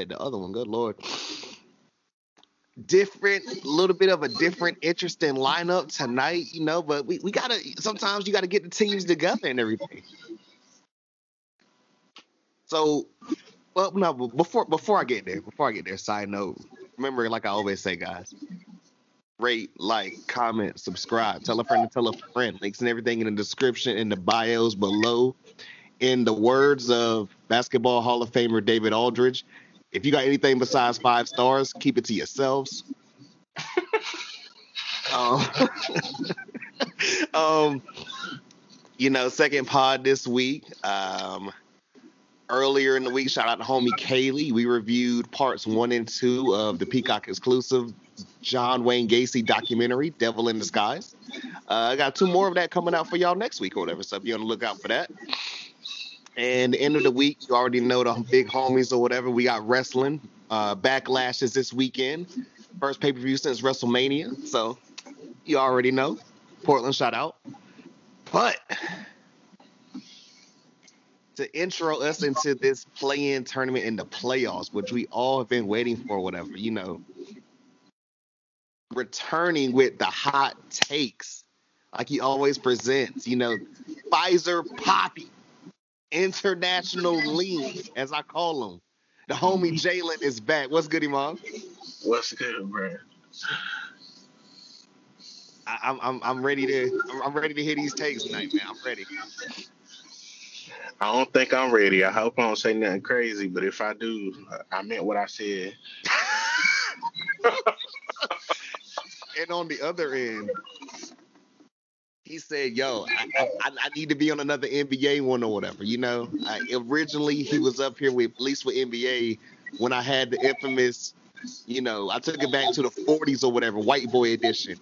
said the other one. Good lord. Different, a little bit of a different, interesting lineup tonight, you know. But we, we gotta sometimes you gotta get the teams together and everything. So well, no, before before I get there, before I get there, side note, remember, like I always say, guys, rate, like, comment, subscribe, tell a friend to tell a friend. Links and everything in the description, in the bios below. In the words of Basketball Hall of Famer David Aldridge, if you got anything besides five stars, keep it to yourselves. um, um, you know, second pod this week. Um, earlier in the week, shout out to homie Kaylee. We reviewed parts one and two of the Peacock exclusive John Wayne Gacy documentary, Devil in Disguise. Uh, I got two more of that coming out for y'all next week or whatever, so be on the lookout for that. And the end of the week, you already know the big homies or whatever. We got wrestling. Uh, Backlash is this weekend. First pay per view since WrestleMania. So you already know. Portland shout out. But to intro us into this play-in tournament in the playoffs, which we all have been waiting for, whatever, you know, returning with the hot takes like he always presents, you know, Pfizer Poppy, International Lean, as I call him. The homie mm-hmm. Jalen is back. What's good, Imam? What's good, bro? I, I'm I'm I'm ready to I'm- I'm ready to hear these takes tonight, man. I'm ready. I don't think I'm ready. I hope I don't say nothing crazy, but if I do, I meant what I said. and on the other end, he said, "Yo, I, I, I need to be on another NBA one or whatever." You know, I, originally he was up here with at least with NBA when I had the infamous, you know, I took it back to the '40s or whatever, white boy edition.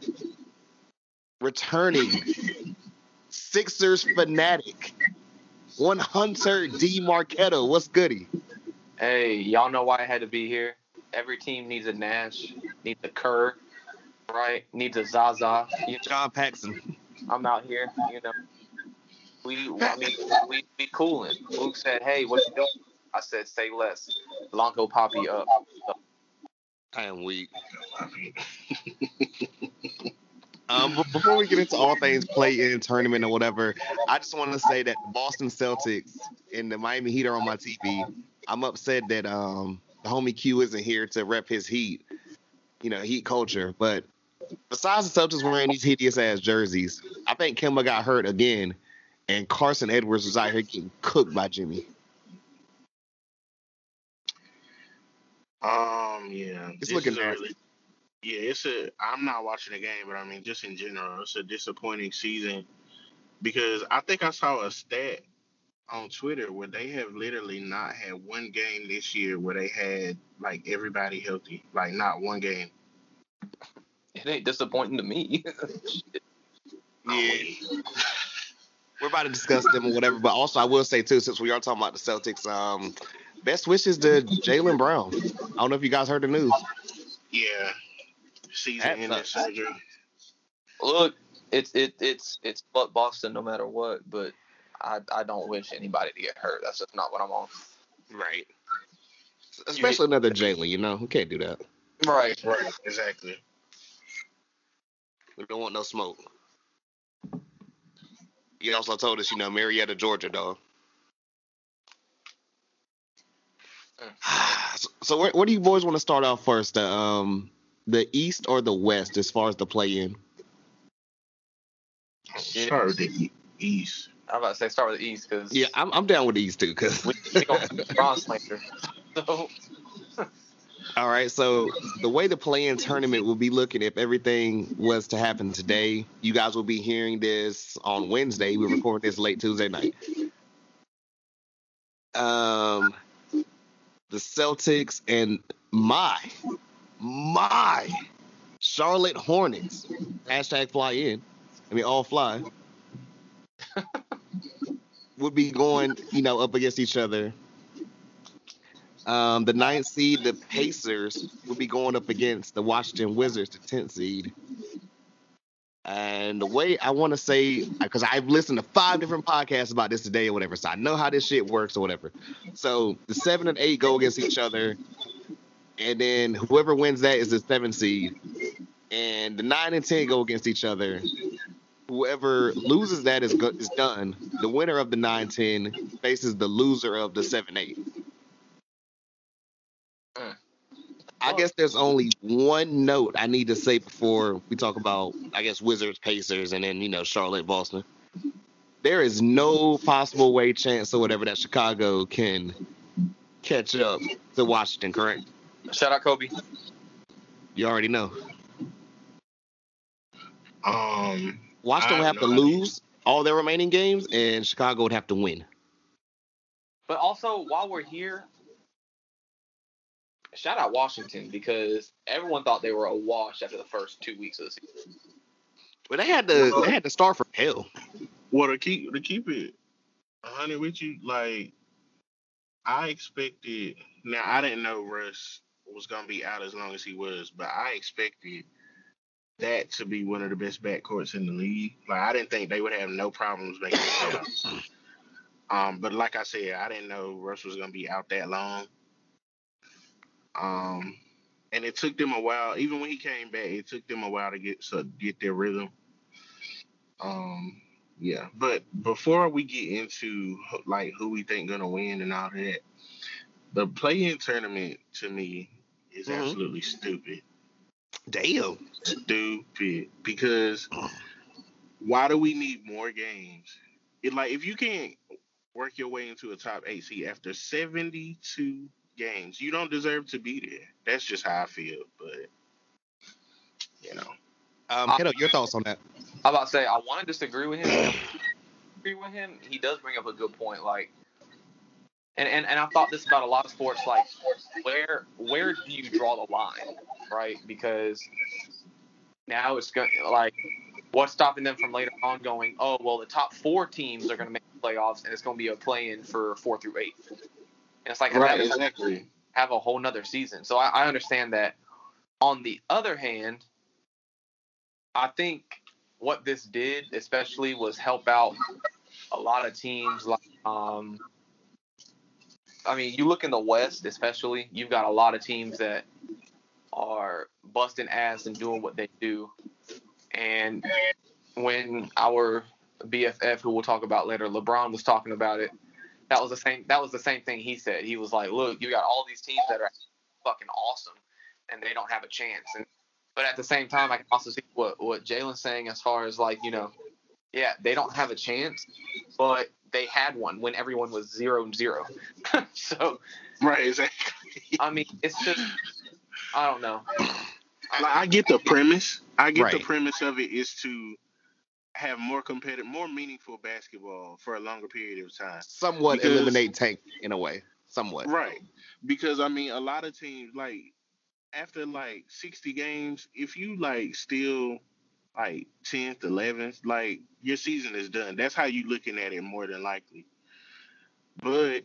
Returning, Sixers fanatic, one Hunter D Marketo. What's goody? Hey, y'all know why I had to be here. Every team needs a Nash, needs a Kerr, right? Needs a Zaza. You know, John Paxson. I'm out here. You know, we I mean we be cooling. Luke said, "Hey, what you doing?" I said, "Say less." Blanco Poppy up. I am weak. Um, but before we get into all things play in tournament or whatever, I just want to say that the Boston Celtics and the Miami Heat are on my TV. I'm upset that um the homie Q isn't here to rep his Heat, you know, Heat culture. But besides the Celtics wearing these hideous ass jerseys, I think Kemba got hurt again, and Carsen Edwards was out here getting cooked by Jimmy. Um, yeah, It's looking really- yeah, it's a. I'm not watching the game, but I mean, just in general, it's a disappointing season because I think I saw a stat on Twitter where they have literally not had one game this year where they had like everybody healthy, like not one game. It ain't disappointing to me. Yeah. We're about to discuss them or whatever, but also I will say too, since we are talking about the Celtics, um, best wishes to Jaylen Brown. I don't know if you guys heard the news. Yeah, season ending surgery. Look, it's it it's it's but Boston no matter what. But I I don't wish anybody to get hurt. That's just not what I'm on. Right. Especially another Jalen, you know, we can't do that. Right. Right, exactly. We don't want no smoke. He also told us, you know, Marietta, Georgia, dog. so, so where, where do you boys want to start off first? The um, the East or the West, as far as the play in? Start with the East. I'm about to say start with the East because Yeah, I'm, I'm down with these two. Cause we, we going LeBron slander. So all right, so the way the play-in tournament will be looking if everything was to happen today, you guys will be hearing this on Wednesday. We're recording this late Tuesday night. Um, the Celtics and my my Charlotte Hornets hashtag fly in. I mean all fly would be going, you know, up against each other. Um, the ninth seed, the Pacers, will be going up against the Washington Wizards, the tenth seed. And the way I want to say, because I've listened to five different podcasts about this today or whatever, so I know how this shit works or whatever. So the seven and eight go against each other, and then whoever wins that is the seven seed, and the nine and ten go against each other. Whoever loses that is go- is done. The winner of the nine ten faces the loser of the seven eight. Mm. I guess there's only one note I need to say before we talk about, I guess, Wizards, Pacers, and then, you know, Charlotte, Boston. There is no possible way, chance, or whatever that Chicago can catch up to Washington, correct? shout out Kobe. You already know. Um, Washington I would have have to no idea. lose all their remaining games, and Chicago would have to win. But also while we're here, shout out Washington because everyone thought they were a wash after the first two weeks of the season. But they had to they had to start from hell. well, to keep to keep it a hundred with you, like I expected. Now I didn't know Russ was gonna be out as long as he was, but I expected that to be one of the best backcourts in the league. Like I didn't think they would have no problems making the playoffs. Um, but like I said, I didn't know Russ was gonna be out that long. Um, and it took them a while. Even when he came back, it took them a while to get so get their rhythm. Um, yeah. But before we get into like who we think gonna win and all that, the play-in tournament to me is Mhm. absolutely stupid. Damn. Stupid because why do we need more games? It like if you can't work your way into a top eight seed after seventy-two games, you don't deserve to be there. That's just how I feel. But you know, Um, Keto, your thoughts on that? I'm about to say I want to disagree with him. Agree with him. He does bring up a good point. Like, and, and and I've thought this about a lot of sports. Like, where where do you draw the line, right? Because now it's going like what's stopping them from later on going? Oh well, the top four teams are going to make the playoffs, and it's going to be a play-in for four through eight. It's like right? Exactly. have a whole nother season. So I, I understand that. On the other hand, I think what this did, especially, was help out a lot of teams. Like, um, I mean, you look in the West, especially, you've got a lot of teams that are busting ass and doing what they do. And when our BFF, who we'll talk about later, LeBron was talking about it, that was the same. That was the same thing he said. He was like, "Look, you got all these teams that are fucking awesome, and they don't have a chance." And but at the same time, I can also see what what Jalen's saying as far as like you know, yeah, they don't have a chance, but they had one when everyone was zero and zero. so Right. Exactly. I mean, it's just I don't know. Like, I get the premise. I get the premise of it is to have more competitive, more meaningful basketball for a longer period of time. Somewhat Because- eliminate Tank in a way. Somewhat. Right. Because I mean, a lot of teams like after like sixty games, if you like still like tenth, eleventh, like your season is done. That's how you looking at it more than likely. But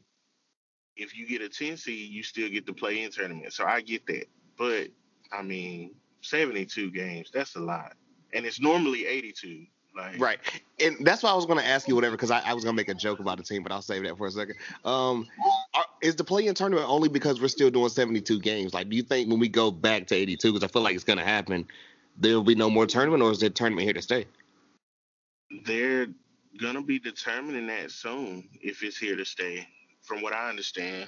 if you get a ten seed, you still get to play in tournament. So I get that. But I mean, seventy two games, that's a lot. And it's normally eighty two. Like Right. And that's why I was going to ask you whatever because I, I was going to make a joke about the team, but I'll save that for a second. Um, are, is the play-in tournament only because we're still doing 72 games? Like, do you think when we go back to 82, because I feel like it's going to happen, there will be no more tournament, or is the tournament here to stay? they're gonna be determining that soon if it's here to stay. From what I understand,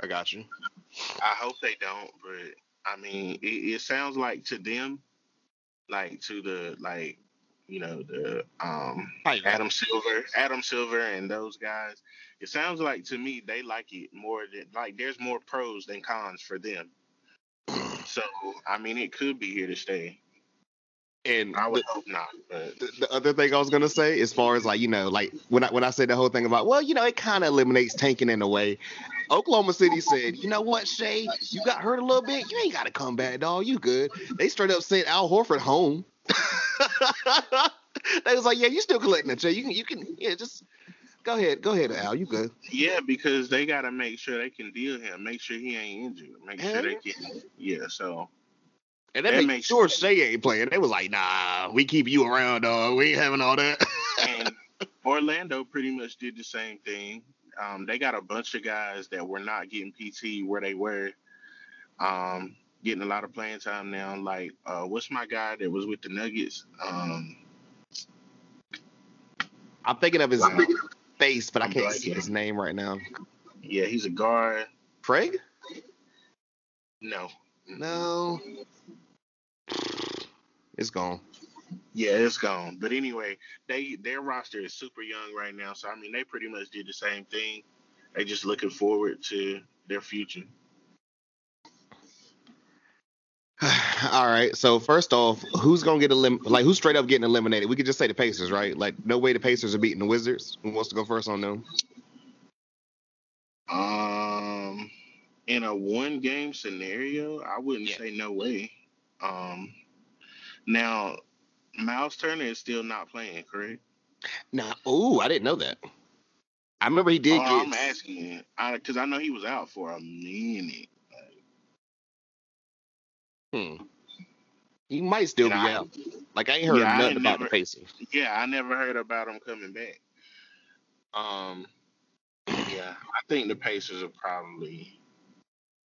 I got you. I hope they don't. But I mean, it, it sounds like to them, like to the like you know the um, How? Adam Silver, Adam Silver, and those guys. It sounds like to me they like it more than like there's more pros than cons for them. So I mean, it could be here to stay. And I would the, hope not, but the, the other thing I was gonna say, as far as like you know, like when I when I said the whole thing about, well, you know, it kind of eliminates tanking in a way. Oklahoma City said, you know what, Shai, you got hurt a little bit, you ain't got to come back, dog. You good? They straight up sent Al Horford home. they was like, yeah, you still collecting the check. You can, you can, yeah, just go ahead, go ahead, Al. You good? yeah, because they got to make sure they can deal him, make sure he ain't injured, make sure they can. Yeah, so And they That makes sure Shai ain't playing. They was like, nah, we keep you around, dog. We ain't having all that. and Orlando pretty much did the same thing. Um, they got a bunch of guys that were not getting PT where they were, um, getting a lot of playing time now. Like, uh, what's my guy that was with the Nuggets? Um, I'm thinking of his wow. face, but I I'm can't see his name right now. Yeah, he's a guard. Craig? No, No. It's gone. yeah, it's gone. But anyway, they their roster is super young right now, so I mean, they pretty much did the same thing. They just looking forward to their future. All right. So first off, who's gonna get elim- like who's straight up getting eliminated? We could just say the Pacers, right? Like no way the Pacers are beating the Wizards. Who wants to go first on them? Um, in a one game scenario, I wouldn't Yeah. say no way. Um, now Miles Turner is still not playing, correct? Nah. Oh, I didn't know that. I remember he did Oh, get. I'm asking because I, know he was out for a minute. Hmm. He might still be I- out. Like I ain't heard Yeah, I nothing ain't about never- the Pacers. Yeah, I never heard about him coming back. Um, yeah, I think the Pacers are probably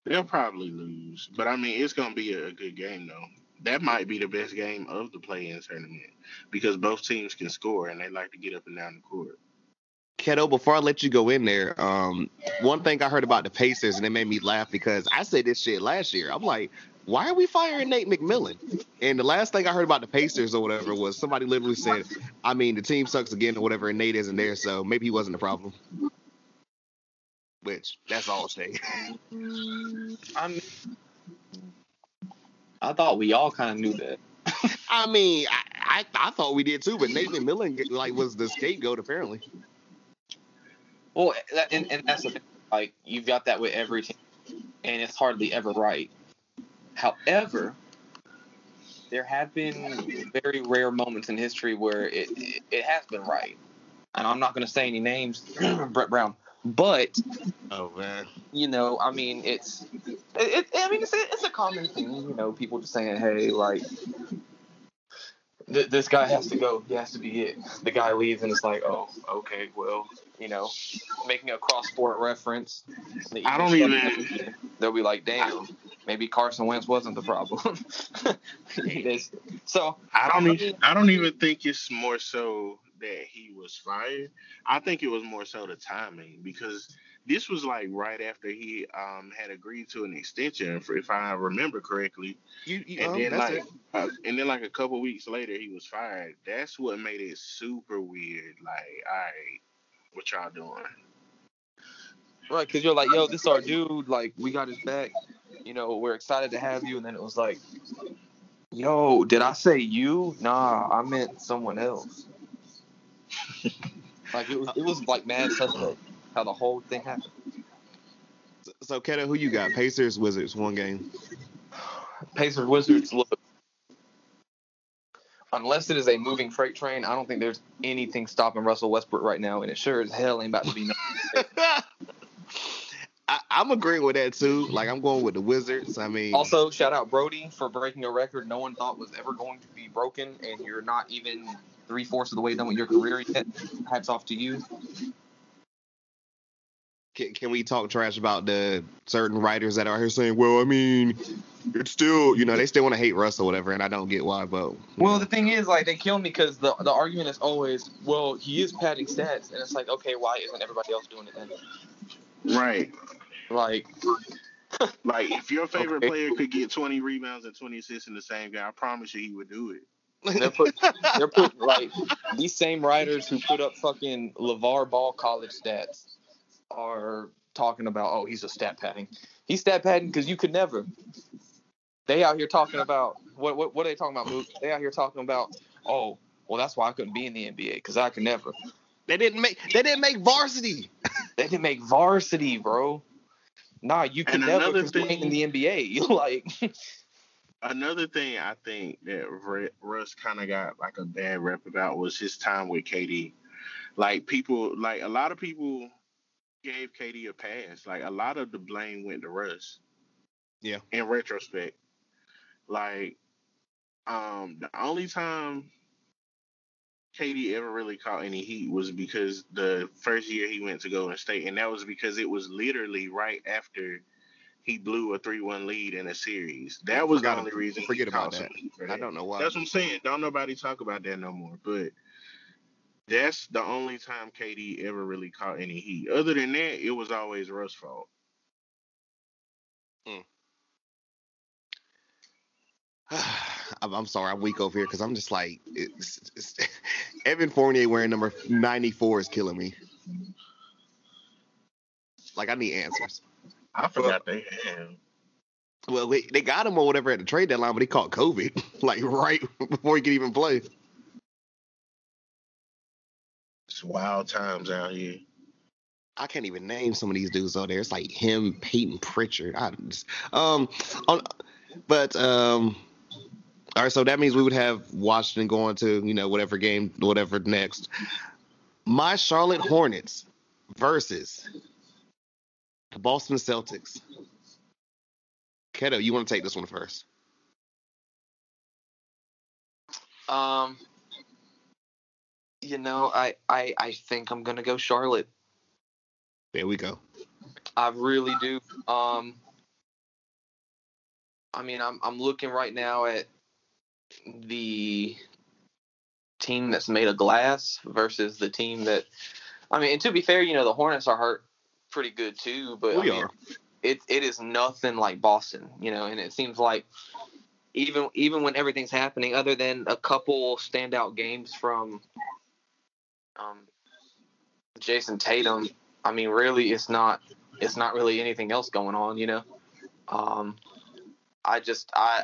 they'll probably lose, but I mean it's gonna be a, a good game though. That might be the best game of the play-in tournament because both teams can score and they like to get up and down the court. Keto, before I let you go in there, um, one thing I heard about the Pacers and it made me laugh because I said this shit last year. I'm like, why are we firing Nate McMillan? And the last thing I heard about the Pacers or whatever was somebody literally said, I mean, the team sucks again or whatever, and Nate isn't there, so maybe he wasn't the problem. Which that's all I'll say. I mean, I thought we all kind of knew that. I mean, I, I I thought we did too, but Nate McMillan like was the scapegoat apparently. Well, and, and that's the thing. Like, you've got that with every team, and it's hardly ever right. However, there have been very rare moments in history where it, it, it has been right. And I'm not going to say any names, Brett Brown, but Oh man. you know, I mean, it's, it, it, I mean, it's a, it's a common thing, you know, people just saying, hey, like, th- this guy has to go. He has to be it. The guy leaves, and it's like, oh, okay, well, you know, making a cross-sport reference. The I don't even-. They'll be like, damn, maybe Carson Wentz wasn't the problem. So I don't even I don't even think it's more so that he was fired. I think it was more so the timing because this was like right after he um had agreed to an extension, for, if I remember correctly. You, you And um, then that's like, it. uh, and then like a couple weeks later, he was fired. That's what made it super weird. Like, all right, what y'all doing? right, because you're like, yo, this our dude. Like, we got his back. You know, we're excited to have you. And then it was like, yo, did I say you? Nah, I meant someone else. like it was, it was like mad suspect how the whole thing happened. So, so Keto, who you got? Pacers, Wizards, one game. Pacers Wizards look. Unless it is a moving freight train, I don't think there's anything stopping Russell Westbrook right now, and it sure as hell ain't about to be. No- I, I'm agreeing with that too. Like I'm going with the Wizards. I mean, also, shout out Brody for breaking a record no one thought was ever going to be broken, and you're not even three fourths of the way done with your career yet. Hats off to you. Can, can we talk trash about the certain writers that are here saying, well, I mean, it's still, you know, they still want to hate Russ or whatever, and I don't get why, but Well, the thing is, like, they kill me because the the argument is always, well, he is padding stats, and it's like, okay, why isn't everybody else doing it then? Right. Like, Like, if your favorite Okay. player could get 20 rebounds and 20 assists in the same game, I promise you he would do it. They're put, they're put like these same writers who put up fucking LaVar Ball college stats are talking about, oh, he's a stat padding. He's stat padding because you could never. They out here talking about what what what are they talking about? Mook? They out here talking about, oh, well, that's why I couldn't be in the NBA because I could never. They didn't make they didn't make varsity. They didn't make varsity, bro. Nah, you could And never another because you ain't in the NBA. You like, Another thing I think that Russ kind of got like a bad rep about was his time with KD. Like people, like a lot of people gave KD a pass. Like a lot of the blame went to Russ. Yeah. In retrospect, like um, the only time KD ever really caught any heat was because the first year he went to Golden State, and that was because it was literally right after he blew a three-one lead in a series. That was the only reason. he forget about that. for I don't know why. That's what I'm saying. Don't nobody talk about that no more. But that's the only time KD ever really caught any heat. Other than that, it was always Russ' fault. Hmm. I'm, I'm sorry, I'm weak over here because I'm just like, it's, it's, Evan Fournier wearing number 94 is killing me. Like, I need answers. I forgot they had him. Well, they, they got him or whatever at the trade deadline, but he caught COVID, like right before he could even play. It's wild times out here. I can't even name some of these dudes out there. It's like him, Payton Pritchard. I just, um, on, but um, all right. So that means we would have Washington going to you know whatever game, whatever next. My Charlotte Hornets versus the Boston Celtics. Keto, you want to take this one first? um, you know, I I I think I'm gonna go Charlotte. There we go. I really do. Um, I mean, I'm I'm looking right now at the team that's made of glass versus the team that. I mean, and to be fair, you know, the Hornets are hurt pretty good too, but I mean, are. it it is nothing like Boston, you know, and it seems like even even when everything's happening, other than a couple standout games from um, Jayson Tatum, I mean, really, it's not it's not really anything else going on, you know. Um, I just I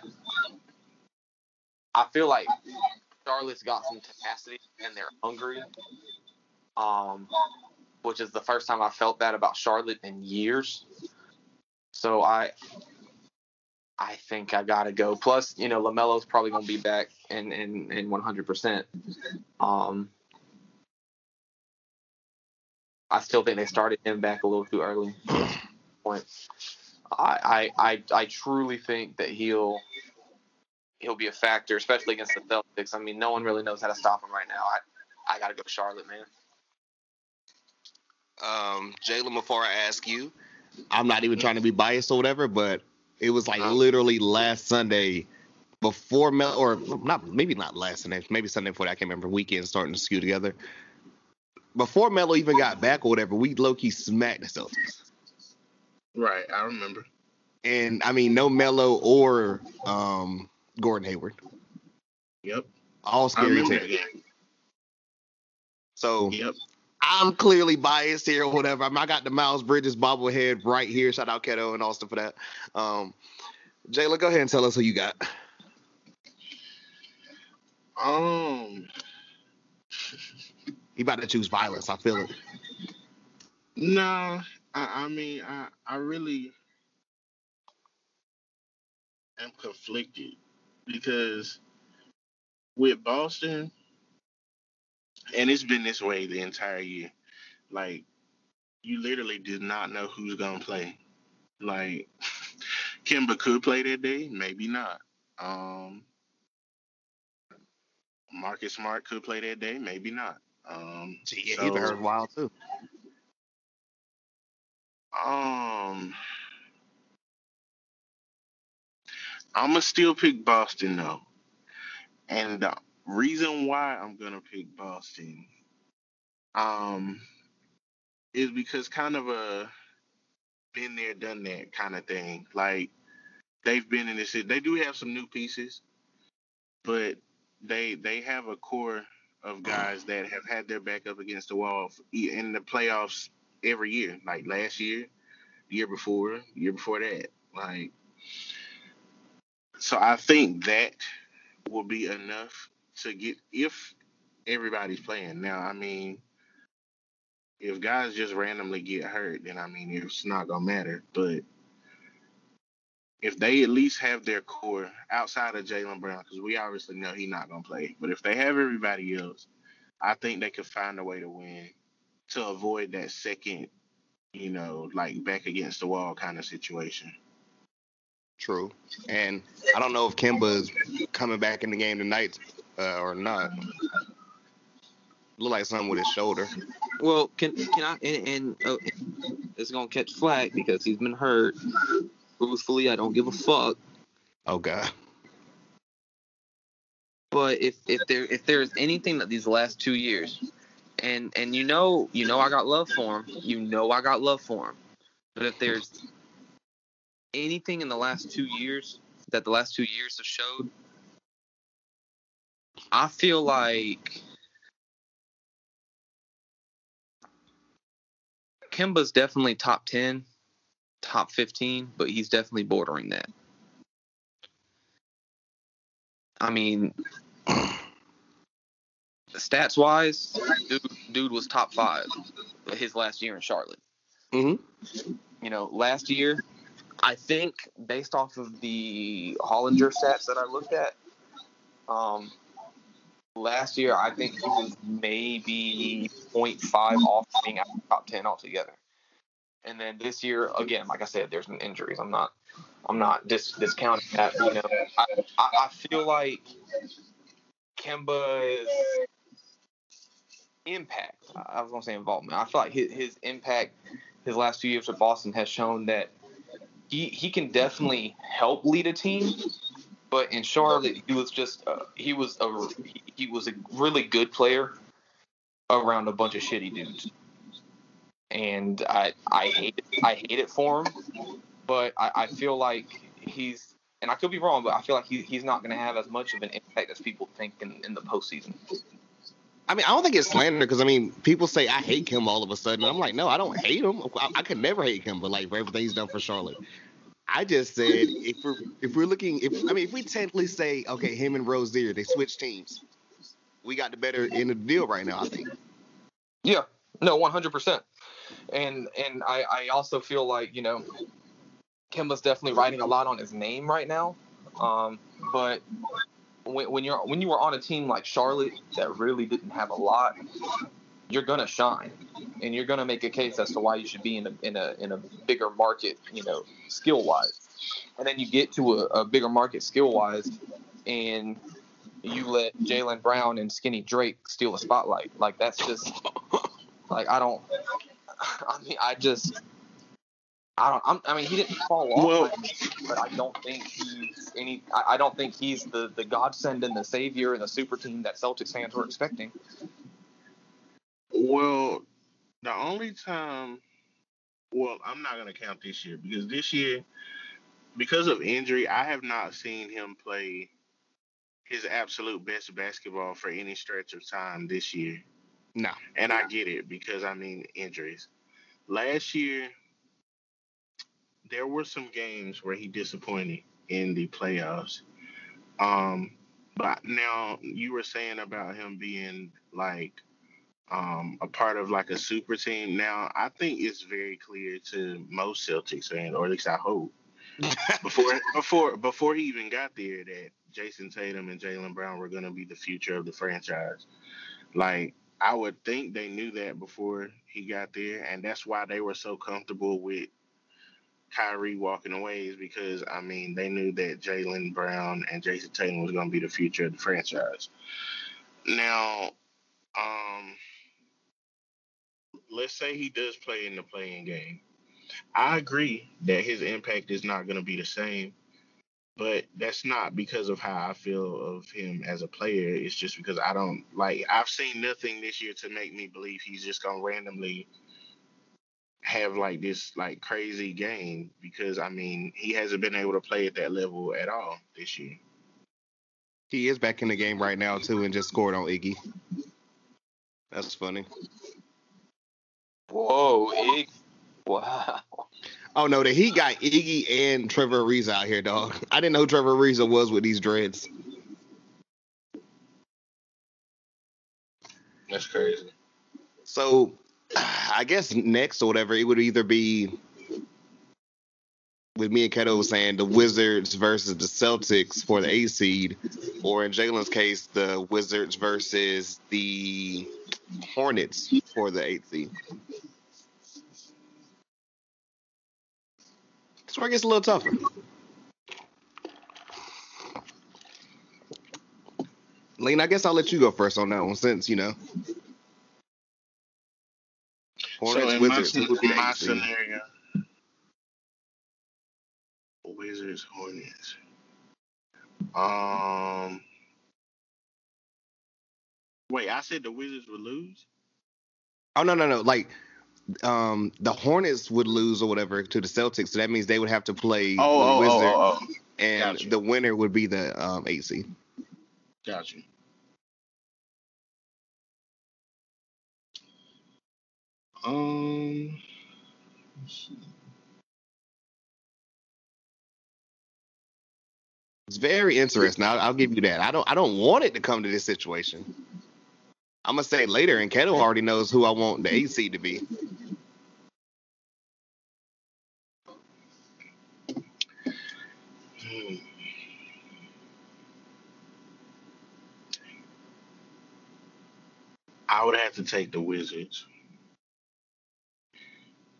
I feel like Charlotte's got some tenacity and they're hungry. Um, which is the first time I felt that about Charlotte in years. So I I think I gotta go. Plus, you know, LaMelo's probably gonna be back and and and one hundred percent. Um I still think they started him back a little too early. Point. I, I I I truly think that he'll he'll be a factor, especially against the Celtics. I mean, no one really knows how to stop him right now. I I gotta go Charlotte, man. Um, Jalen, before I ask you, I'm not even trying to be biased or whatever, but it was like Uh-huh. literally last Sunday before Mel, or not, maybe not last Sunday, maybe Sunday before that. I can't remember. Weekend starting to skew together. Before Melo even got back or whatever, we low key smacked the Celtics. Right, I remember. And I mean, no Melo or um, Gordon Hayward. Yep, All scary team. So Yep. I'm clearly biased here or whatever. I, I got the Miles Bridges bobblehead right here. Shout out Keto and Austin for that. Um, Jayla, go ahead and tell us who you got. Um, He about to choose violence. I feel it. no, I, I mean, I, I really am conflicted because with Boston, and it's been this way the entire year. Like, you literally did not know who's gonna play. Like, Kemba could play that day, maybe not. Um, Marcus Smart could play that day, maybe not. Um, Gee, yeah, so- he's been hurt wild too. Um, I'm gonna still pick Boston though, and the reason why I'm gonna pick Boston, um, is because kind of a been there, done that kind of thing. Like they've been in this. They do have some new pieces, but they they have a core of guys that have had their back up against the wall in the playoffs every year. Like last year, year before, year before that. Like, so I think that will be enough to get if everybody's playing. Now, I mean, if guys just randomly get hurt, then I mean it's not gonna matter. But if they at least have their core outside of Jaylen Brown, because we obviously know he's not gonna play, but if they have everybody else, I think they could find a way to win to avoid that second, you know, like back against the wall kind of situation. True, and I don't know if Kemba is coming back in the game tonight uh, or not. Look like something with his shoulder. Well, can can I and, and uh, it's gonna catch flack because he's been hurt. Truthfully, I don't give a mm. fuck. Oh God. But if if there if there's anything that these last two years, and and you know you know I got love for him, you know I got love for him. But if there's anything in the last two years that the last two years have showed, I feel like Kemba's definitely top 10, top 15, but he's definitely bordering that. I mean, stats wise, dude, dude was top five his last year in Charlotte. Mm-hmm. You know, last year, I think based off of the Hollinger stats that I looked at, um, last year I think he was maybe 0.5 off being out of the top 10 altogether. And then this year, again, like I said, there's been injuries. I'm not, I'm not dis- discounting that. You know, I, I, I feel like Kemba's impact. I was gonna say involvement. I feel like his, his impact, his last two years with Boston has shown that he he can definitely help lead a team. But in Charlotte, he was just uh, he was a he was a really good player around a bunch of shitty dudes and I I hate it, I hate it for him, but I, I feel like he's and I could be wrong, but I feel like he, he's not going to have as much of an impact as people think in, in the postseason. I mean, I don't think it's slander because I mean, people say I hate him all of a sudden. I'm like, no, I don't hate him. I, I could never hate him, but like for everything he's done for Charlotte. I just said if we're if we're looking if I mean if we technically say okay, him and Rozier they switch teams, we got the better end of the deal right now. I think. Yeah. No, one hundred percent and and I, I also feel like you know Kemba's definitely writing a lot on his name right now. Um, but when, when you're when you were on a team like Charlotte that really didn't have a lot, you're gonna shine, and you're gonna make a case as to why you should be in a in a in a bigger market, you know, skill wise. And then you get to a, a bigger market skill wise, and you let Jaylen Brown and Skinny Drake steal a spotlight. Like that's just like I don't I mean, I just, I don't. I'm, i mean, he didn't fall off, well, but I don't think he's any. I, I don't think he's the the godsend and the savior and the super team that Celtics fans were expecting. Well, the only time, well, I'm not gonna count this year because this year, because of injury, I have not seen him play his absolute best basketball for any stretch of time this year. No. And I get it because I mean injuries. Last year there were some games where he disappointed in the playoffs. Um but now you were saying about him being like um, a part of like a super team. Now I think it's very clear to most Celtics fans, or at least I hope, before before before he even got there, that Jayson Tatum and Jaylen Brown were going to be the future of the franchise. Like I would think they knew that before he got there, and that's why they were so comfortable with Kyrie walking away is because I mean they knew that Jaylen Brown and Jayson Tatum was going to be the future of the franchise. Now, um, let's say he does play in the playing game. I agree that his impact is not going to be the same but that's not because of how I feel of him as a player. It's just because I don't like I've seen nothing this year to make me believe he's just gonna randomly have like this like crazy game because I mean he hasn't been able to play at that level at all this year. He is back in the game right now too, and just scored on Iggy. That's funny. Whoa, Iggy. Wow. Oh no, the Heat got Iggy and Trevor Ariza out here, dog. I didn't know Trevor Ariza was with these dreads. That's crazy. So, I guess next or whatever, it would either be with me and Keto saying the Wizards versus the Celtics for the A seed, or in Jalen's case, the Wizards versus the Hornets for the eighth seed. That's where it gets a little tougher. Lane, I guess I'll let you go first on that one since, you know. Hornets, so in Wizards, my, who would be the my scenario, Wizards, Hornets. Um, wait, I said the Wizards would lose. Oh no no no! Like, um, the Hornets would lose or whatever to the Celtics, so that means they would have to play Oh, the oh, oh, Wizards, oh, oh. and gotcha. the winner would be the um eight seed. Got you. Um. It's very interesting. I'll, I'll give you that. I don't I don't want it to come to this situation. I'm gonna say later, and Kettle already knows who I want the seed to be. I would have to take the Wizards.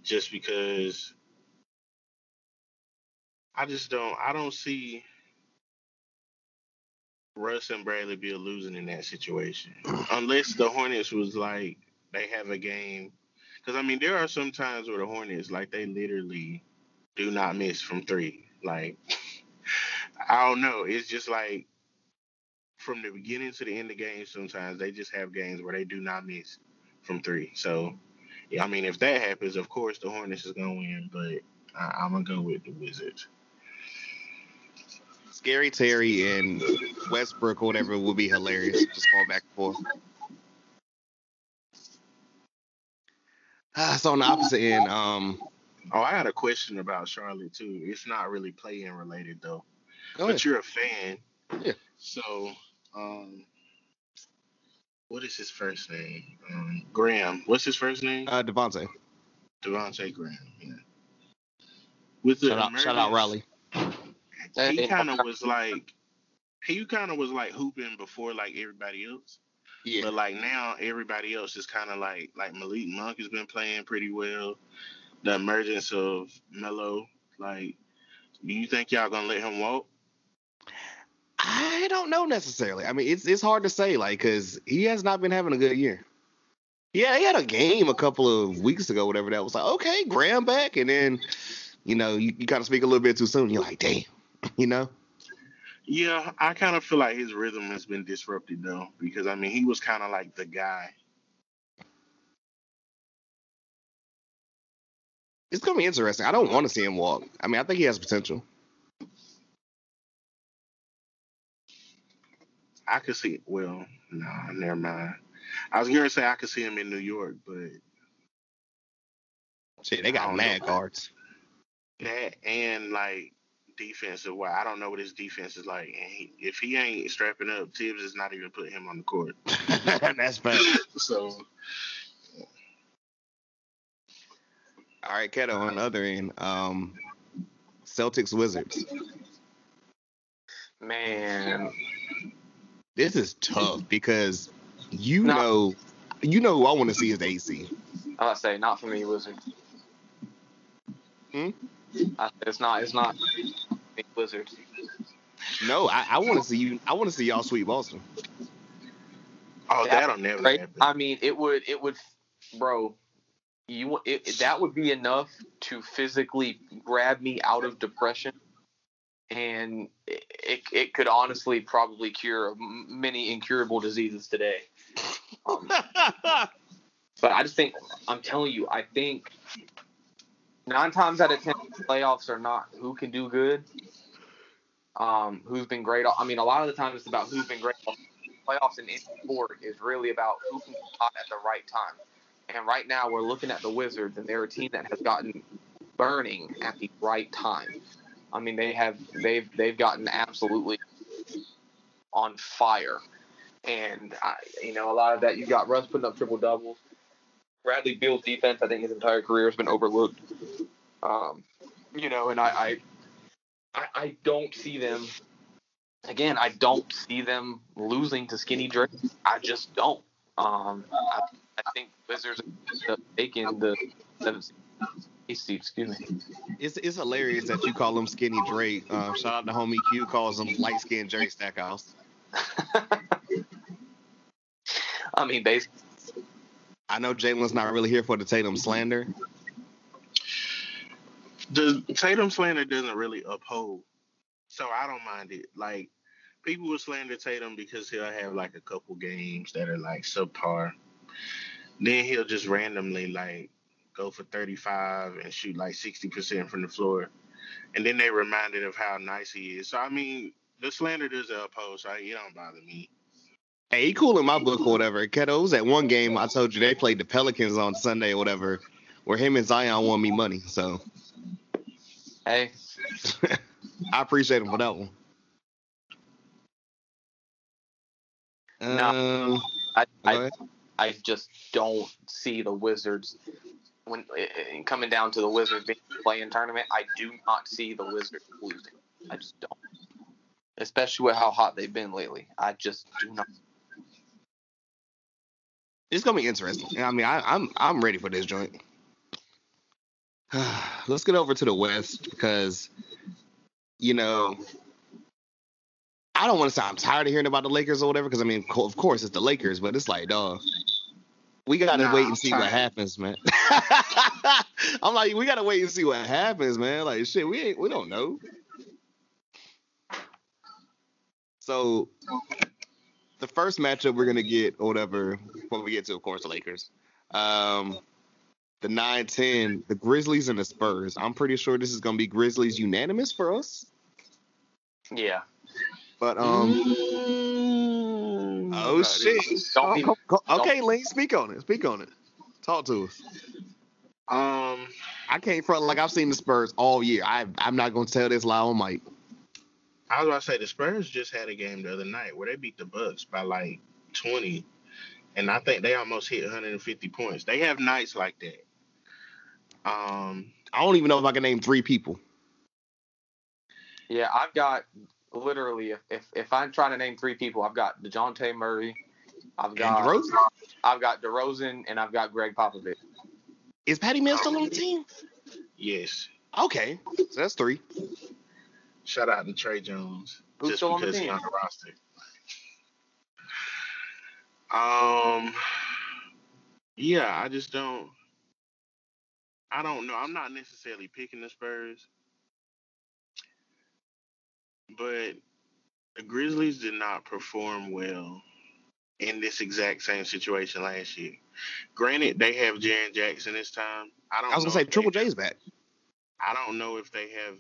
Just because I just don't I don't see Russ and Bradley Beal losing in that situation. Unless the Hornets was like they have a game because I mean there are some times where the Hornets like they literally do not miss from three. Like I don't know. It's just like from the beginning to the end of games, sometimes they just have games where they do not miss from three. So, I mean, if that happens, of course the Hornets is gonna win, but I, I'm gonna go with the Wizards. Scary Terry and Westbrook or whatever would be hilarious. Just going back and forth. Ah, so on the opposite end, um, Oh, I had a question about Charlotte too. It's not really play-in related though, go ahead. but you're a fan. Yeah. So, um, what is his first name? Um, Graham. What's his first name? Uh, Devonte'. Devonte' Graham. Yeah. With the Shout out, shout out Raleigh. He kind of was like he kind of was like hooping before like everybody else Yeah. but like now everybody else is kind of like like malik monk has been playing pretty well the emergence of Melo, like do you think y'all gonna let him walk I don't know necessarily. I mean, it's it's hard to say, like, because he has not been having a good year. Yeah, he had a game a couple of weeks ago, whatever that was like. Okay, Graham back, and then you know you, you kind of speak a little bit too soon. You're like, damn, you know. yeah i kind of feel like his rhythm has been disrupted though because i mean he was kind of like the guy It's gonna be interesting. I don't want to see him walk. I mean, I think he has potential. i could see well no never mind i was gonna say i could see him in new york but Shit, they got mad guards. that and like defensive wise, I don't know what his defense is like. And he, if he ain't strapping up, Thibs is not even putting him on the court. That's fair. So All right, Keto on the other end. Um, Celtics Wizards. Man, This is tough because you No. know, you know who I want to see is AC. I would say not for me, Wizard. Hmm? I, it's not. It's not me, Wizard. No, I, I want to see you. I want to see y'all sweep Boston. oh, Yeah, that'll never Right? happen. I mean, it would. It would, bro. You it, that would be enough to physically grab me out of depression, and it, it, it could honestly probably cure many incurable diseases today. Um, But I just think I'm telling you, I think nine times out of ten playoffs are not who can do good. um, who's been great. I mean, a lot of the time it's about who's been great. Playoffs in any sport is really about who can hot at the right time. And right now we're looking at the Wizards, and they're a team that has gotten burning at the right time. I mean, they have they've they've gotten absolutely on fire, and I, you know a lot of that. You got Russ putting up triple doubles. Bradley Beal's defense, I think his entire career has been overlooked. Um, you know, and I, I I, don't see them. Again, I don't see them losing to Skinny Drake. I just don't. Um, I, I think Wizards are taking the seventh seed. Excuse me. It's it's hilarious that you call him Skinny Drake. Um, shout out to homie Q calls him light skinned Jerry Stackhouse. I mean, basically, I know Jalen's not really here for the Tatum slander. The Tatum slander doesn't really uphold, so I don't mind it. Like people will slander Tatum because he'll have like a couple games that are like subpar. Then he'll just randomly like go for 35 and shoot like 60% from the floor. And then they reminded of how nice he is. So I mean, the slander doesn't oppose, so it don't bother me. Hey, he cool in my book or whatever. Keto, was that one game I told you they played the Pelicans on Sunday or whatever, where him and Zion won me money. So hey, I appreciate him for that one. No. Um, I, I. I just don't see the Wizards when eh, eh, coming down to the Wizards being playing tournament. I do not see the Wizards losing. I just don't, especially with how hot they've been lately. I just do not. it's gonna be interesting. I mean, I, I'm I'm ready for this joint. Let's get over to the West because, you know, I don't want to say I'm tired of hearing about the Lakers or whatever. Because I mean, of course it's the Lakers, but it's like, dog, we gotta Nah, wait and see what happens, man. I'm like, we gotta wait and see what happens, man. Like, shit, we ain't, we don't know. So, the first matchup we're gonna get, or whatever, when we get to, of course, the Lakers. Um, the 9-10, the Grizzlies and the Spurs. I'm pretty sure this is gonna be Grizzlies unanimous for us. Yeah. But um, Mm, oh buddy. shit. Don't be- Go- go- okay, Lane, speak on it. Speak on it. Talk to us. Um, I can't front like I've seen the Spurs all year. I I'm not gonna tell this lie on Mike. I was about to say the Spurs just had a game the other night where they beat the Bucks by like 20, and I think they almost hit 150 points. They have nights like that. Um, I don't even know if I can name three people. Yeah, I've got literally if, if if I'm trying to name three people, I've got Dejounte Murray, I've got DeRozan? I've got DeRozan, and I've got Gregg Popovich. Is Patty Mills still on the team? yes. Okay, so that's three. Shout out to Tre Jones. Who's just still on the because he's team? on the roster. Um, yeah, I just don't. I don't know. I'm not necessarily picking the Spurs, but the Grizzlies did not perform well in this exact same situation last year. Granted, they have Jaren Jackson this time. I don't. I was gonna say Triple J's back. I don't know if they have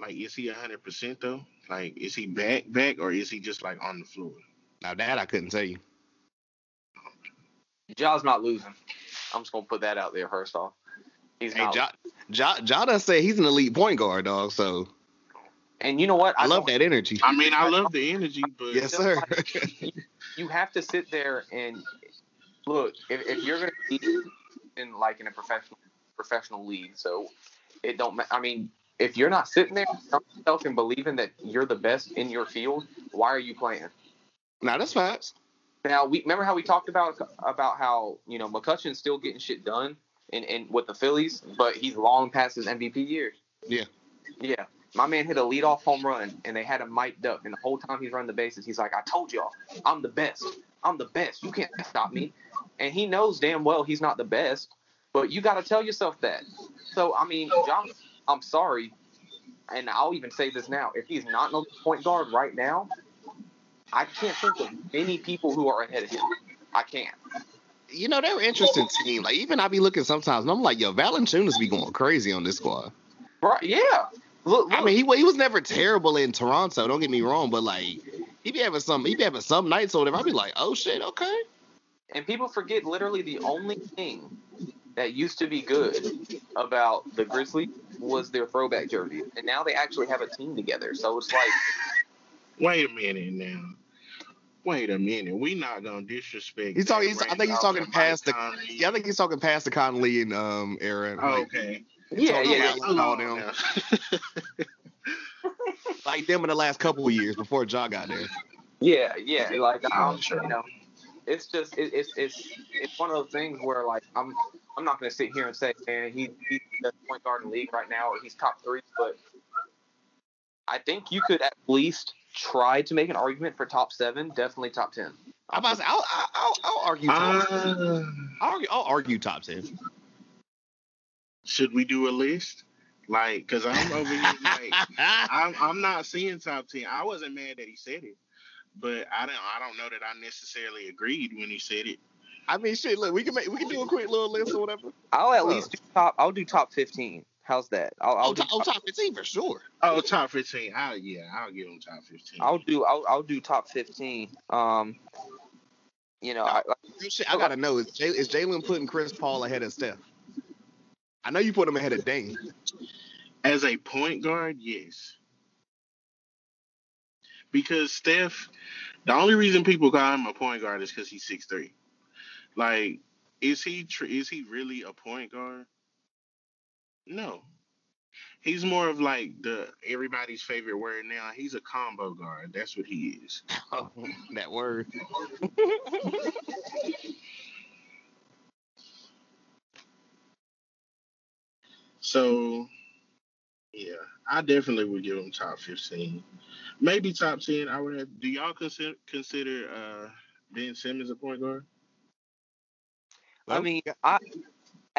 like is he hundred percent though? Like is he back back or is he just like on the floor? Now that I couldn't tell you. Ja's not losing. I'm just gonna put that out there first off. He's Hey, not. Ja, ja, ja done say he's an elite point guard, dog. So and you know what? I, love that energy. I mean I love the energy, but Yes, sir. You have to sit there and look. If, if you're gonna be in like in a professional professional league, so it don't. ma- I mean, if you're not sitting there yourself and believing that you're the best in your field, why are you playing? now that's facts. Now we remember how we talked about about how you know McCutchen's still getting shit done in, in with the Phillies, but he's long past his MVP years. Yeah. Yeah. My man hit a leadoff home run and they had him mic'd up and the whole time he's running the bases, he's like, I told y'all, I'm the best. I'm the best. You can't stop me. And he knows damn well he's not the best, but you gotta tell yourself that. So I mean, John I'm sorry, and I'll even say this now, if he's not an point guard right now, I can't think of many people who are ahead of him. I can't. You know they're an interesting team. Like even I be looking sometimes, and I'm like, yo, Valanciunas be going crazy on this squad. Right? Yeah. Look, I mean, he he was never terrible in Toronto. Don't get me wrong, but like he be having some he be having some nights or whatever. I'd be like, oh shit, okay. and people forget literally the only thing that used to be good about the Grizzlies was their throwback jerseys, and now they actually have a team together. So it's like, Wait a minute now. Wait a minute. We not gonna disrespect. He's talking. He's, I think he's talking past the. Mike Conley. Yeah, I think he's talking past the Conley and um era. Oh, Like, okay. yeah, yeah, about yeah. like all them, like them in the last couple of years before Ja got there. Yeah, yeah, like um, Sure. you know, it's just it, it's it's it's one of those things where like I'm I'm not gonna sit here and say man he he's the point guard in the league right now or he's top three, but I think you could at least try to make an argument for top seven, definitely top ten. I'm about to say, I'll, I'll, I'll, I'll argue. Top, Uh, I'll argue. I'll argue top ten. should we do a list? Like, cause I'm over here like I'm I'm not seeing top ten. I wasn't mad that he said it, but I don't I don't know that I necessarily agreed when he said it. I mean, shit. Look, we can make we can do a quick little list or whatever. I'll at least do top. I'll do top fifteen. How's that? I'll I'll Oh, do top, oh, top fifteen for sure. Oh, top fifteen. I yeah, I'll give him top fifteen. I'll do I'll I'll do top fifteen. Um, you know, I, Real I gotta know is Jay, is Jalen putting Chris Paul ahead of Steph? I know you put him ahead of Dame. As a point guard, yes. Because Steph, the only reason people call him a point guard is because he's six three. Like, is he tr- is he really a point guard? No. He's more of like the everybody's favorite word now. He's a combo guard. That's what he is. Oh, that word. So, yeah, I definitely would give him top fifteen, maybe top ten. I would have. Do y'all consider consider uh, Ben Simmons a point guard? I mean, I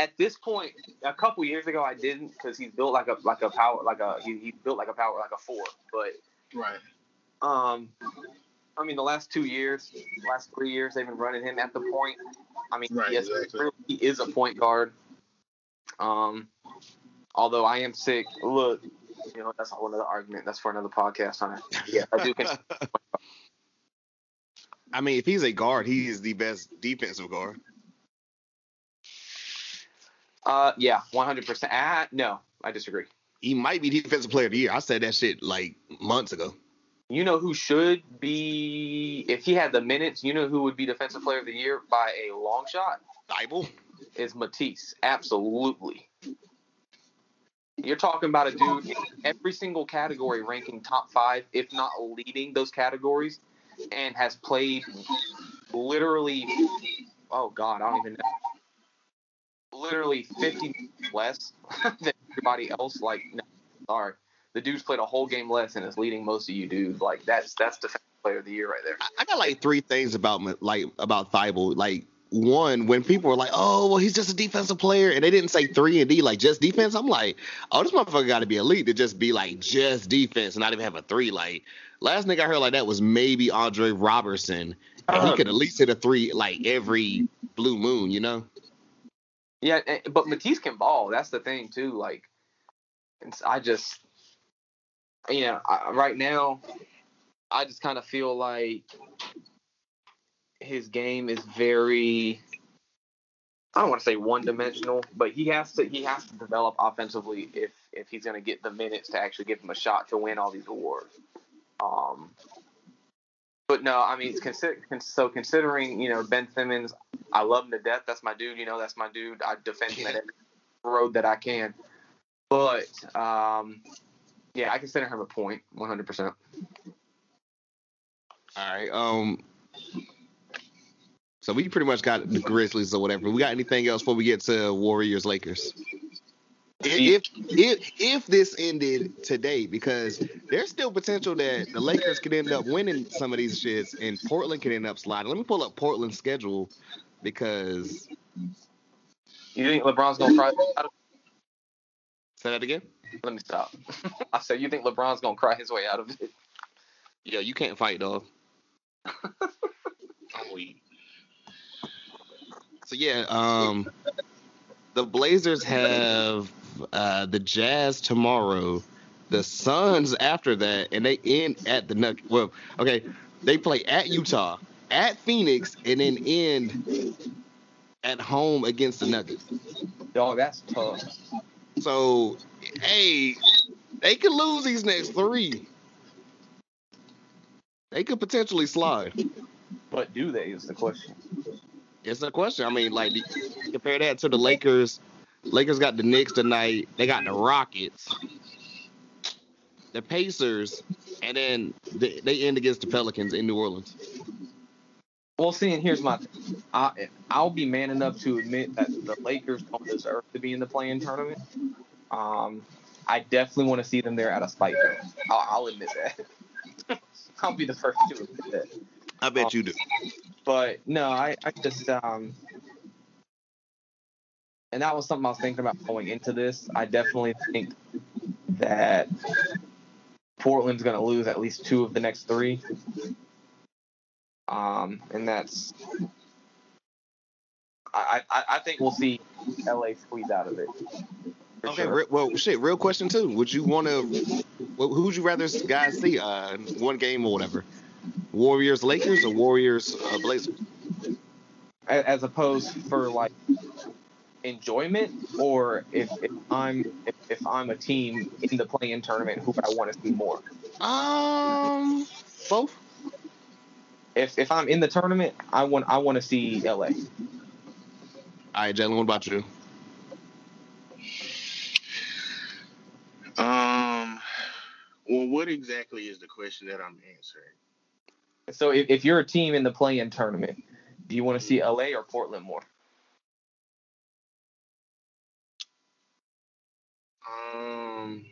at this point, a couple years ago, I didn't because he's built like a like a power like a he, he built like a power like a four. But Right. um, I mean, the last two years, last three years, they've been running him at the point. I mean, Right, yes, exactly. he is a point guard. Um, although I am sick. Look, you know that's a whole other argument. That's for another podcast. Huh? Yeah, I do. Consider, I mean, if he's a guard, he is the best defensive guard. Uh, yeah, one hundred percent. Ah, no, I disagree. He might be defensive player of the year. I said that shit like months ago. You know who should be if he had the minutes. You know who would be defensive player of the year by a long shot Bible. is Matisse. Absolutely. You're talking about a dude in every single category ranking top five, if not leading those categories, and has played literally. Oh God, I don't even know. Literally 50 less than everybody else. Like, no, sorry, the dude's played a whole game less and is leading most of you dudes. Like, that's that's defensive player of the year right there. I, got like three things about like about Thybulle. Like one, when people were like, "Oh, well, he's just a defensive player," and they didn't say three and D, like just defense. I'm like, "Oh, this motherfucker got to be elite to just be like just defense and not even have a three. Like last nigga I heard like that was maybe Andre Roberson, and he uh-huh. could at least hit a three like every blue moon, you know? Yeah, but Matisse can ball. That's the thing too. Like, I just, you know, I, right now, I just kind of feel like his game is very. I don't want to say one dimensional, but he has to he has to develop offensively if if he's going to get the minutes to actually give him a shot to win all these awards. Um, but no, I mean, consider, so considering you know Ben Simmons, I love him to death. That's my dude. You know, that's my dude. I defend him at every road that I can. But um, yeah, I consider him a point, 100. percent All right. Um. So we pretty much got the Grizzlies or whatever. We got anything else before we get to Warriors Lakers? If if if this ended today, because there's still potential that the Lakers could end up winning some of these shits and Portland could end up sliding. Let me pull up Portland's schedule because You think LeBron's gonna cry? out of- say that again. Let me stop. I said, you think LeBron's gonna cry his way out of it? Yeah, you can't fight dog. I'm weak. So yeah, um, the Blazers have uh, the Jazz tomorrow, the Suns after that, and they end at the Nuggets. Well, okay, they play at Utah, at Phoenix, and then end at home against the Nuggets. Dog, that's tough. So, hey, they could lose these next three. They could potentially slide. But do they is the question. It's a question. I mean, like compare that to the Lakers. Lakers got the Knicks tonight. They got the Rockets, the Pacers, and then they, they end against the Pelicans in New Orleans. Well, see, and here's my. I, I'll be man enough to admit that the Lakers don't deserve to be in the playing tournament. Um, I definitely want to see them there of spite, though. I'll, I'll admit that. I'll be the first to admit that. I bet you do. But no, I, I just um and that was something I was thinking about going into this. I definitely think that Portland's gonna lose at least two of the next three. Um and that's I, I, I think we'll see LA squeeze out of it. Okay. sure. re- well, shit. Real question too. Would you want to? Who would you rather guys see? Uh, one game or whatever. Warriors, Lakers, or Warriors, uh, Blazers? As opposed for like enjoyment or if, if I'm if, if I'm a team in the play-in tournament who I want to see more. Um, both. If if I'm in the tournament, I want I want to see LA. All right, Jalen. What about you? Um, well, what exactly is the question that I'm answering? So if, if you're a team in the play-in tournament, do you want to see LA or Portland more? Um,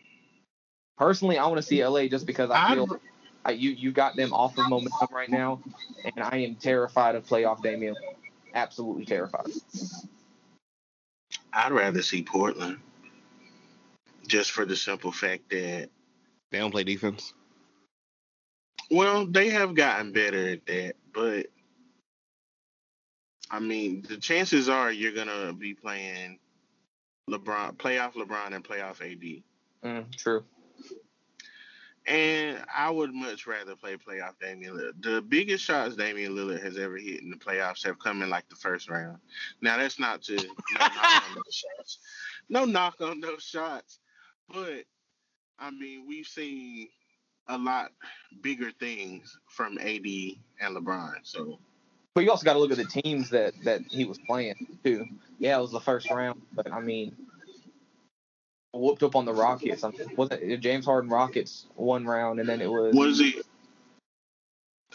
Personally, I want to see LA just because I I'd, feel I, you you got them off of momentum right now, and I am terrified of playoff Damian. Absolutely terrified. I'd rather see Portland, just for the simple fact that They don't play defense. Well, they have gotten better at that, but I mean, the chances are you're gonna be playing LeBron, playoff LeBron, and playoff AD. Mm, true. And I would much rather play playoff Damian Lillard. The biggest shots Damian Lillard has ever hit in the playoffs have come in like the first round. Now that's not to no knock on those shots. No knock on those shots. But I mean we've seen a lot bigger things from AD and LeBron. So But you also got to look at the teams that that he was playing too. Yeah, it was the first round, but I mean, whooped up on the Rockets. I mean, wasn't it James Harden Rockets one round, and then it was was it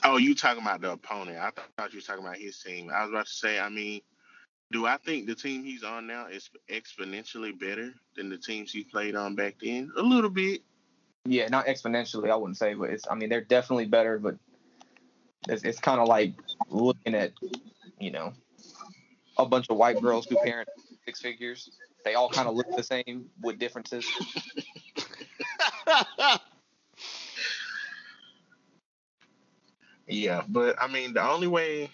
Oh, you talking about the opponent. I thought you were talking about his team. I was about to say, I mean, do I think the team he's on now is exponentially better than the teams he played on back then? A little bit. Yeah, not exponentially. I wouldn't say, but it's. I mean, they're definitely better, but it's it's kind of like looking at you know a bunch of white girls who parent six figures. They all kind of look the same with differences. Yeah, but I mean, the only way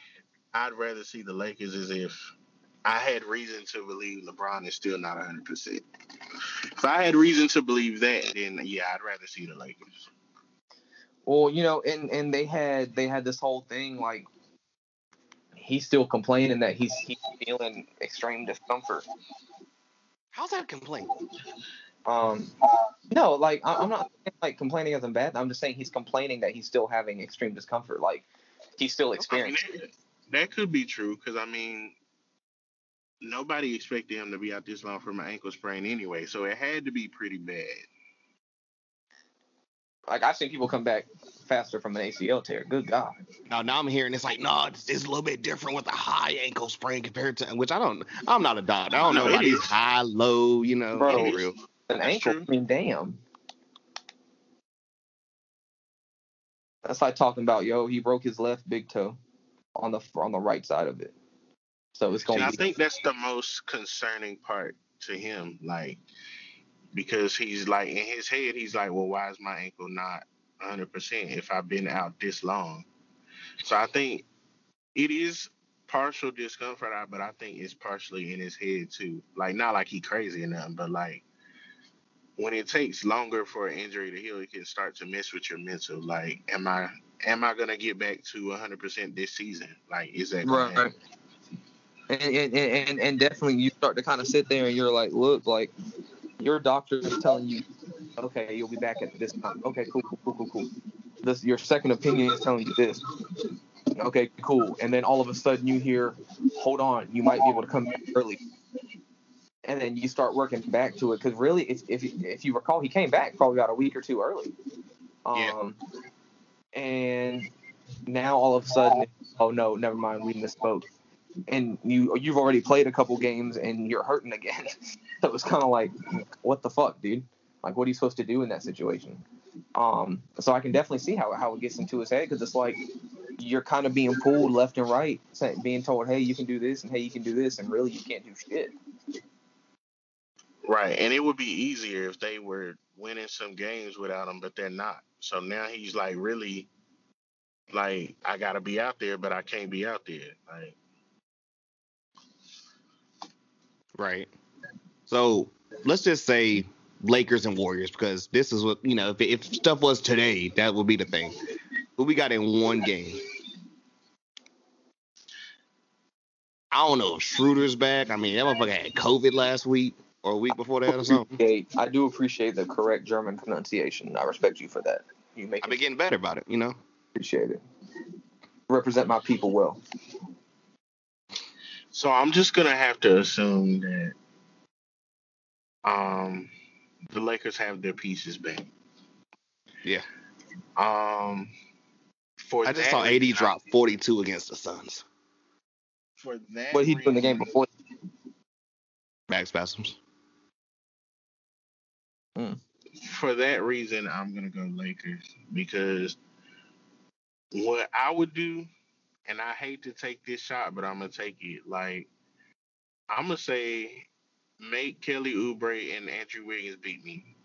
I'd rather see the Lakers is if I had reason to believe LeBron is still not 100%. If I had reason to believe that, then yeah, I'd rather see the Lakers. Well, you know, and and they had they had this whole thing like he's still complaining that he's he's feeling extreme discomfort. How's that a complaint? Um, no, like I- I'm not like complaining isn't bad. I'm just saying he's complaining that he's still having extreme discomfort. Like he's still I mean, experiencing. that, that could be true because I mean, nobody expected him to be out this long from an ankle sprain anyway, so it had to be pretty bad. Like I've seen people come back faster from an ACL tear. Good God. Now, now I'm hearing it's like, no, it's, it's a little bit different with a high ankle sprain compared to which I don't. I'm not a doctor. I don't No, know it about these high, low. You know, Bro. real. An That's ankle. true. I mean, damn. That's like talking about yo. He broke his left big toe on the on the right side of it. So it's And gonna I think that's the most concerning part to him, like because he's like in his head, he's like, well, why is my ankle not 100 percent if I've been out this long? So I think it is partial discomfort, but I think it's partially in his head too. Like not like he crazy or nothing, but like when it takes longer for an injury to heal, it can start to mess with your mental. Like, am I am I gonna get back to 100 percent this season? Like, is that gonna Right. happen? And, and, and, and definitely you start to kind of sit there and you're like, look, like your doctor is telling you, okay, you'll be back at this time. Okay, cool, cool, cool, cool, cool. This your second opinion is telling you this. Okay, cool. And then all of a sudden you hear, hold on, you might be able to come back early. And then you start working back to it because really, it's, if if you recall, he came back probably about a week or two early. Yeah. Um, and now all of a sudden, oh no, never mind, we misspoke and you you've already played a couple games and you're hurting again. so it's kind of like, what the fuck, dude? Like, what are you supposed to do in that situation? Um, so I can definitely see how how it gets into his head because it's like you're kind of being pulled left and right, being told, hey, you can do this and hey, you can do this, and really you can't do shit. Right, and it would be easier if they were winning some games without him, but they're not. So now he's like really, like I gotta be out there, but I can't be out there. Like, Right. So let's just say Lakers and Warriors because this is what you know. If, if stuff was today, that would be the thing. But we got in one game. I don't know if Schroeder's back. I mean, that motherfucker had COVID last week or a week before that or something. Appreciate- I do appreciate the correct German pronunciation. I respect you for that. You make I've been getting better about it, you know. appreciate it. Represent my people well. So I'm just gonna have to assume that, um, the Lakers have their pieces back. Yeah. Um, for I just that saw AD reason, drop 42 against the Suns. For that, What he did in the game reason- before. Back spasms. for that reason, I'm gonna go Lakers because what I would do, and I hate to take this shot, but I'm gonna take it. Like I'm gonna say, make Kelly Oubre and Andrew Wiggins beat me.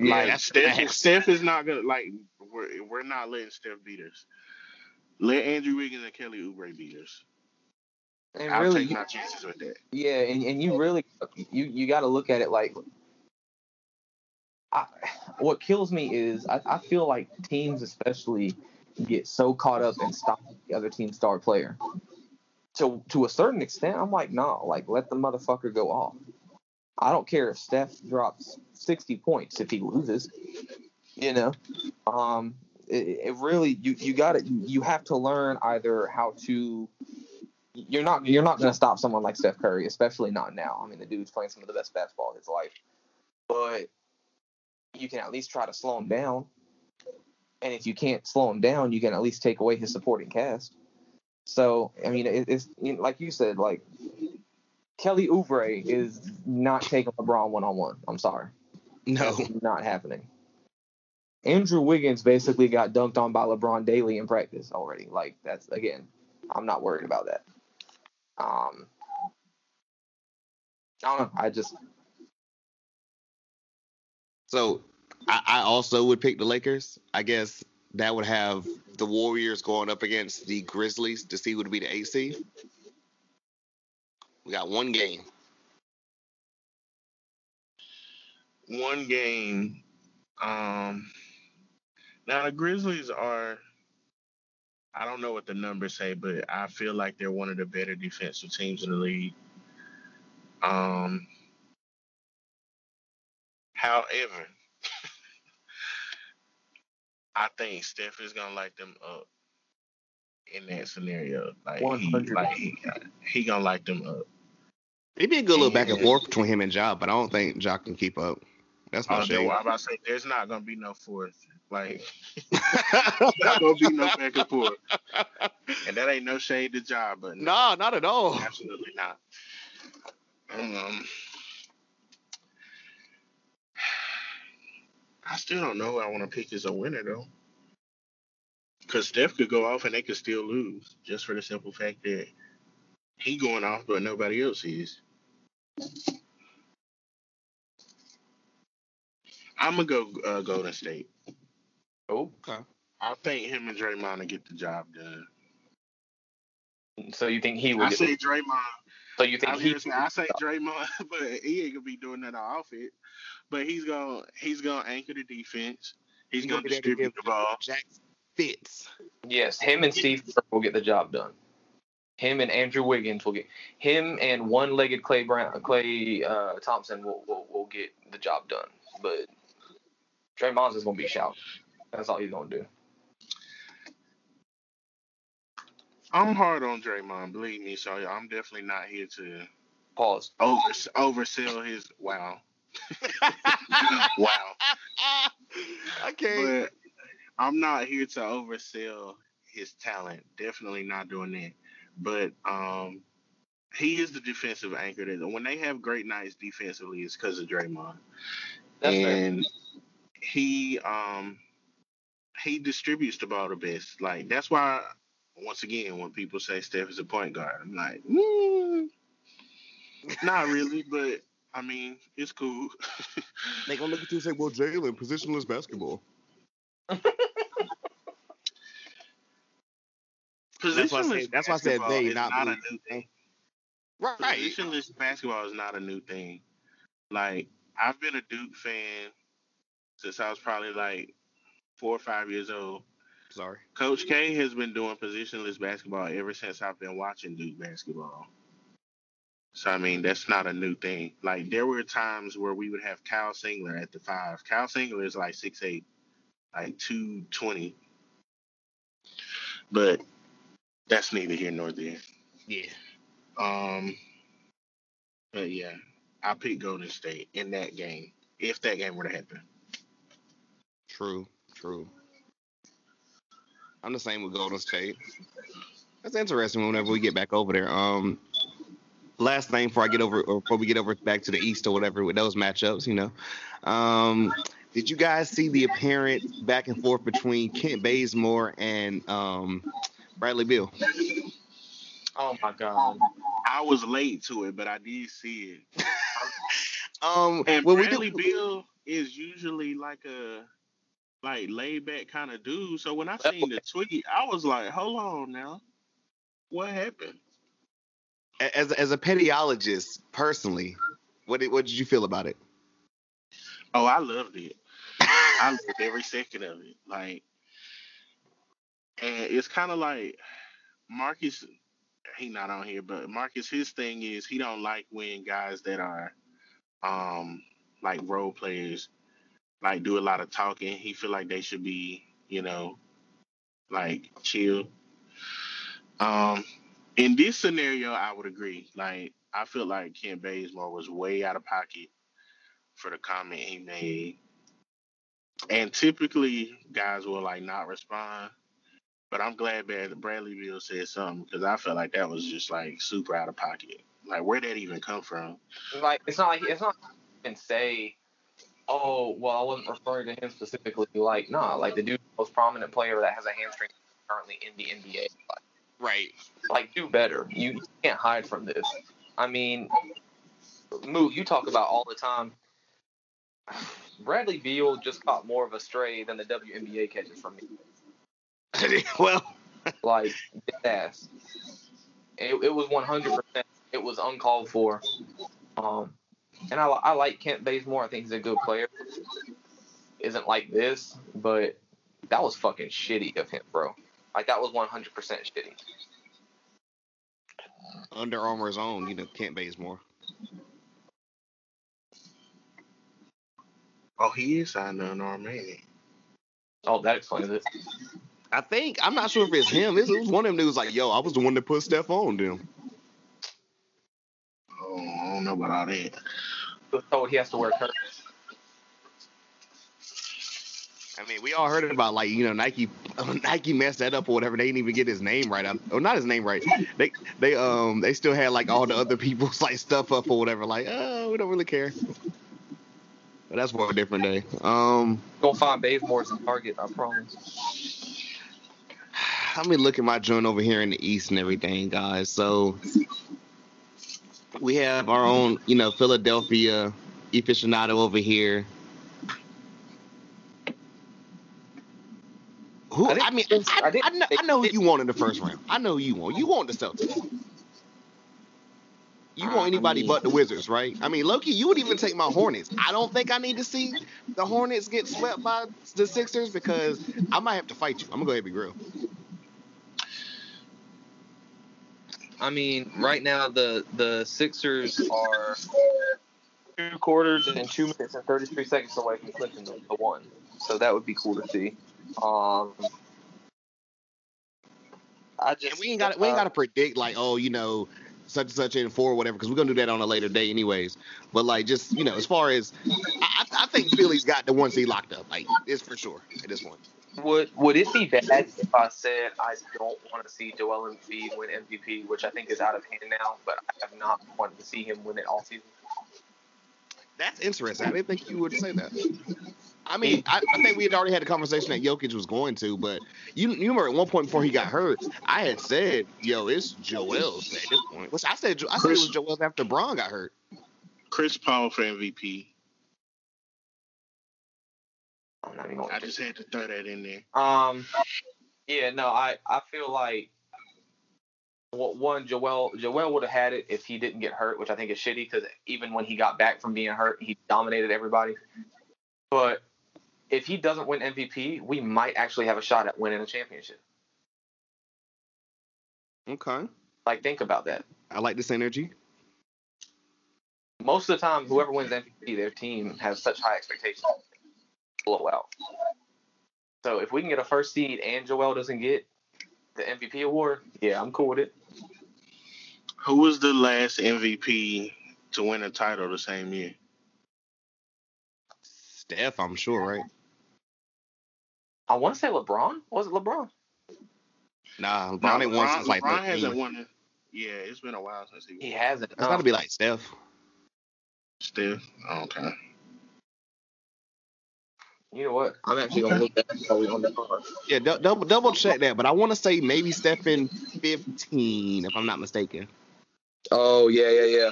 Yeah, like that's Steph, facts. Steph is not gonna like. We're we're not letting Steph beat us. Let Andrew Wiggins and Kelly Oubre beat us. And I'll really, take my chances with that. Yeah, and, and you really you you got to look at it like I, what kills me is I, I feel like teams especially get so caught up in stopping the other team's star player. To to a certain extent, I'm like, no, like let the motherfucker go off. I don't care if Steph drops 60 points if he loses. You know, um, it, it really you you got to you have to learn either how to you're not you're not going to stop someone like Steph Curry, especially not now. I mean, the dude's playing some of the best basketball of his life, but you can at least try to slow him down. And if you can't slow him down, you can at least take away his supporting cast. So, I mean, it, it's you know, like you said, like Kelly Oubre is not taking LeBron one on one. I'm sorry, No. That's not happening. Andrew Wiggins basically got dunked on by LeBron daily in practice already. Like that's again, I'm not worried about that. Um, I don't know. I just So I, I also would pick the Lakers. I guess that would have the Warriors going up against the Grizzlies to see who would be the AC. We got one game. one game. Um, now the Grizzlies are. I don't know what the numbers say, but I feel like they're one of the better defensive teams in the league. Um, however, I think Steph is gonna light them up in that scenario. Like he, like he, he gonna light them up. It'd be a good little back and forth between him and Ja, but I don't think Ja can keep up. That's my Oh, shade. no, I'm about to say there's not gonna be no fourth. Like not gonna be no back and forth. And that ain't no shade to job, but no, not at all. absolutely not. Um, I still don't know who I want to pick as a winner though, because Steph could go off and they could still lose, just for the simple fact that he going off, but nobody else is. I'm gonna go uh, Golden State. Okay. I think him and Draymond will get the job done. So you think he will? I say Draymond. So you I think was he? say I say Draymond, but he ain't gonna be doing that on offense. But he's gonna he's gonna anchor the defense. He's He gonna gonna be to distribute the ball. Jack fits. Yes, him and Steve Kerr will get the job done. Him and Andrew Wiggins will get him and one-legged Clay Brown, Clay uh, Thompson will, will will get the job done. But Draymond's just gonna be shouting. That's all he's gonna do. I'm hard on Draymond, believe me. So I'm definitely not here to Pause. over oversell his wow. wow. Okay. But I'm not here to oversell his talent. Definitely not doing that. But um, he is the defensive anchor. That when they have great nights defensively, it's because of Draymond. That's fair. and he um he distributes the ball the best. Like that's why once again when people say Steph is a point guard, I'm like, mm, not really, but I mean it's cool. They gonna look at you and say, "Well, Jalen, positionless basketball." That's why I said- that's why I said basketball they, is not not a new thing. Right. Positionless basketball is not a new thing. Like I've been a Duke fan since I was probably like four or five years old. Sorry. Coach K has been doing positionless basketball ever since I've been watching Duke basketball. So I mean, that's not a new thing. Like there were times where we would have Kyle Singler at the five. Kyle Singler is like six eight, like two twenty. But that's neither here nor there. Yeah. Um, but yeah, I picked Golden State in that game if that game were to happen. True. True. I'm the same with Golden State. That's interesting. Whenever we get back over there, um, last thing before I get over, or before we get over back to the East or whatever with those matchups, you know, um, did you guys see the apparent back and forth between Kent Bazemore and um, Bradley Bill? Oh my god. I was late to it, but I did see it. Um, And when we Bradley do, Bill is usually like a like laid back kind of dude. So when I seen the tweet, I was like, "Hold on now, what happened?" As as a pediologist, personally, what did what did you feel about it? Oh, I loved it. I loved every second of it. Like, and it's kind of like Marcus. He not on here, but Marcus. His thing is he don't like when guys that are, um, like role players, like do a lot of talking. He feel like they should be, you know, like chill. Um, in this scenario, I would agree. Like, I feel like Kent Bazemore was way out of pocket for the comment he made. And typically, guys will like not respond. But I'm glad Bradley Bill said something because I felt like that was just like super out of pocket. Like, where'd that even come from? Like it's not like it's not even say, oh well, I wasn't referring to him specifically. Like nah, like the dude most prominent player that has a hamstring currently in the NBA. Like, Right. like do better. You, can't hide from this. I mean, Moot, you talk about all the time. Bradley Beal just caught more of a stray than the WNBA catches from me. well, Like ass. It, it was 100. percent It was uncalled for. Um, and I, I like Kent Bazemore. I think he's a good player. Isn't like this, but that was fucking shitty of him, bro. Like that was 100 percent shitty. Under Armour's own, you know, Kent Bazemore. Oh, he is signed to an arm, ain't he? Oh, that explains it. I think I'm not sure if it's him. It was one of them dudes like, "Yo, I was the one that put Steph on them." Oh, I don't know about all that. was told he has to wear curtains. I mean, we all heard about like you know Nike, Nike messed that up or whatever. They didn't even get his name right, or not his name right. They they um they still had like all the other people's like stuff up or whatever. Like, oh, we don't really care. But that's for a different day. Um, Gonna find Bazemore's in Target, I promise. let me look at my joint over here in the east and everything, guys. So we have our own, you know, Philadelphia aficionado over here. Who I I, mean, I, I I know, I know who you want in the first round. I know who you want. You want the Celtics. You want anybody mean- but the Wizards, right? I mean, Loki, you would even take my Hornets. I don't think I need to see the Hornets get swept by the Sixers because I might have to fight you. I'm gonna go ahead and be real. I mean, right now the the Sixers are two quarters and two minutes and 33 seconds away from clinching the, the one. So that would be cool to see. Um, I just And we ain't got we ain't got to predict like, oh, you know, such and such in four or whatever, because we're gonna do that on a later day anyways. But like, just you know, as far as I, I think Philly's got the one seed locked up, like it's for sure at this point. Would would it be bad if I said I don't want to see Joel Embiid win MVP, which I think is out of hand now, but I have not wanted to see him win it all season? That's interesting. I didn't think you would say that. I mean, I, I think we had already had a conversation that Jokic was going to, but you you remember at one point before he got hurt, I had said, "Yo, it's Joel's at this point." Which I said, I said it was Joel's after Braun got hurt. Chris Paul for MVP. I'm not even going I to. just had to throw that in there. Um, yeah, no, I I feel like well, one Joel Joel would have had it if he didn't get hurt, which I think is shitty because even when he got back from being hurt, he dominated everybody. But if he doesn't win MVP, we might actually have a shot at winning a championship. Okay, Like, think about that. I like this energy. Most of the time, whoever wins MVP, their team has such high expectations. Blow out. So if we can get a first seed and Joel doesn't get the MVP award, yeah, I'm cool with it. Who was the last MVP to win a title the same year? Steph, I'm sure, right? I want to say LeBron. Was it LeBron? Nah, LeBron ain't won since like LeBron hasn't won. it. Yeah, it's been a while since he won. He hasn't. It's got to um, be like Steph. Steph. Okay. You know what? I'm actually gonna look that while we on the phone. Yeah, dou- double double check that, but I want to say maybe Steph in 15, if I'm not mistaken, Oh yeah, yeah, yeah.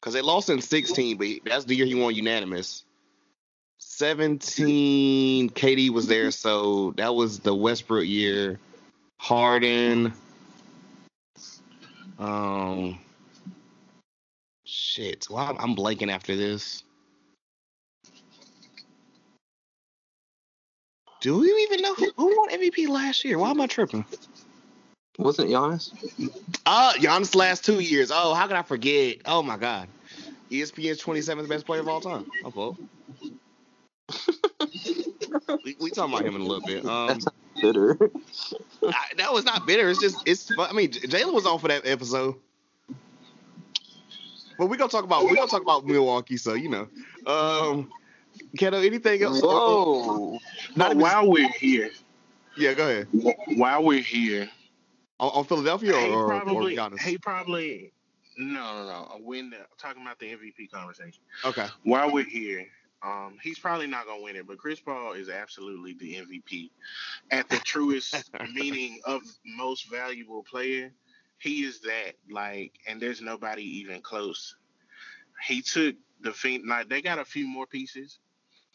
because they lost in 16, but that's the year he won unanimous. 17, KD was there, so that was the Westbrook year. Harden. Um. Shit, well, I'm, I'm blanking after this. Do we even know who, who won MVP last year? Why am I tripping? Wasn't Giannis? Uh, Giannis last two years. Oh, how could I forget? Oh my God. ESPN's 27th best player of all time. My fault. we, we talking about him in a little bit. Um, Bitter. I, that was not bitter. It's just it's. fun. I mean, J- Jalen was on for that episode. But we gonna talk about we gonna talk about Milwaukee. So you know, um, Keto, anything else? Whoa. Not even, while we're here, yeah, go ahead. while we're here, On, on Philadelphia or, he or, or probably, Giannis? he probably, no, no, no. When the, talking about the MVP conversation, Okay. while we're here, um, he's probably not gonna win it, but Chris Paul is absolutely the MVP. At the truest meaning of most valuable player, he is that. Like, and there's nobody even close. He took the Phoenix. Like, they got a few more pieces,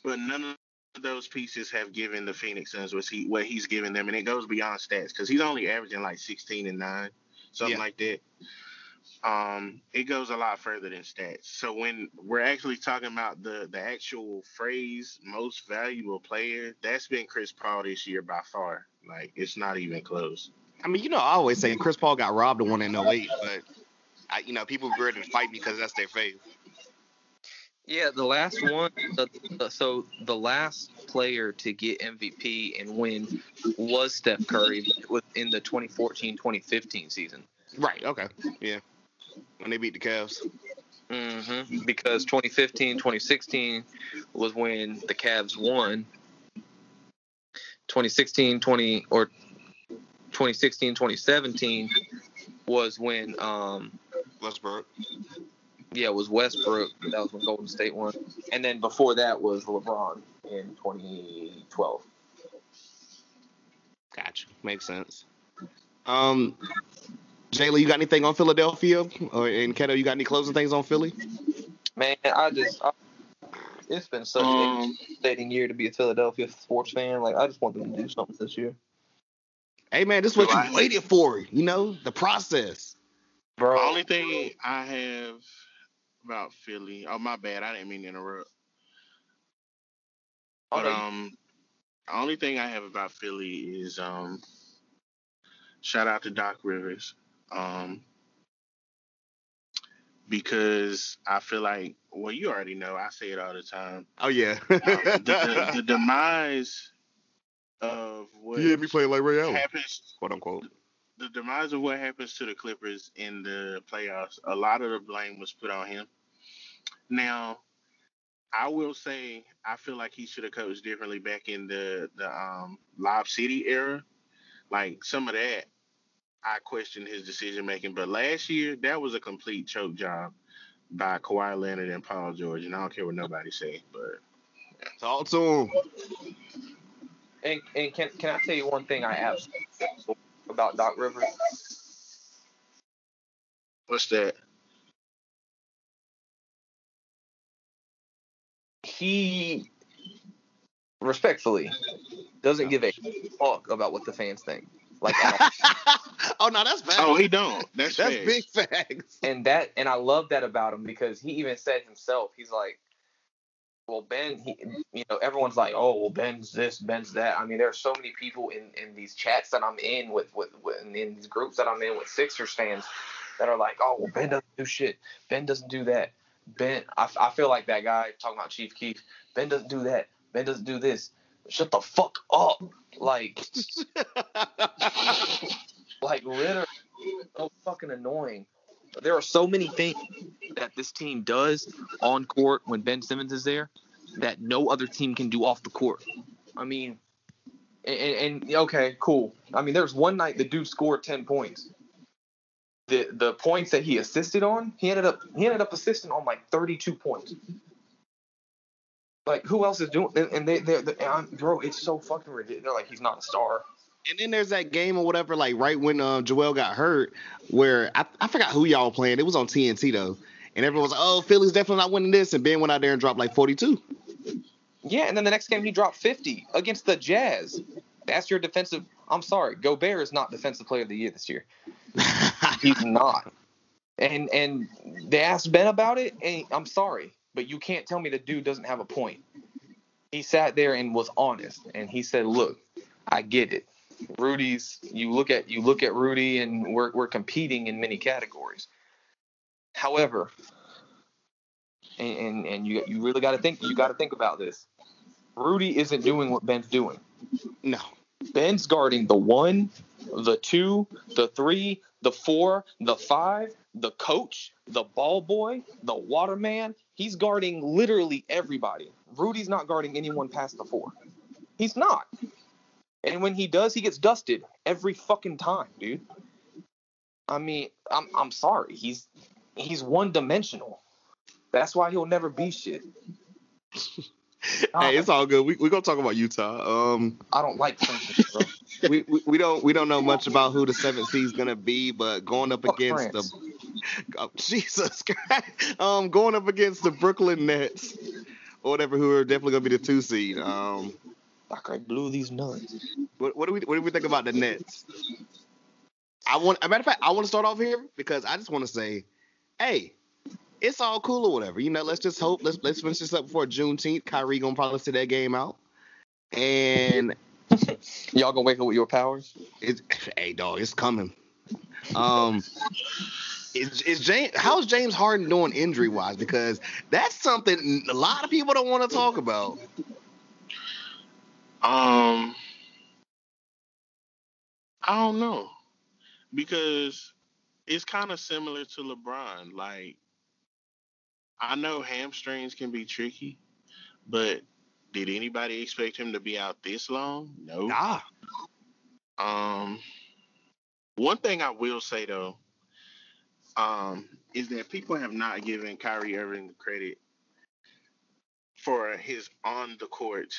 but none of those pieces have given the Phoenix Suns what he what he's given them, and it goes beyond stats because he's only averaging like 16 and nine, something Yeah. like that. Um, it goes a lot further than stats. So when we're actually talking about the the actual phrase most valuable player, that's been Chris Paul this year by far. Like it's not even close. I mean, you know, I always say Chris Paul got robbed of one in 08, but I, you know, people ready to fight because that's their fave. Yeah, the last one. The, the, so the last player to get MVP and win was Steph Curry. But it was in the 2014-2015 season. Right. Okay. Yeah. When they beat the Cavs. hmm Because 2015, 2016 was when the Cavs won. 2016, 20 or 2016, 2017 was when um Westbrook. yeah, it was Westbrook. That was when Golden State won. And then before that was LeBron in 2012. Gotcha. Makes sense. Um, Jayla, you got anything on Philadelphia? Or in Keto, you got any closing things on Philly? Man, I just I, it's been such Um, an exciting year to be a Philadelphia sports fan. Like I just want them to do something this year. Hey man, this is what Right. you waited for. You know, the process. bro. The only thing I have about Philly. Oh my bad. I didn't mean to interrupt. Oh, But um, the only thing I have about Philly is um, shout out to Doc Rivers. Um, because I feel like, well, you already know. I say it all the time. Oh yeah. Um, the, the, the demise of what had me playing like Ray Allen, happens quote unquote. the demise of what happens to the Clippers in the playoffs, a lot of the blame was put on him. Now, I will say I feel like he should have coached differently back in the the um, Lob City era. Like some of that, I questioned his decision making. But last year, that was a complete choke job by Kawhi Leonard and Paul George. And I don't care what nobody say, but Talk to him. and and can can I tell you one thing I absolutely about Doc Rivers? what's that? He respectfully doesn't give a fuck about what the fans think. Like, at oh no, that's bad. Oh, he don't. That's that's facts. big facts. and that and I love that about him because he even said himself, he's like, well, Ben, he, you know, everyone's like, oh, well, Ben's this, Ben's that. I mean, there are so many people in in these chats that I'm in with with, with in these groups that I'm in with Sixers fans that are like, oh, well, Ben doesn't do shit. Ben doesn't do that. Ben, I, I feel like that guy talking about Chief Keef. Ben doesn't do that. Ben doesn't do this. Shut the fuck up. Like, like literally so fucking annoying. There are so many things that this team does on court when Ben Simmons is there that no other team can do off the court. I mean, and, and okay, cool. I mean, there's one night the dude scored ten points. The the points that he assisted on, he ended up he ended up assisting on like 32 points. Like who else is doing? And and they they, they I'm, bro, it's so fucking ridiculous. They're like he's not a star. And then there's that game or whatever, like right when uh, Joel got hurt, where I, I forgot who y'all playing. It was on TNT though, and everyone was like, "Oh, Philly's definitely not winning this." And Ben went out there and dropped like 42. Yeah, and then the next game he dropped 50 against the Jazz. That's your defensive. I'm sorry, Gobert is not defensive player of the year this year. He's not. And and they asked Ben about it, and I'm sorry, but you can't tell me the dude doesn't have a point. He sat there and was honest, and he said, "Look, I get it. Rudy's. You look at you look at Rudy, and we're we're competing in many categories. However, and and, and you you really got to think you got to think about this. Rudy isn't doing what Ben's doing. no, Ben's guarding the one, the two, the three, the four, the five, the coach, the ball boy, the waterman. He's guarding literally everybody. Rudy's not guarding anyone past the four. He's not. And when he does, he gets dusted every fucking time, dude. I mean, I'm I'm sorry. He's he's one dimensional. That's why he'll never be shit. hey, it's all good. We we gonna talk about Utah. Um, I don't like Princeton, bro. we, we we don't we don't know much about who the seventh is gonna be, but going up Fuck against France. the oh, Jesus Christ, um, going up against the Brooklyn Nets or whatever, who are definitely gonna be the two seed. Um, Like I blew these nuts. what, what do we what do we think about the Nets? I want, a matter of fact, I want to start off here because I just want to say, hey, it's all cool or whatever. You know, let's just hope. Let's let's finish this up before Juneteenth. Kyrie gonna probably sit that game out, and Y'all gonna wake up with your powers? It's hey dog, it's coming. Um, is, is James? How's James Harden doing injury wise? Because that's something a lot of people don't want to talk about. Um, I don't know because it's kind of similar to LeBron. Like, I know hamstrings can be tricky, but did anybody expect him to be out this long? No. Nah, Um, one thing I will say though, um, is that people have not given Kyrie Irving the credit for his on the court,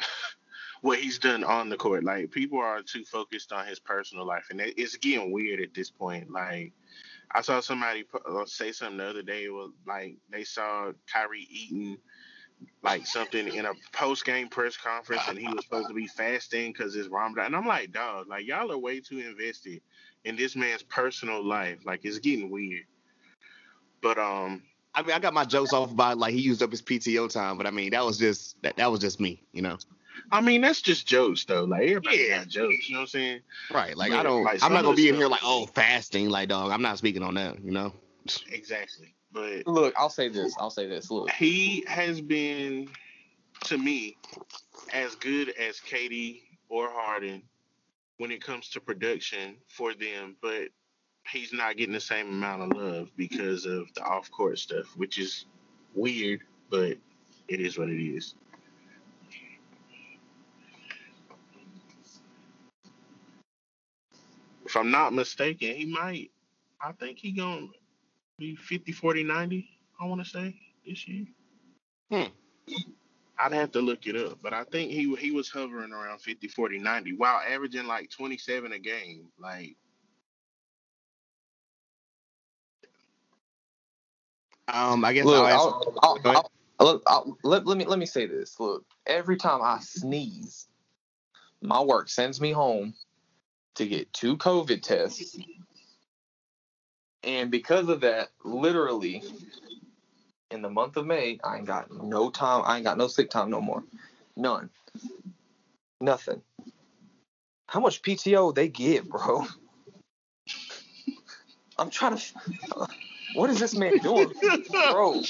what he's done on the court. Like people are too focused on his personal life, and it's getting weird at this point. Like I saw somebody uh, say something the other day. It was like they saw Kyrie eating like something in a post game press conference, and he was supposed to be fasting because it's Ramadan. And I'm like, dog, like y'all are way too invested in this man's personal life. Like it's getting weird. But um, I mean, I got my jokes off about like he used up his PTO time, but I mean that was just that, that was just me, you know. I mean that's just jokes though. Like everybody yeah. got jokes, you know what I'm saying? Right. Like but, I don't. Like, I'm not gonna be in here like oh fasting, like dog. I'm not speaking on that, you know. Exactly. But look, I'll say this. I'll say this. Look, he has been to me as good as KD or Harden when it comes to production for them, but he's not getting the same amount of love because of the off court stuff, which is weird, but it is what it is. If I'm not mistaken, he might I think he gonna be 50, 40, 90, I wanna say, this year. Hmm. I'd have to look it up, but I think he he was hovering around 50, 40, 90 while averaging like 27 a game. Like Um, I guess look, I'll, I'll, I'll, I'll, I'll, let, let me let me say this. Look, every time I sneeze, my work sends me home to get two COVID tests, and because of that, literally, in the month of May, I ain't got no time. I ain't got no sick time no more. None. Nothing. How much PTO they give, bro? I'm trying to. What is this man doing, bro?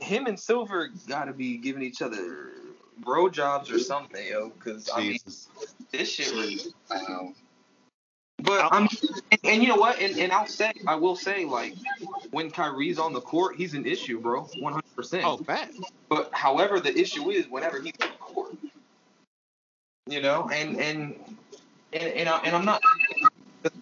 Him and Silver got to be giving each other bro jobs or something, yo. Because I mean, this shit was. Um, but I'm, and, and, you know what? And, and I'll say, I will say, like, when Kyrie's on the court, he's an issue, bro, 100%. Oh, fat. But however, the issue is whenever he's on the court, you know, and and and and, I, and I'm not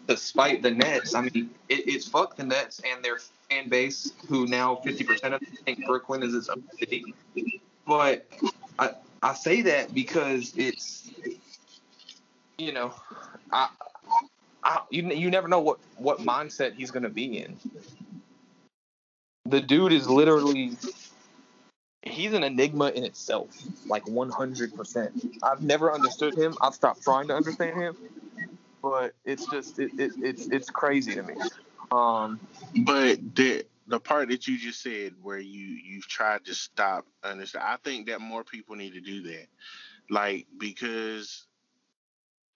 despite the Nets. I mean, it, it's fuck the Nets and their fan base, who now 50% of them think Brooklyn is its own city. But I I say that because it's, you know, I, You you never know what what mindset he's gonna be in. The dude is literally. He's an enigma in itself, like 100%. I've never understood him. I've stopped trying to understand him but it's just it, it, it's it's crazy to me. Um, but the the part that you just said, where you you've tried to stop understand, I think that more people need to do that, like because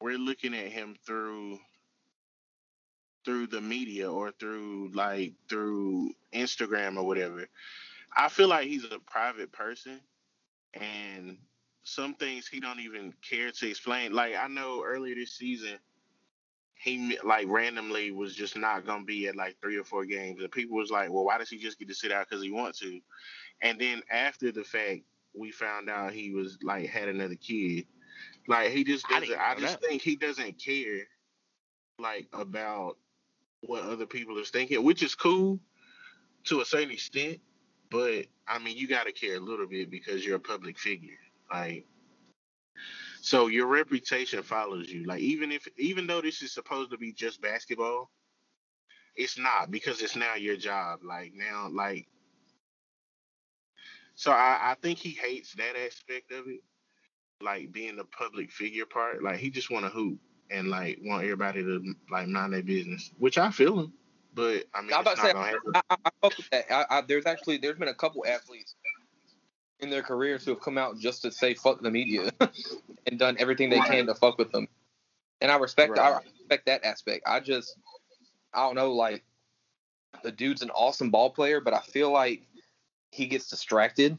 we're looking at him through through the media or through like through Instagram or whatever. I feel like he's a private person and some things he don't even care to explain. Like I know earlier this season he like randomly was just not gonna be at like three or four games, and people was like, "Well, why does he just get to sit out because he wants to?" And then after the fact, we found out he was like had another kid. Like he just doesn't. I, I just that. think he doesn't care, like about what other people are thinking, which is cool to a certain extent. But I mean, you got to care a little bit because you're a public figure. Like so your reputation follows you. Like even if even though this is supposed to be just basketball, it's not because it's now your job. Like now, like so I, I think he hates that aspect of it. Like being the public figure part. Like he just wanna hoop and like want everybody to like mind their business. Which I feel him. But I mean, I'm about to say, I, I, I, I, I, there's actually there's been a couple athletes in their careers who have come out just to say fuck the media and done everything they can to fuck with them. And I respect right. I respect that aspect. I just I don't know like the dude's an awesome ball player, but I feel like he gets distracted.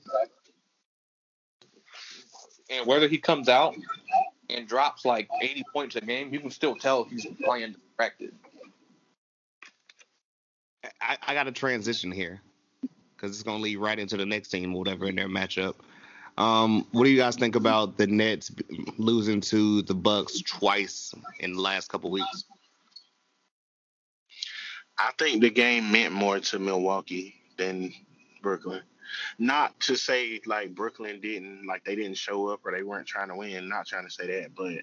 And whether he comes out and drops like 80 points a game, you can still tell he's playing distracted. I, I got a transition here because it's going to lead right into the next team, whatever, in their matchup. Um, what do you guys think about the Nets losing to the Bucks twice in the last couple weeks? I think the game meant more to Milwaukee than Brooklyn. Not to say like Brooklyn didn't like they didn't show up or they weren't trying to win. Not trying to say that, but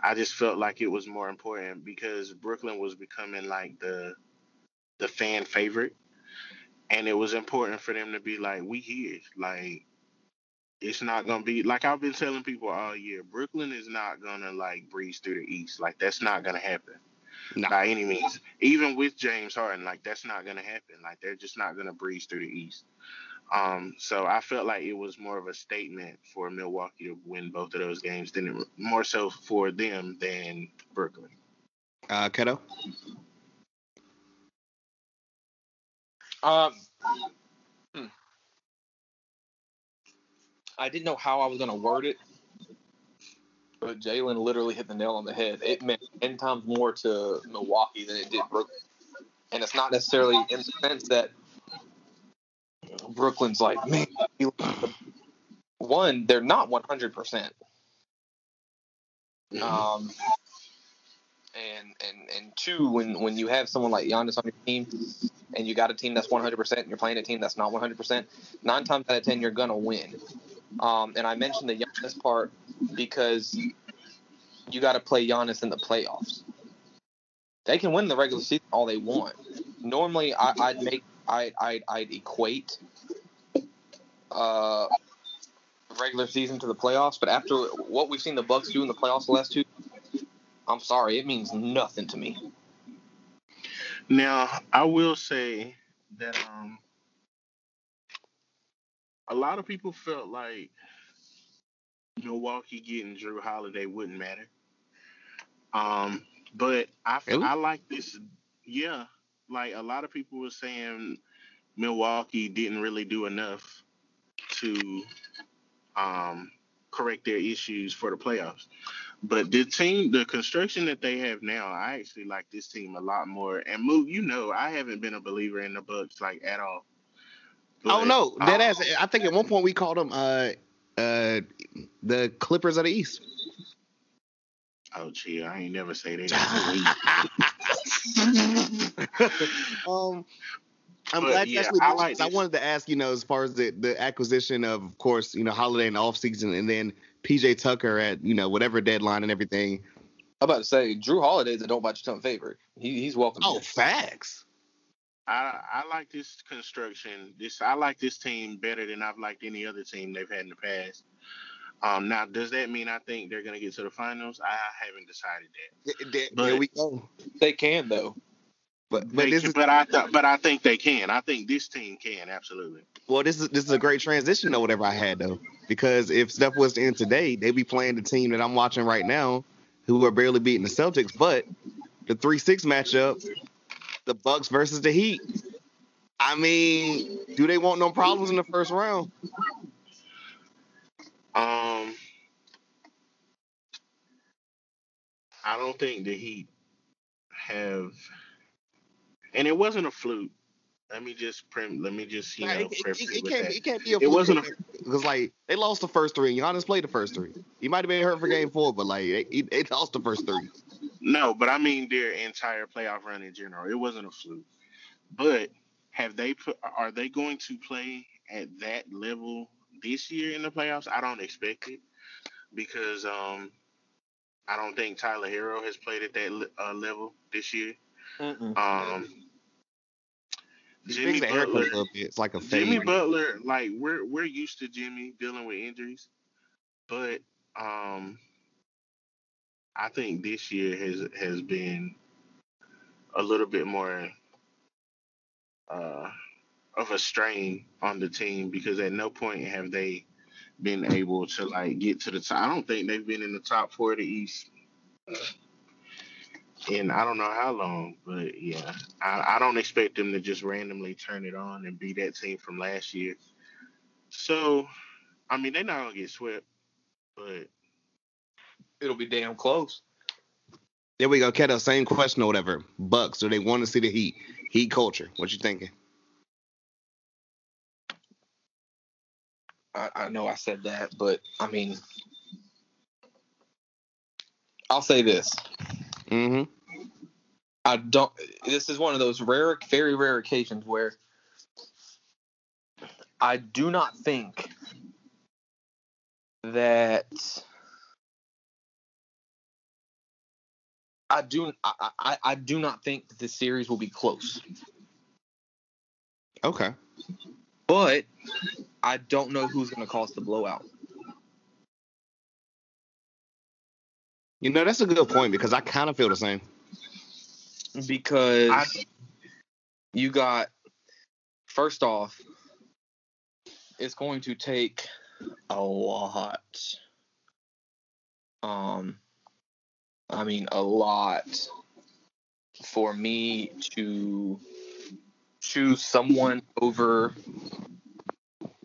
I just felt like it was more important because Brooklyn was becoming like the the fan favorite and it was important for them to be like, we here, like it's not gonna be like I've been telling people all year. Brooklyn is not gonna like breeze through the East. Like that's not gonna happen by any means. Even with James Harden, like that's not gonna happen. Like they're just not gonna breeze through the East. Um, so I felt like it was more of a statement for Milwaukee to win both of those games than it, more so for them than Brooklyn. Uh, Keto. Um, hmm. I didn't know how I was going to word it, but Jalen literally hit the nail on the head. It meant 10 times more to Milwaukee than it did Brooklyn. And it's not necessarily in the sense that Brooklyn's like, man, one, they're not 100%. Um, and and and two, when when you have someone like Giannis on your team, and you got a team that's 100%, and you're playing a team that's not 100%, nine times out of ten you're gonna win. Um, and I mentioned the Giannis part because you got to play Giannis in the playoffs. They can win the regular season all they want. Normally, I, I'd make I I'd, I'd equate uh regular season to the playoffs, but after what we've seen the Bucks do in the playoffs the last two, I'm sorry, it means nothing to me. Now, I will say that um a lot of people felt like Milwaukee getting Jrue Holiday wouldn't matter. Um, but I Really? I like this. Yeah, like a lot of people were saying Milwaukee didn't really do enough to um correct their issues for the playoffs. But the team, the construction that they have now, I actually like this team a lot more. And move, you know, I haven't been a believer in the Bucks like at all. Oh But, no, that um, ass. I think at one point we called them uh uh the Clippers of the East. Oh, gee, I ain't never say that. um, I'm But, glad you yeah, actually I like. I wanted to ask, you know, as far as the, the acquisition of, of course, you know, Holiday and the offseason and then PJ Tucker at, you know, whatever deadline and everything. I'm about to say Jrue Holiday's a don't bite your tongue favorite. He, he's welcome. Oh, here. facts. I I like this construction. This I like this team better than I've liked any other team they've had in the past. Um, now, does that mean I think they're gonna get to the finals? I haven't decided that. Th- th- But- there we go. They can though. But but this can- is but I th- but I think they can. I think this team can absolutely. well, this is this is a great transition or whatever I had though, because if stuff was to end today, they'd be playing the team that I'm watching right now, who are barely beating the Celtics. But the three six matchup, the Bucks versus the Heat. I mean, do they want no problems in the first round? Um, I don't think the Heat have, and it wasn't a fluke. Let me just prim. Let me just you Nah, know it, it- it- it it can't that. be, it can't be a It wasn't a- because like they lost the first three. Giannis played the first three. He might have been hurt for game four, but like they, they lost the first three. No, but I mean their entire playoff run in general. It wasn't a fluke. But have they put? Are they going to play at that level this year in the playoffs? I don't expect it because um, I don't think Tyler Herro has played at that uh, level this year. Mm-mm. Um, He Jimmy fixed the a Butler. little bit. It's like a Jimmy fade. Butler, like we're we're used to Jimmy dealing with injuries, but um, I think this year has has been a little bit more uh, of a strain on the team because at no point have they been able to like get to the top. I don't think they've been in the top four of the East in I don't know how long, but yeah, I, I don't expect them to just randomly turn it on and be that team from last year. So, I mean, they're not gonna get swept, but It'll be damn close. There we go, Keto. Same question or whatever. Bucks. Do they want to see the Heat? Heat culture. What you thinking? I, I know I said that, but I mean, I'll say this. Mm-hmm. I don't. This is one of those rare, very rare occasions where I do not think that I do. I, I, I do not think that this series will be close. Okay. But I don't know who's going to cause the blowout. You know, that's a good point because I kind of feel the same. because I, you got first off, it's going to take a lot. Um, I mean, a lot for me to choose someone over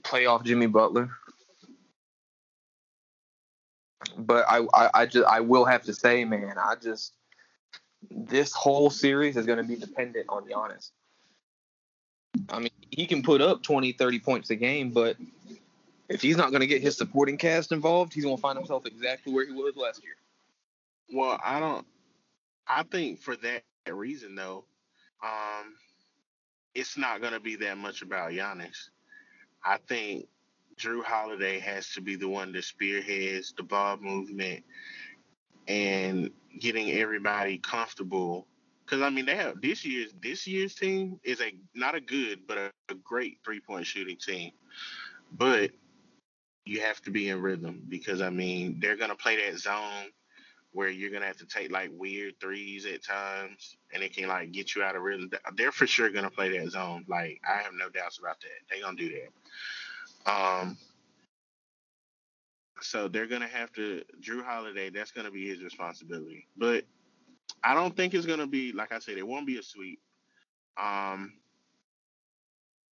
playoff Jimmy Butler. But I, I, I just, I will have to say, man, I just, this whole series is going to be dependent on Giannis. I mean, he can put up 20, 30 points a game, but if he's not going to get his supporting cast involved, he's going to find himself exactly where he was last year. well, I don't. I think for that reason though, um, it's not going to be that much about Giannis. I think Jrue Holiday has to be the one that spearheads the ball movement and getting everybody comfortable. Because I mean, they have this year's this year's team is a not a good but a, a great three point shooting team, but you have to be in rhythm because I mean they're gonna play that zone where you're gonna have to take like weird threes at times, and it can like get you out of rhythm. They're for sure gonna play that zone. Like I have no doubts about that. They're gonna do that. Um, so they're gonna have to Jrue Holiday. That's gonna be his responsibility. But I don't think it's gonna be like I said. It won't be a sweep. Um,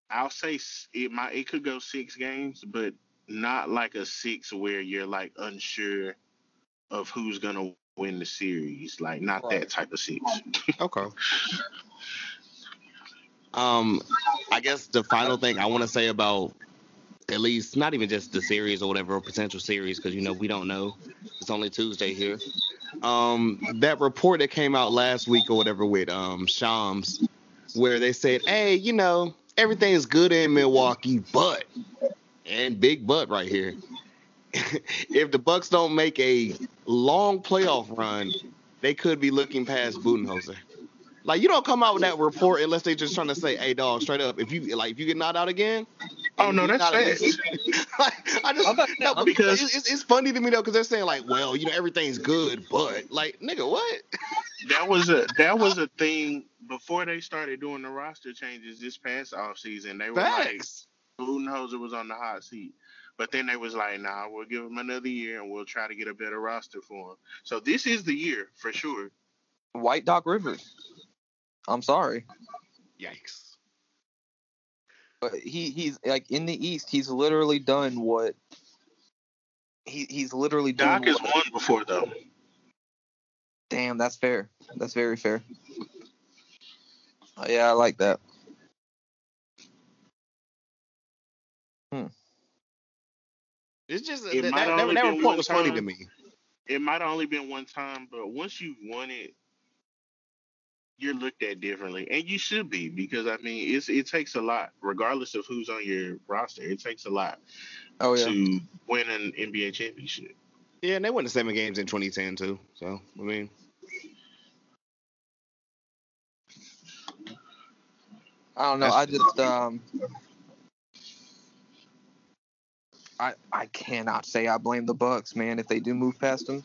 I'll say it might. It could go six games, but not like a six where you're like unsure of who's gonna win the series. Like not Right. that type of six. Okay. Um, I guess the final thing I want to say about at least not even just the series or whatever potential series because you know we don't know. It's only Tuesday here. Um, that report that came out last week or whatever with um Shams, where they said, hey, you know everything is good in Milwaukee, but and big but right here. if the Bucks don't make a long playoff run, they could be looking past Budenholzer. Like you don't come out with that report unless they're just trying to say, "Hey, dog, straight up, if you like, if you get knocked out again." Oh, no, that's knocked out at facts. least- like, I just I'm about- no, because- it's, it's, it's funny to me though because they're saying like, "Well, you know, everything's good, but like, nigga, what?" that was a that was a thing before they started doing the roster changes this past off season. They were like Facts. Budenholzer was on the hot seat. But then they was like, nah, we'll give him another year and we'll try to get a better roster for him. So this is the year for sure. White Doc Rivers. I'm sorry. Yikes. But he he's like in the East. He's literally done what he he's literally doing. Doc has what- won before though. Damn, that's fair. That's very fair. Uh, yeah, I like that. It's just It that, might that, that been report one was funny to time. me. It might have only been one time, but once you've won it, you're looked at differently, and you should be because I mean, it's it takes a lot, regardless of who's on your roster. It takes a lot Oh yeah. to win an NBA championship. Yeah, and they won the seven games in 2010 too. So I mean, I don't know. I just um. I I cannot say I blame the Bucks, man. If they do move past them,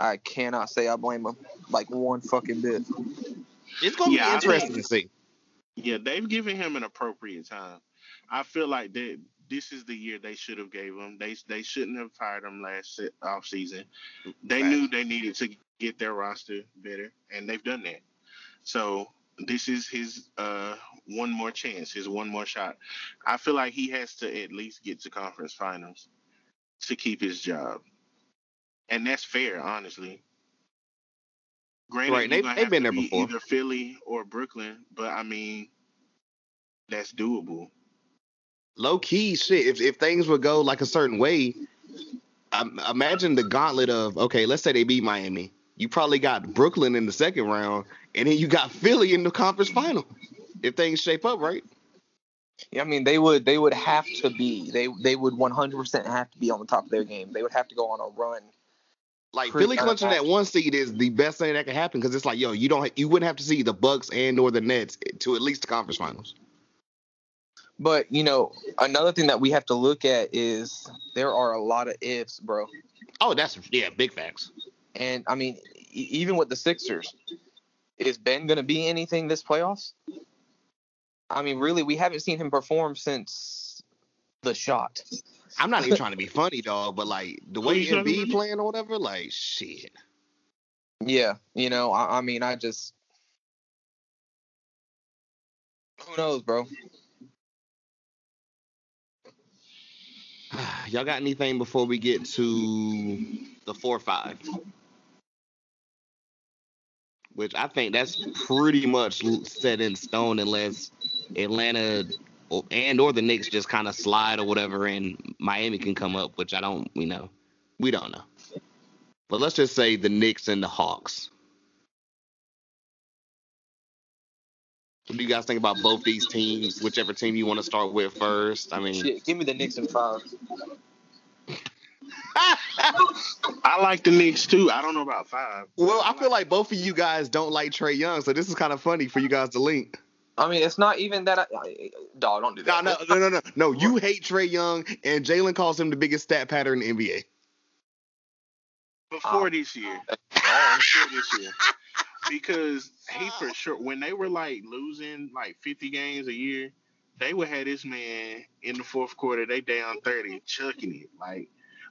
I cannot say I blame him like one fucking bit. it's gonna Yeah, be interesting think- to see. Yeah, they've given him an appropriate time. I feel like that this is the year they should have gave him. They they shouldn't have fired him last off season. They Facts. knew they needed to get their roster better, and they've done that. So this is his uh one more chance, his one more shot. I feel like he has to at least get to conference finals to keep his job, and that's fair, honestly. Granted, Right, they- gonna they've been there be before. either Philly or Brooklyn, but I mean, that's doable. low key shit. If if things would go like a certain way, um, imagine the gauntlet of okay, let's say they beat Miami. You probably got Brooklyn in the second round, and then you got Philly in the conference final. If things shape up right, Yeah, I mean they would they would have to be they they would 100% have to be on the top of their game. They would have to go on a run. Like Pretty Philly clinching that one seed is the best thing that could happen because it's like yo, you don't you wouldn't have to see the Bucks and or the Nets to at least the conference finals. But you know, another thing that we have to look at is there are a lot of ifs, bro. Oh, that's yeah, big facts. And I mean, e- even with the Sixers, is Ben going to be anything this playoffs? I mean, really, we haven't seen him perform since the shot. I'm not even trying to be funny, dog, but like the oh, way Who's that Embiid playing or whatever, like shit. Yeah, you know, I, I mean, I just who knows, bro. Y'all got anything before we get to the four five? Which I think that's pretty much set in stone unless Atlanta or, and or the Knicks just kind of slide or whatever, and Miami can come up, which I don't, you know, we don't know. But let's just say the Knicks and the Hawks. What do you guys think about both these teams? Whichever team you want to start with first. I mean, Shit, give me the Knicks in five. I like the Knicks too. I don't know about five. Well, I feel like both of you guys don't like Trae Young, so this is kind of funny for you guys to link. I mean, it's not even that. I, I, dog, don't do that. no, no, no, no. No, you hate Trae Young, and Jalen calls him the biggest stat pattern in the NBA. Before Oh. this year. Oh. Before this year. Because he for sure when they were like losing like 50 games a year, they would have this man in the fourth quarter, they down 30, chucking it. Like,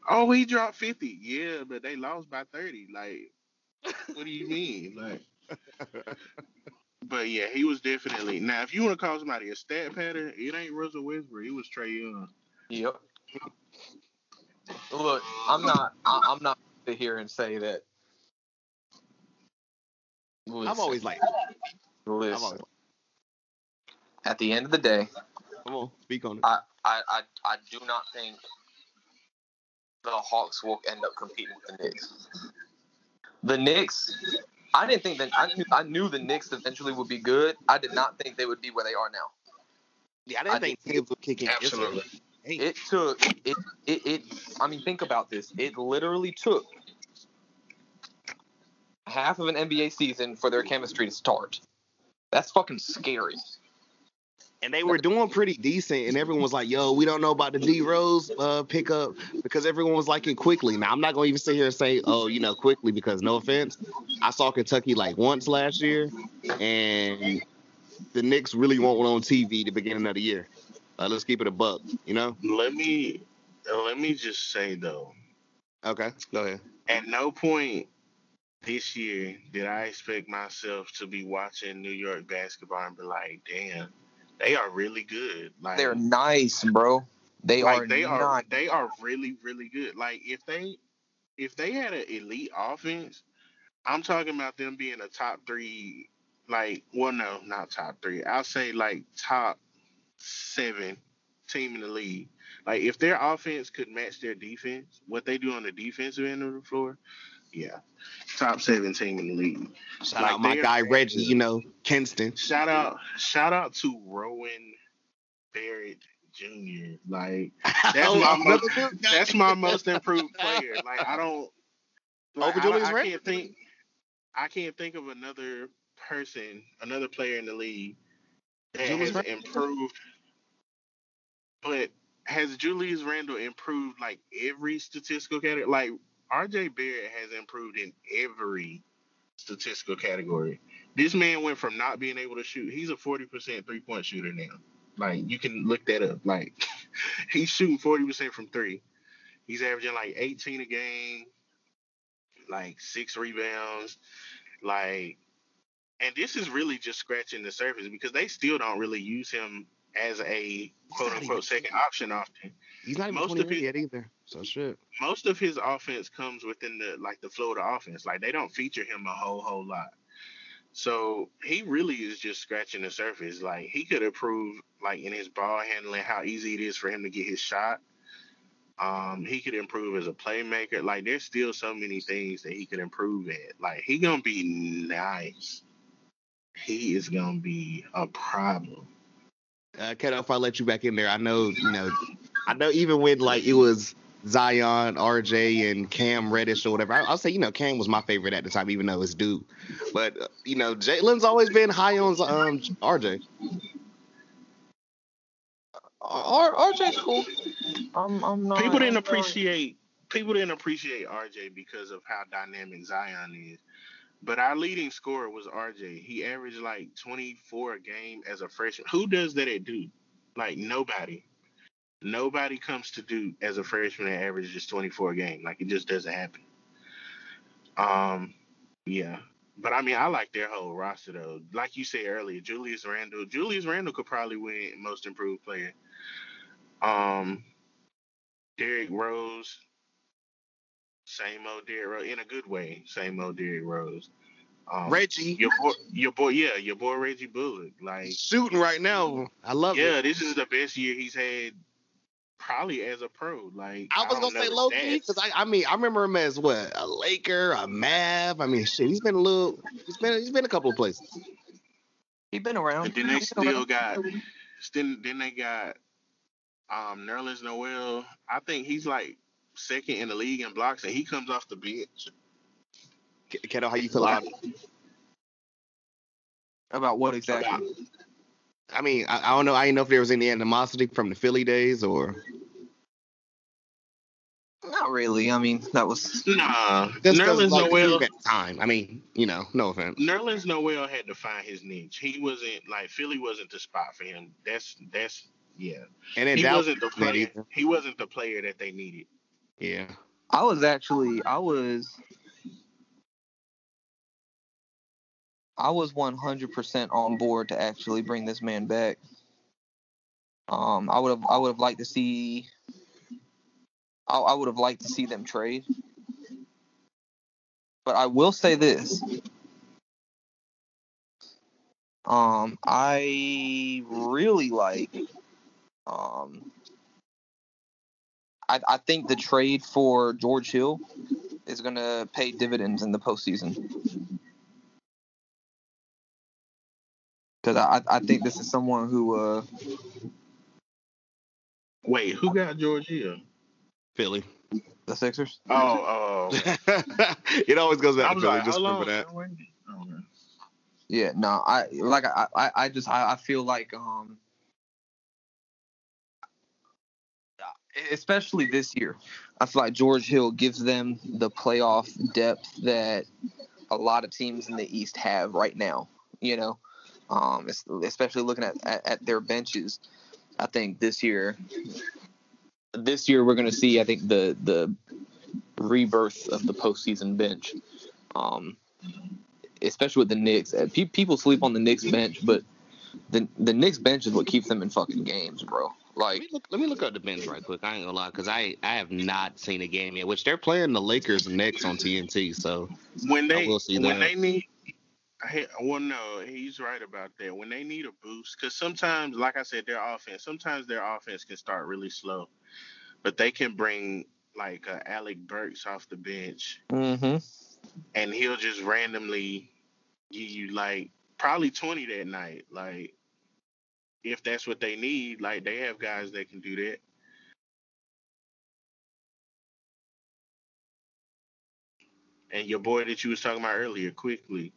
oh, he dropped 50. Yeah, but they lost by 30. Like, what do you mean? Like But yeah, he was definitely now if you want to call somebody a stat pattern, it ain't Russell Westbrook, it was Trae Young. Yep. Look, I'm not. I, I'm not to hear and say that. I'm always like, I'm listen. always, At the end of the day, come on, speak on it. I, I, I, I do not think the Hawks will end up competing with the Knicks. The Knicks, I didn't think that I knew, I knew the Knicks eventually would be good. I did not think they would be where they are now. Yeah, I didn't I think Thibs would kick in. Absolutely. It took it, it it I mean think about this. It literally took half of an NBA season for their chemistry to start. That's fucking scary. And they were doing pretty decent, and everyone was like, "Yo, we don't know about the D Rose uh, pickup because everyone was liking Quickley." Now, I'm not gonna even sit here and say, "Oh, you know, Quickley," because no offense, I saw Kentucky like once last year, and the Knicks really want one on TV the beginning of the year. Uh, let's keep it a buck, you know? Let me let me just say though, Okay, go ahead. at no point this year did I expect myself to be watching New York basketball and be like, damn, they are really good. Like They're nice, bro. They like are they are they are really, really good. Like if they if they had an elite offense, I'm talking about them being a top three like well no, not top three. I'll say like top seven team in the league. Like if their offense could match their defense, what they do on the defensive end of the floor, yeah. Top seven team in the league. Shout Like, out my guy Reggie, you know, Kinston. Shout out shout out to Rowan Barrett Jr. Like That's my most, that's my most improved player. Like I don't like, Over I, Julius I Randle? can't think I can't think of another person, another player in the league that Julius has Randle? improved. But has Julius Randle improved like every statistical category? Like RJ Barrett has improved in every statistical category. This man went from not being able to shoot. He's a forty percent three point shooter now. Like you can look that up. Like he's shooting forty percent from three. He's averaging like eighteen a game, like six rebounds, like. And this is really just scratching the surface because they still don't really use him as a quote unquote second option often. He's not even most of 21 it- yet either. So shit. Most of his offense comes within the like the flow of the offense. Like they don't feature him a whole whole lot. So he really is just scratching the surface. Like he could improve like in his ball handling, how easy it is for him to get his shot. Um, he could improve as a playmaker. Like there's still so many things that he could improve at. Like he gonna be nice. He is gonna be a problem. Uh, Keto, if I let you back in there, I know, you know, I know even when like it was Zion, RJ, and Cam Reddish or whatever, I, I'll say, you know, Cam was my favorite at the time, even though it's dude. But, uh, you know, Jalen's always been high on um, RJ. R- RJ's cool. I'm I'm not People didn't I'm not- appreciate people didn't appreciate RJ because of how dynamic Zion is. But our leading scorer was RJ. He averaged like 24 a game as a freshman. Who does that at Duke? Like nobody. Nobody comes to Duke as a freshman and averages 24 a game. Like it just doesn't happen. Um, yeah. But I mean, I like their whole roster though. Like you said earlier, Julius Randle. Julius Randle could probably win Most Improved Player. Um, Derrick Rose, same old Derrick Rose in a good way. Same old Derrick Rose. Um, Reggie your boy, your boy, yeah, your boy Reggie Bullock. Like, shooting right now. I love yeah, it. this is the best year he's had, probably as a pro. Like, I was don't gonna say the low key because I, I mean I remember him as what a Laker, a Mav. I mean shit, he's been a little, he's been he's been a couple of places. He's been around. But then they He's been around. still got, then then they got, um, Nerlens Noel. I think he's like second in the league in blocks, and he comes off the bench. K- Keto, how you feel about? about what exactly? About- I mean I, I don't know. I didn't know if there was any animosity from the Philly days or Not really. I mean, that was Nah, just 'cause, Nerlens like, Noel. at the time. I mean you know no offense. Nerlens Noel had to find his niche. He wasn't like Philly wasn't the spot for him. That's that's yeah. And then He Dallas wasn't the player. He wasn't the player that they needed. Yeah. I was actually I was I was 100% on board to actually bring this man back. Um, I would have I would have liked to see I, I would have liked to see them trade. But I will say this. Um, I really like um I, I think the trade for George Hill is going to pay dividends in the postseason. Because I, I think this is someone who, uh, Wait, who got Georgia? Philly. the Sixers. Oh, oh. it always goes I back to Philly. like, just remember that. Man. Yeah, no, I like I, I, I just I, I feel like um, especially this year, I feel like George Hill gives them the playoff depth that a lot of teams in the East have right now. You know, um, especially looking at, at, at their benches. I think this year, this year we're going to see. I think the the rebirth of the postseason bench. Um, especially with the Knicks. Uh, pe- people sleep on the Knicks bench, but the the Knicks bench is what keeps them in fucking games, bro. Let Like, me look. Let me look up the bench right quick. I ain't gonna lie, because I I have not seen a game yet. Which they're playing the Lakers next on TNT. So When I they will see when that. they need, I, well, no, he's right about that. When they need a boost, because sometimes, like I said, their offense, sometimes their offense can start really slow, but they can bring like uh, Alec Burks off the bench, mm-hmm. and he'll just randomly give you like probably twenty that night. Like if that's what they need, like they have guys that can do that. And your boy that you was talking about earlier, Quickley,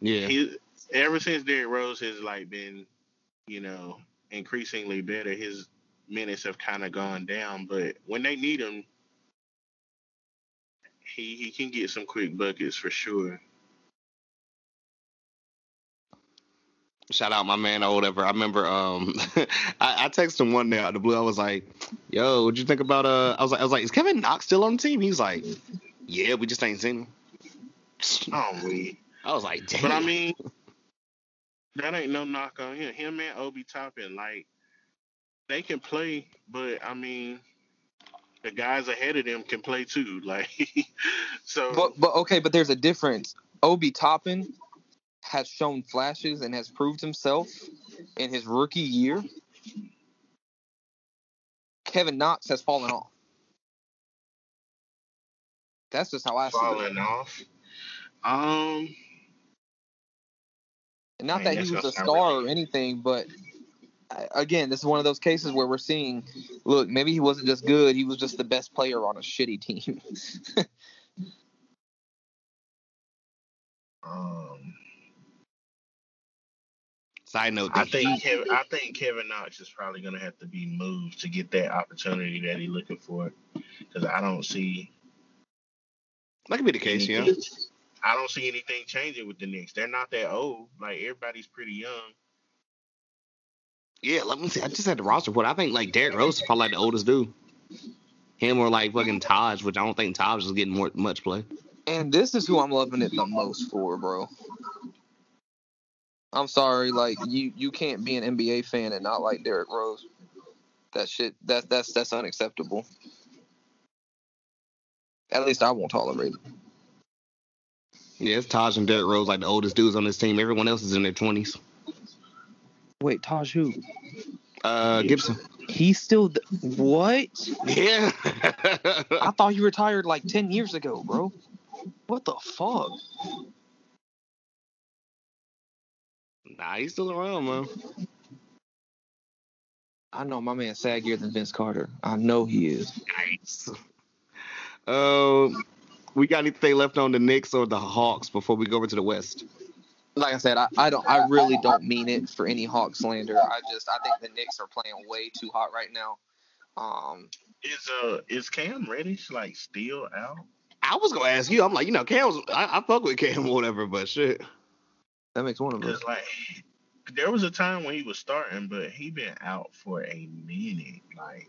yeah, he ever since Derrick Rose has like been, you know, increasingly better. His minutes have kind of gone down, but when they need him, he he can get some quick buckets for sure. shout out my man or whatever. I remember um I, I texted him one day out of the blue. I was like, "Yo, what'd you think about uh?" I was like, "I was like, is Kevin Knox still on the team?" He's like, "Yeah, we just ain't seen him." Oh, we. I was like, "Damn." But I mean, that ain't no knock on him. Him and Obi Toppin, like, they can play, but I mean, the guys ahead of them can play too. Like, so But but okay, but there's a difference. Obi Toppin has shown flashes and has proved himself in his rookie year. Kevin Knox has fallen off. That's just how I see it. falling off. Um, And not Man, that he was a star really- or anything, but uh, again, this is one of those cases where we're seeing, look, maybe he wasn't just good; he was just the best player on a shitty team. um, Side note, I think Kevin, I think Kevin Knox is probably gonna have to be moved to get that opportunity that he's looking for. Because I don't see that could be the case, yeah. Anything- I don't see anything changing with the Knicks. They're not that old. Like everybody's pretty young. Yeah, let me see. I just had the roster report. I think like Derrick Rose is probably like the oldest dude. Him or like fucking Taj, which I don't think Taj is getting more much play. And this is who I'm loving it the most for, bro. I'm sorry, like you you can't be an NBA fan and not like Derrick Rose. That shit that that's that's unacceptable. At least I won't tolerate it. Yeah, it's Taj and Derrick Rose like the oldest dudes on this team. Everyone else is in their twenties. Wait, Taj who? Uh, Gibson. He's still th- what? Yeah. I thought he retired like ten years ago, bro. What the fuck? nah, he's still around, man. I know my man saggier than Vince Carter. I know he is. Nice. Uh, we got anything left on the Knicks or the Hawks before we go over to the West? Like I said, I, I don't I really don't mean it for any Hawk slander. I just I think the Knicks are playing way too hot right now. Um Is uh is Cam Reddish like still out? I was gonna ask you. I'm like, you know, Cam was. I, I fuck with Cam or whatever, but shit. that makes one of them. Because like there was a time when he was starting, but he been out for a minute. Like,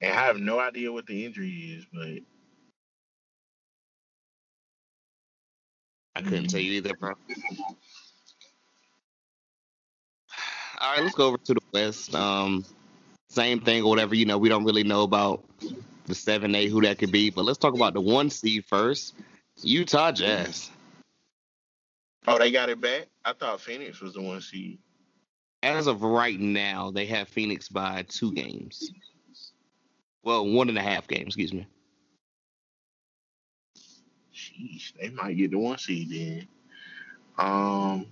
and I have no idea what the injury is, but I couldn't tell you either, bro. All right, let's go over to the West. Um, same thing or whatever. You know, we don't really know about the seven eight who that could be, but let's talk about the one seed first. Utah Jazz. oh, they got it back. I thought Phoenix was the one seed. As of right now, they have Phoenix by two games. Well, one and a half games, excuse me. Sheesh, they might get the one seed then. Um,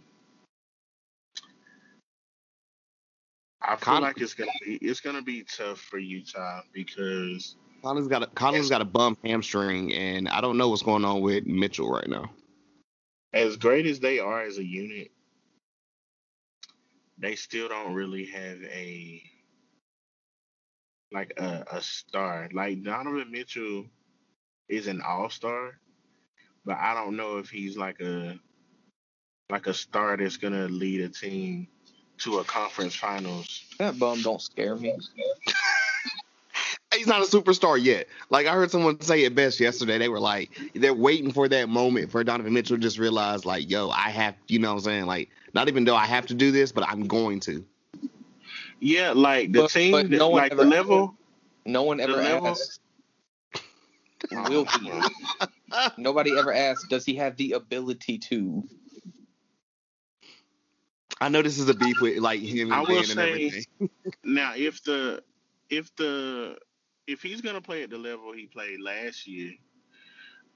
I feel Con- like it's gonna be it's gonna be tough for Utah because Collins got a Collins got a bum hamstring, and I don't know what's going on with Mitchell right now. as great as they are as a unit, they still don't really have a like a, a star. Like Donovan Mitchell is an all star, but I don't know if he's like a like a star that's gonna lead a team to a conference finals. That bum don't scare me. He's not a superstar yet. Like I heard someone say it best yesterday. They were like, they're waiting for that moment for Donovan Mitchell to just realize, like, yo, I have, you know what I'm saying? Like, not even though I have to do this, but I'm going to. Yeah, like the But- team, but no one like ever- the level. No one ever The level- asked. Will he? Nobody ever asked, does he have the ability to? I know this is a beef with like him I and will Ben and say- everything. Now, if the if the if he's gonna play at the level he played last year,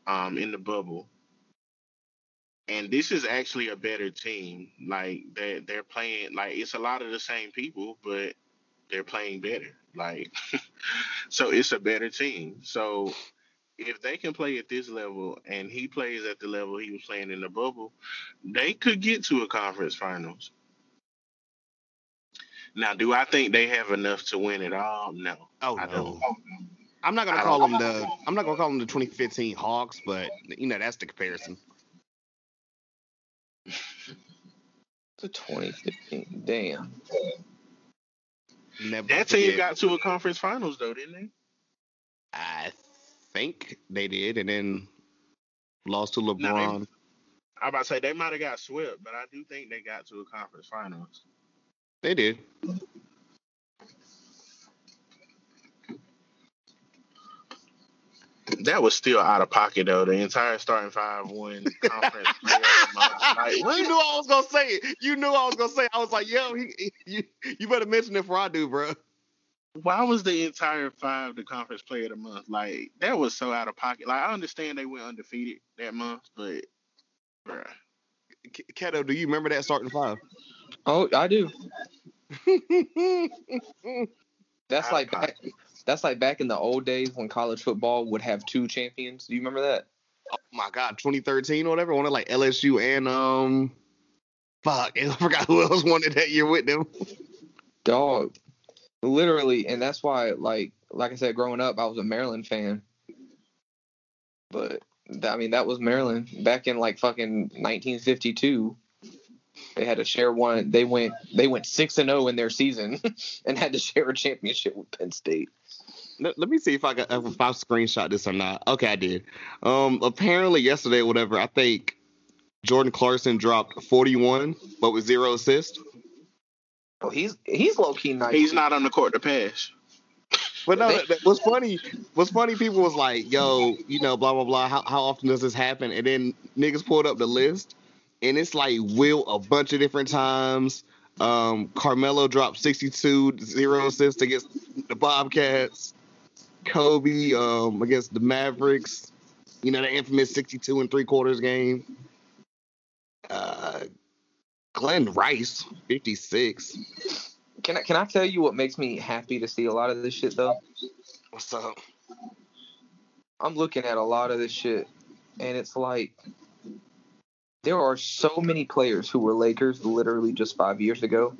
um, in the bubble, and this is actually a better team. Like they they're playing like it's a lot of the same people, but they're playing better. Like so, it's a better team. So if they can play at this level and he plays at the level he was playing in the bubble, they could get to a conference finals. Now, do I think they have enough to win it all? No. Oh I no. don't. I'm not gonna I call them the I'm not gonna call them the 2015 Hawks, but you know that's the comparison. The 2015. Damn. Never That team forget. got to a conference finals though, didn't they? I think they did, and then lost to No, they- LeBron. I'm about to say they might have got swept, but I do think they got to a conference finals. They did. That was still out of pocket though. The entire starting five won conference. player of. Like, you knew I was gonna say it. You knew I was gonna say. It. I was like, yo, he, he- you, you better mention it before I do, bro. Why was the entire five the conference player of the month? Like that was so out of pocket. Like I understand they went undefeated that month, but bruh. K- Keto, do you remember that starting five? Oh, I do. That's Out like back, that's like back in the old days when college football would have two champions. Do you remember that? oh my God, 2013 or whatever. One of like LSU and um Fuck, I forgot who else wanted that year with them. Dog. Literally, and that's why, like, like I said, growing up, I was a Maryland fan. But I mean, that was Maryland back in like fucking 1952. They had to share one. They went they went six and zero in their season, and had to share a championship with Penn State. Let, let me see if I got if I screenshot this or not. Okay, I did. Um, apparently yesterday, whatever. I think Jordan Clarkson dropped 41, but with zero assists. Oh, he's he's low key nice. He's not on the court to pass. But no, what's funny, what's funny, people was like, yo, you know, blah, blah, blah. How, how often does this happen? And then niggas pulled up the list, and it's like Will a bunch of different times. Um, Carmelo dropped 62, zero assists against the Bobcats. Kobe um, against the Mavericks. You know, the infamous 62 and three quarters game. Uh, Glen Rice, 56. Can I can I tell you what makes me happy to see a lot of this shit though? What's up? I'm looking at a lot of this shit, and it's like there are so many players who were Lakers literally just five years ago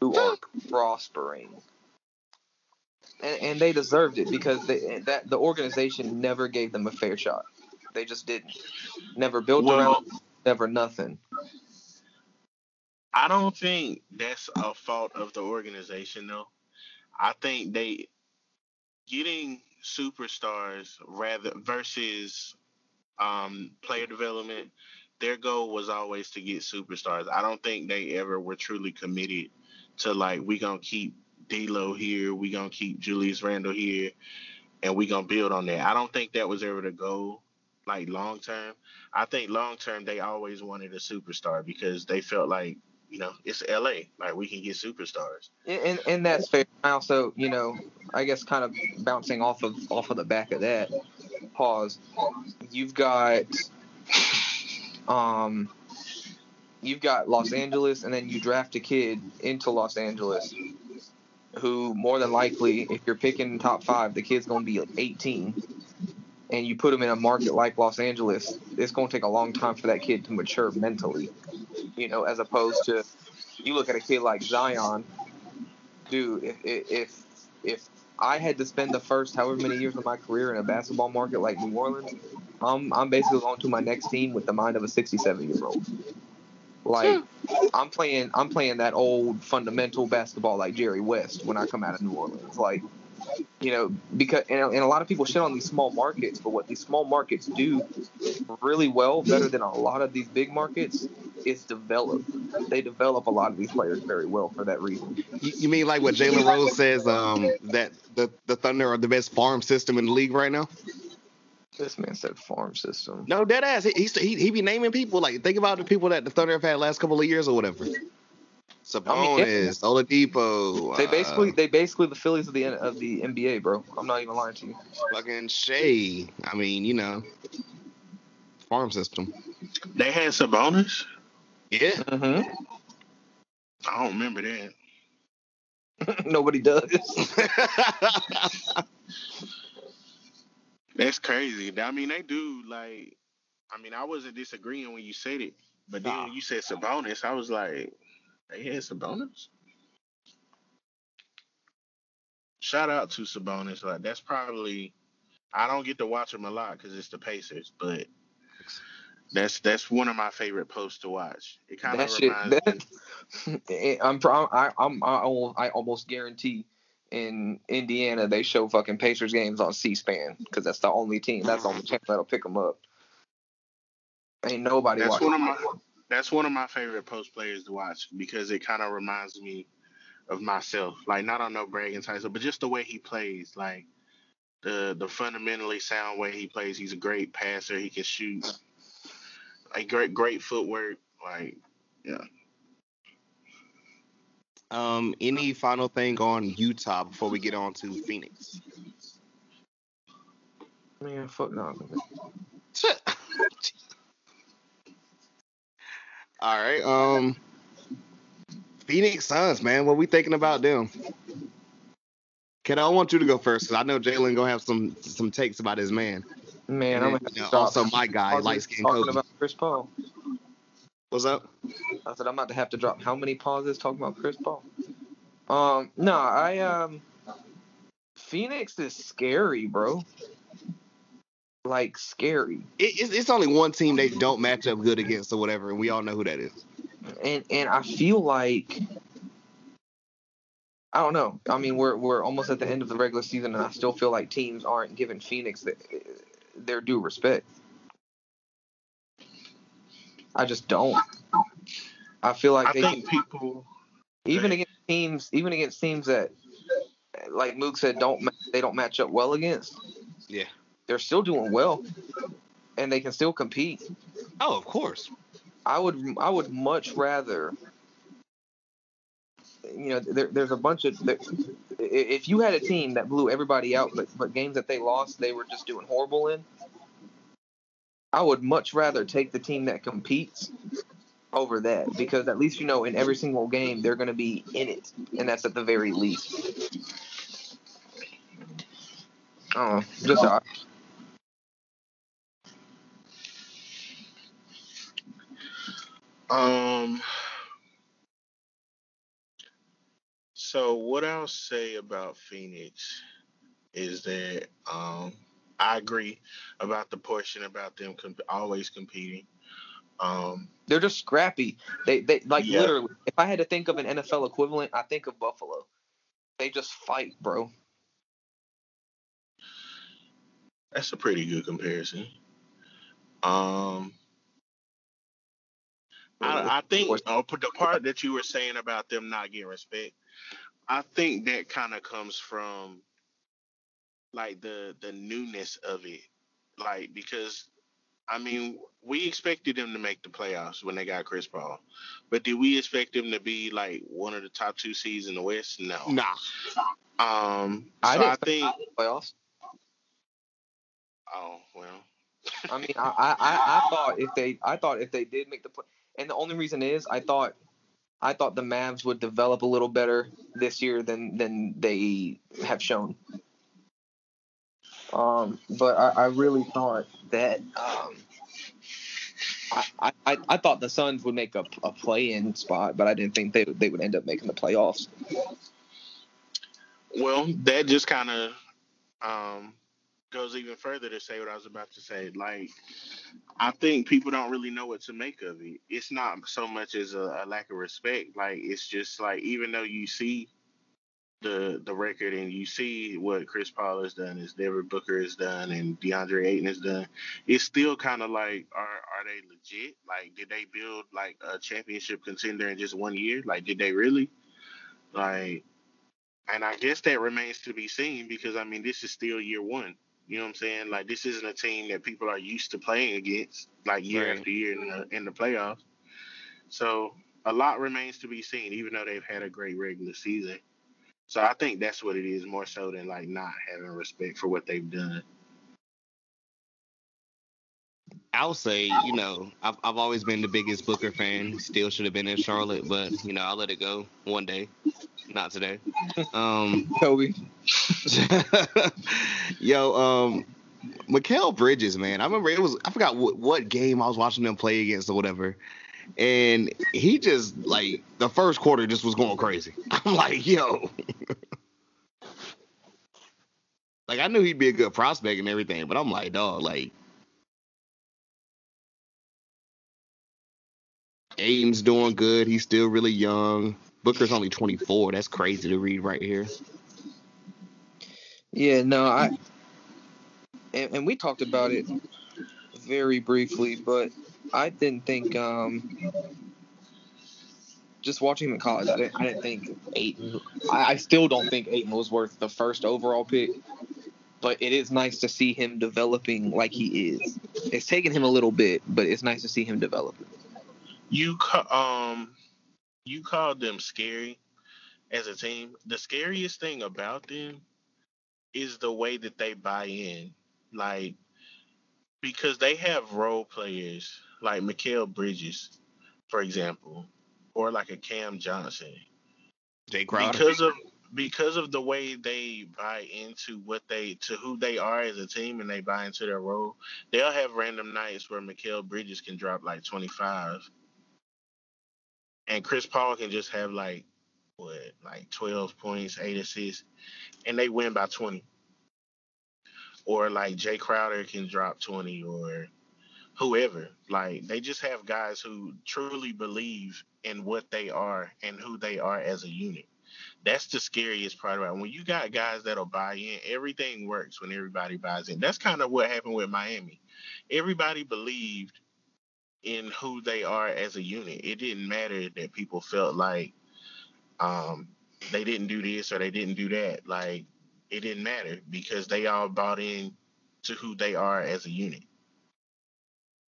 who are prospering, and, and they deserved it because they, that the organization never gave them a fair shot. They just didn't. Never built Well, around. Never nothing. I don't think that's a fault of the organization though. I think they getting superstars rather versus um, player development. Their goal was always to get superstars. I don't think they ever were truly committed to like we gonna keep D'Lo here, we gonna keep Julius Randle here, and we gonna build on that. I don't think that was ever the goal. Like long term, I think long term they always wanted a superstar because they felt like you know it's L.A. Like we can get superstars. And, and that's fair. I also, you know, I guess kind of bouncing off of off of the back of that. Pause. You've got, um, you've got Los Angeles, and then you draft a kid into Los Angeles, who more than likely, if you're picking top five, the kid's gonna be like 18, and you put him in a market like Los Angeles, it's gonna take a long time for that kid to mature mentally. You know, as opposed to you look at a kid like Zion, dude, if if if, if I had to spend the first however many years of my career in a basketball market like New Orleans, I'm I'm basically going to my next team with the mind of a 67 year old. Like I'm playing I'm playing that old fundamental basketball like Jerry West when I come out of New Orleans. Like you know, because and, and a lot of people shit on these small markets, but what these small markets do really well, better than a lot of these big markets, is develop. They develop a lot of these players very well for that reason. You, you mean like what Jalen Rose says? Um, that the the Thunder are the best farm system in the league right now. This man said farm system. No, dead ass. He, he he be naming people like think about the people that the Thunder have had last couple of years or whatever. Sabonis, Oladipo. They basically uh, they basically the Phillies of the of the NBA, bro. I'm not even lying to you. fucking Shai. I mean, you know, farm system. They had Sabonis. Yeah. Mm-hmm. I don't remember that. Nobody does. That's crazy. I mean, they do like. I mean, I wasn't disagreeing when you said it, but then Nah. you said Sabonis, I was like, had Sabonis. Shout out to Sabonis. Like that's probably. I don't get to watch him a lot because it's the Pacers, but that's that's one of my favorite posts to watch. It kind of that shit. reminds me. I'm I I'm I almost, I almost guarantee in Indiana they show fucking Pacers games on C-SPAN because that's the only team. That's on the only mm-hmm. channel that'll pick them up. Ain't nobody That's watching. one of my that's one of my favorite post players to watch because it kind of reminds me of myself. Like not on no bragging title, but just the way he plays. Like the the fundamentally sound way he plays. He's a great passer. He can shoot. Like great great footwork. Like yeah. Um, any final thing on Utah before we get on to Phoenix? Man, fuck no. All right. Um, Phoenix Suns, man. What we thinking about them? Kid, I want you to go first because I know Jalen gonna have some some takes about his man. Man, And I'm gonna you know, stop also my guy, talking- light skinned talking Kobe. about Chris Paul. What's up? I said I'm about to have to drop how many pauses talking about Chris Paul. Um, no, I um, Phoenix is scary, bro. Like scary, It, it's, it's only one team they don't match up good against or whatever, and we all know who that is. and and I feel like I don't know. I mean, we're we're almost at the end of the regular season, and I still feel like teams aren't giving Phoenix the, their due respect. I just don't. I feel like I they think can, people. even against teams, even against teams that, like Mook said, don't they don't match up well against. Yeah. They're still doing well, and they can still compete. Oh, of course. I would I would much rather you know there, there's a bunch of there, if you had a team that blew everybody out but but games that they lost they were just doing horrible in I would much rather take the team that competes over that because at least you know in every single game they're going to be in it and that's at the very least don't just Um. So what I'll say about Phoenix is that um, I agree about the portion about them comp- always competing. Um, they're just scrappy. They they like Yeah. literally. If I had to think of an NFL equivalent, I think of Buffalo. They just fight, bro. that's a pretty good comparison. Um, I, I think uh, the part that you were saying about them not getting respect, I think that kind of comes from like the the newness of it, like because I mean we expected them to make the playoffs when they got Chris Paul, but did we expect them to be like one of the top two seeds in the West? No. Nah. Um, I so didn't I think. playoffs. Oh well. I mean, I, I, I, I thought if they, I thought if they did make the play, and the only reason is I thought, I thought the Mavs would develop a little better this year than than they have shown. Um, but I, I really thought that um, I, I, I thought the Suns would make a, a play-in spot, but I didn't think they they would end up making the playoffs. Well, that just kind of um, goes even further to say what I was about to say. Like, I think people don't really know what to make of it. It's not so much as a, a lack of respect. Like, it's just like even though you see the the record and you see what Chris Paul has done, is Devin Booker has done, and DeAndre Ayton has done, it's still kind of like, are are they legit? Like, did they build like a championship contender in just one year? Like, did they really? Like, and I guess that remains to be seen because I mean this is still year one. You know what I'm saying? Like this isn't a team that people are used to playing against, like year Right. after year in the in the playoffs. So a lot remains to be seen, even though they've had a great regular season. So I think that's what it is more so than like not having respect for what they've done. I'll say, you know, I've I've always been the biggest Booker fan. Still should have been in Charlotte, but you know, I'll let it go one day. Not today. Um, Kobe, yo, um, Mikal Bridges, man. I remember it was I forgot what, what game I was watching them play against or whatever. And he just like the first quarter just was going crazy. I'm like, yo. like I knew he'd be a good prospect and everything, but I'm like, dog, like Ayton's doing good. He's still really young. Booker's only 24. That's crazy to read right here. Yeah, no, I and, and we talked about it very briefly, but I didn't think um just watching him in college, I didn't I didn't think Ayton I, I still don't think Ayton was worth the first overall pick. But it is nice to see him developing like he is. It's taken him a little bit, but it's nice to see him developing. You ca- um you called them scary as a team. The scariest thing about them is the way that they buy in. Like because they have role players like Mikal Bridges, for example, or like a Cam Johnson. They. Because of because of the way they buy into what they to who they are as a team and they buy into their role, they'll have random nights where Mikal Bridges can drop like twenty five and Chris Paul can just have like what, like twelve points, eight assists, and they win by twenty. Or like Jae Crowder can drop twenty, or whoever. Like they just have guys who truly believe in what they are and who they are as a unit. That's the scariest part about it. when you got guys that'll buy in. Everything works when everybody buys in. That's kind of what happened with Miami. Everybody believed in who they are as a unit. It didn't matter that people felt like um, they didn't do this or they didn't do that. Like it didn't matter because they all bought in to who they are as a unit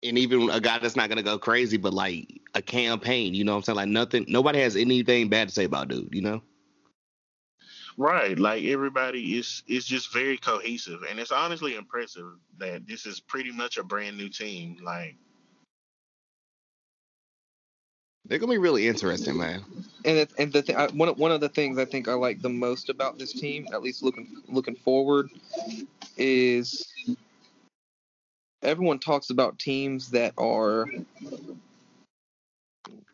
and even a guy that's not gonna go crazy, but like a Cam Payne, you know what I'm saying? Like nothing nobody has anything bad to say about dude, you know? Right. Like everybody is is just very cohesive. And it's honestly impressive that this is pretty much a brand new team. Like they're gonna be really interesting, man. And it, and the th- I, one one of the things I think I like the most about this team, at least looking looking forward, is everyone talks about teams that are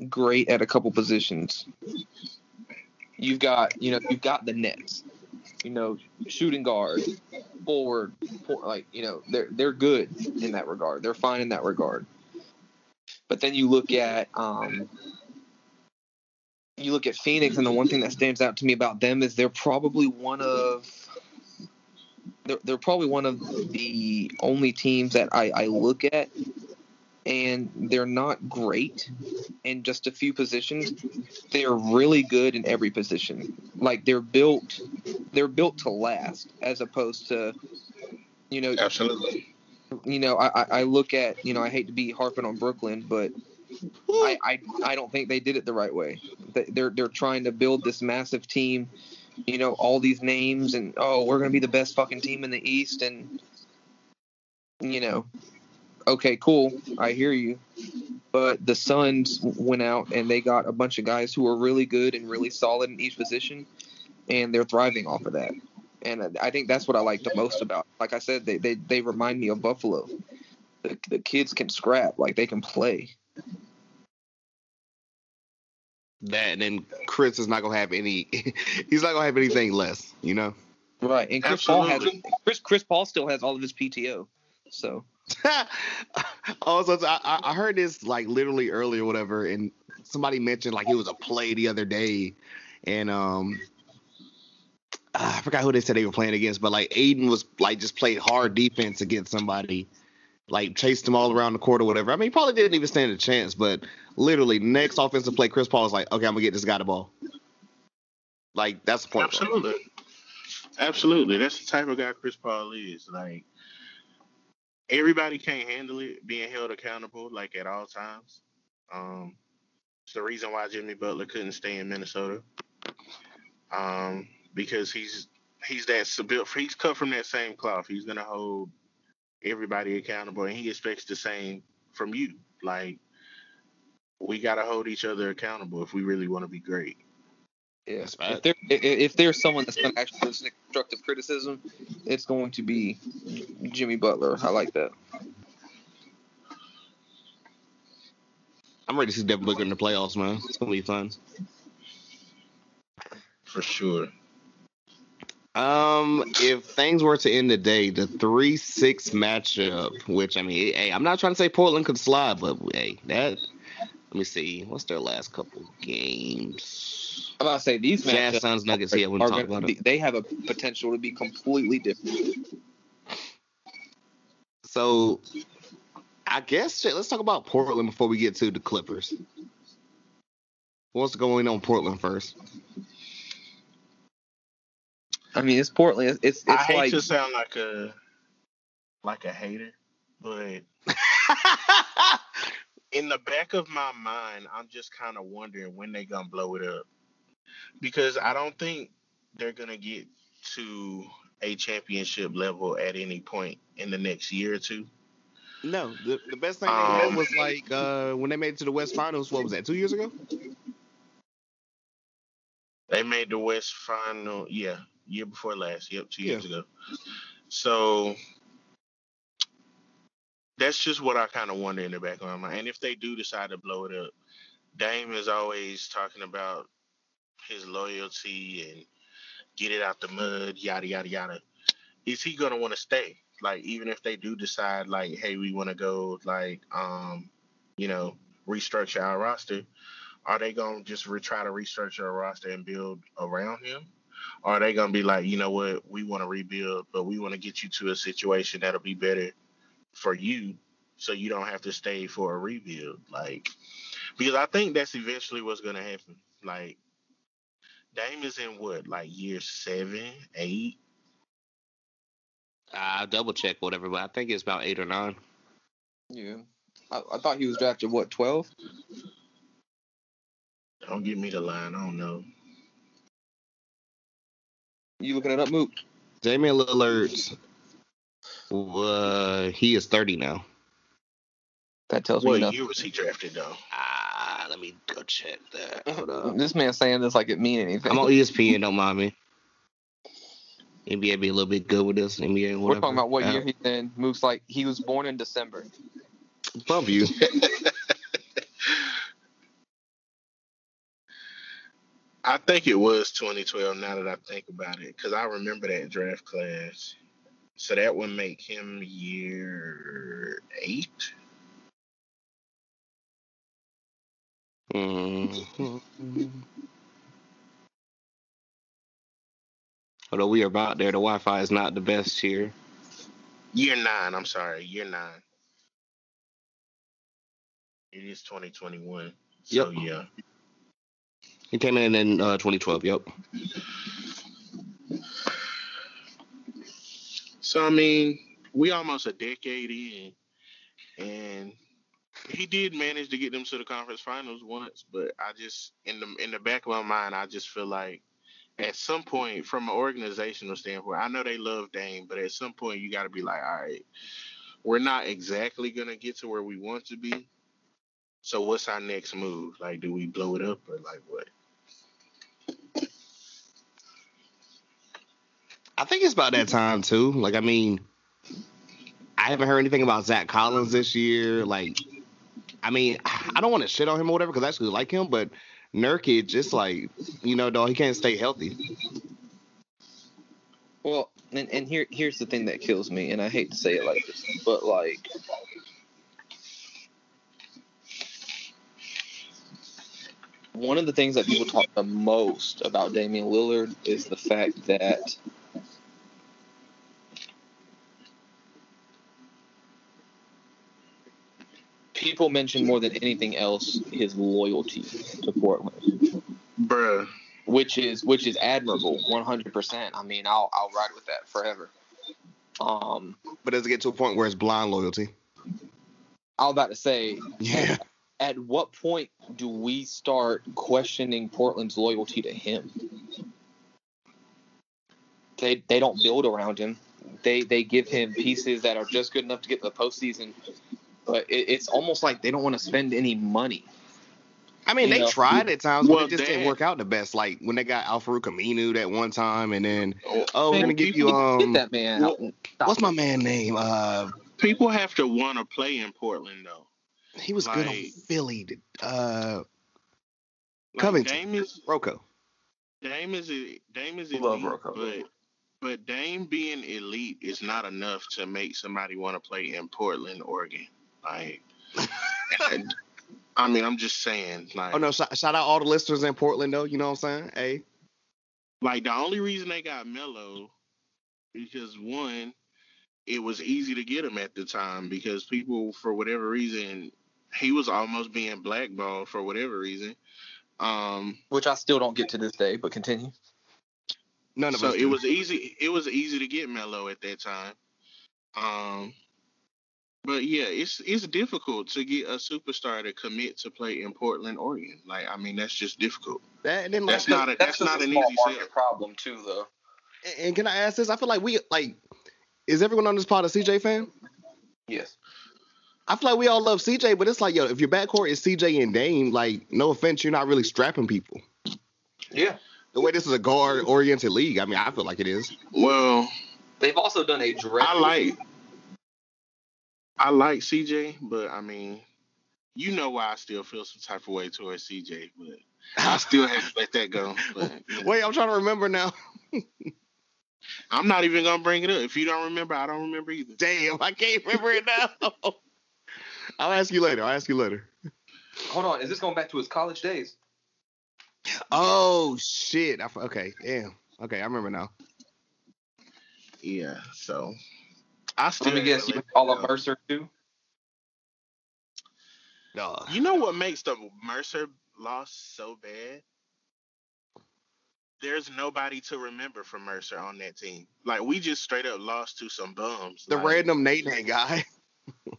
great at a couple positions. You've got, you know, you've got the Nets, you know, shooting guard, forward, for, like, you know, they're they're good in that regard. They're fine in that regard. But then you look at um, you look at Phoenix, and the one thing that stands out to me about them is they're probably one of they're, they're probably one of the only teams that I, I look at and they're not great in just a few positions. They're really good in every position. Like they're built they're built to last as opposed to you know Absolutely. You know, I, I look at you know, I hate to be harping on Brooklyn, but I, I I don't think they did it the right way. They're they're trying to build this massive team you know, all these names and oh, we're gonna be the best fucking team in the East and you know, okay, cool, I hear you. But the Suns went out and they got a bunch of guys who are really good and really solid in each position, and they're thriving off of that. And I think that's what I like the most about. Like I said, they they, they remind me of Buffalo. The, the kids can scrap, like they can play that, and then Chris is not gonna have any. he's not gonna have anything less, you know. Right, and Chris Absolutely. Paul has Chris Chris Paul still has all of his PTO, so. also, I, I heard this like literally earlier, whatever, and somebody mentioned like it was a play the other day, and um, I forgot who they said they were playing against, but like Ayton was like just played hard defense against somebody, like chased them all around the court or whatever. I mean, he probably didn't even stand a chance, but literally next offensive play, Chris Paul is like, okay, I'm gonna get this guy the ball. Like that's the point. Absolutely, absolutely. That's the type of guy Chris Paul is. Like everybody can't handle it being held accountable like at all times. Um, it's the reason why Jimmy Butler couldn't stay in Minnesota. Um, because he's he's that built he's cut from that same cloth. He's gonna hold everybody accountable, and he expects the same from you. Like we got to hold each other accountable if we really want to be great. Yeah, if, there, if there's someone that's going to actually listen to constructive criticism, it's going to be Jimmy Butler. I like that. I'm ready to see Devin Booker in the playoffs, man. It's gonna be fun. For sure. Um, if things were to end today, the three six matchup, which I mean, hey, I'm not trying to say Portland could slide, but hey, that let me see. What's their last couple games? I'm about to say these Jazz Suns Nuggets. Yeah, we talk about it. They have a potential to be completely different. So, I guess let's talk about Portland before we get to the Clippers. What's going on Portland first? I mean, it's Portland. It's it's, I hate like, to sound like a like a hater, but in the back of my mind, I'm just kind of wondering when they're gonna blow it up because I don't think they're gonna get to a championship level at any point in the next year or two. No, the, the best thing um, they had was like uh, when they made it to the West Finals. What was that? Two years ago. They made the West Final, yeah, year before last. Yep, two years ago. So that's just what I kind of wonder in the back of my mind. And if they do decide to blow it up, Dame is always talking about his loyalty and get it out the mud, yada yada yada. Is he gonna want to stay? Like even if they do decide like, hey, we want to go like, um, you know, restructure our roster, are they gonna just re- try to restructure a roster and build around him? Or are they gonna be like, you know what, we want to rebuild, but we want to get you to a situation that'll be better for you, so you don't have to stay for a rebuild? Like, because I think that's eventually what's gonna happen. Like, Dame is in what, like year seven, eight? I'll double check whatever, but I think it's about eight or nine. Yeah. I, I thought he was drafted what twelve? Don't give me the line. I don't know. You looking it up, Mook? Damian Lillard, uh, he is 30 now. That tells me What nothing. year was he drafted though? Ah, let me go check that. Hold up. This man saying this like it mean anything. I'm on ESPN, don't mind me. NBA be a little bit good with this. NBA, whatever. We're talking about what Uh, year he's in. Mook's like he was born in December. Bump you. I think it was 2012. Now that I think about it, because I remember that draft class. So that would make him year eight. Mhm. Although we are about there, the Wi-Fi is not the best here. Year nine. I'm sorry, year nine. It is 2021. So Yep. yeah. He came in in uh, 2012. Yep. So I mean, we almost a decade in, and he did manage to get them to the conference finals once. But I just in the in the back of my mind, I just feel like at some point, from an organizational standpoint, I know they love Dame, but at some point, you got to be like, all right, we're not exactly gonna get to where we want to be. So what's our next move? Like, do we blow it up or like what? I think it's about that time too. Like, I mean, I haven't heard anything about Zach Collins this year. Like, I mean, I don't want to shit on him or whatever because I actually like him, but Nurkic, just like, you know, dog, he can't stay healthy. Well, and, and here here's the thing that kills me, and I hate to say it like this, but like one of the things that people talk the most about Damian Lillard is the fact that people mention more than anything else his loyalty to Portland. Bruh, which is which is admirable 100% i mean i'll i'll ride with that forever. Um But does it get to a point where it's blind loyalty? i was about to say Yeah. at what point do we start questioning portland's loyalty to him? They they don't build around him. They they give him pieces that are just good enough to get to the postseason but it, it's almost like they don't want to spend any money I mean, You they know. tried at times, but it just they- didn't work out the best. Like when they got Al-Farouq Aminu that one time, and then oh, oh, we're gonna give you Get um, that man well, what's my man name? Uh, people have to want to play in Portland though. he was good on Like- Philly. Uh, Like, Covington. Dame is Rocco. Dame is a- Dame is elite, Love Rocco. but but Dame being elite is not enough to make somebody want to play in Portland, Oregon. Like, and- I mean, I'm just saying, like, Oh no! Shout, shout out all the listeners in Portland, though. You know what I'm saying? Hey, like the only reason they got Melo because one, it was easy to get him at the time because people, for whatever reason, he was almost being blackballed for whatever reason. Um, which i still don't get to this day but continue none of so us. it was easy. It was easy to get Melo at that time. Um, but yeah, it's it's difficult to get a superstar to commit to play in Portland, Oregon. Like, I mean, that's just difficult. that. And then That's like, not a that's just not a an small easy sell. market problem too though And- And can I ask this? I feel like we like. Is everyone on this pod a CJ fan? yes I feel like we all love CJ, but it's like, yo, if your backcourt is CJ and Dame, like, no offense, you're not really strapping people. yeah The way this is a guard-oriented league, I mean, I feel like it is. Well, they've also done a dreadful I like I like CJ, but I mean, you know why I still feel some type of way towards CJ, but I still have to let that go. But yeah. Wait, I'm trying to remember now. I'm not even gonna bring it up. If you don't remember, I don't remember either. Damn, I can't remember it now. I'll ask you later. I'll ask you later. Hold on, is this going back to his college days? Oh shit! I, f- okay, damn. Okay, I remember now. Yeah, so I still Let me guess, you let call that him. Mercer too? Duh. You know what makes the Mercer loss so bad? There's nobody to remember from Mercer on that team. Like we just straight up lost to some bums. The like, random Nate Nate guy.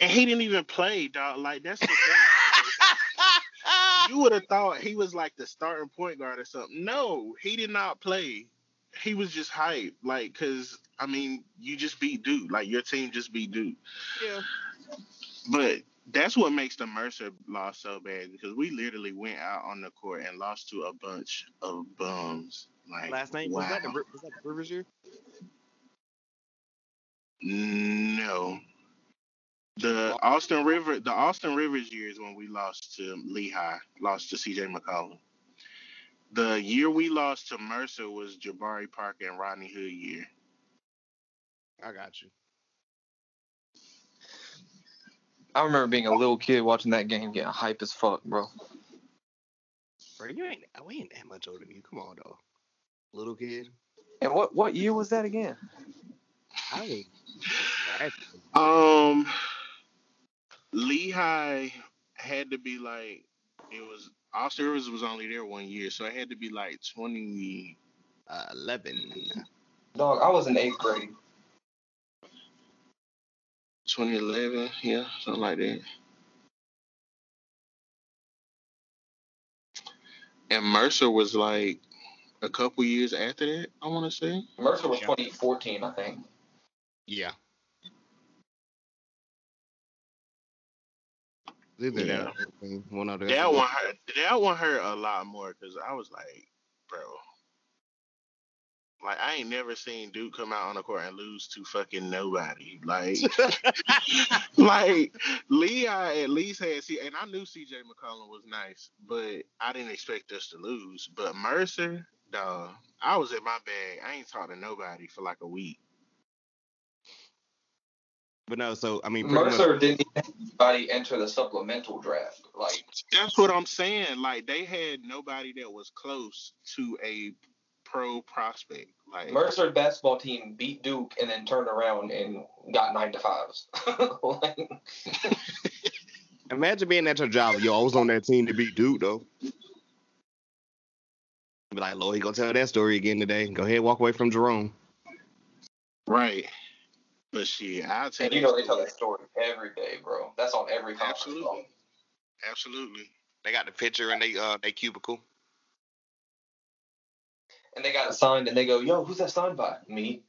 and he didn't even play, dog. Like that's the thing. you would have thought he was like the starting point guard or something. No, he did not play. He was just hype, like, cause I mean, you just beat Duke, like your team just beat Duke. yeah. But that's what makes the Mercer loss so bad because we literally went out on the court and lost to a bunch of bums. Like Last name wow. was that the was that the Rivers year? No. The Austin River, the Austin Rivers years when we lost to Lehigh, lost to CJ McCollum. The year we lost to Mercer was Jabari Parker and Rodney Hood year. I got you. I remember being a little kid watching that game, getting hype as fuck, bro. Bro, you ain't we ain't that much older than you. Come on, dog. Little kid. And what what year was that again? I. Um, Lehigh had to be like it was. Austin Rivers was only there one year, so it had to be like twenty. Uh, Dog, I was in eighth grade. 2011, yeah, something like that. And Mercer was like a couple years after that, I want to say. Mercer was 2014, I think. Yeah. Yeah. that or something, one. That one hurt. That one hurt a lot more because I was like, bro, like I ain't never seen Duke come out on the court and lose to fucking nobody. Like, like Lehigh at least had C, and I knew CJ McCollum was nice, but I didn't expect us to lose. But Mercer, dog, I was in my bag. I ain't talked to nobody for like a week. But no, so I mean, pretty much- Mercer didn't even anybody enter the supplemental draft. Like, That's what I'm saying. Like they had nobody that was close to a pro prospect. Like Mercer basketball team beat Duke and then turned around and got nine to fives. like, imagine being at your job. Yo, I was on that team to beat Duke though. Be like, Lord, he gonna tell that story again today. Go ahead, walk away from Jerome. right. But shit, I'll tell and you that know they tell story. that story every day, bro. That's on every conference Absolutely. call. Absolutely. They got the picture in they uh they cubicle. And they got it signed, and they go, "Yo, who's that signed by?" Me.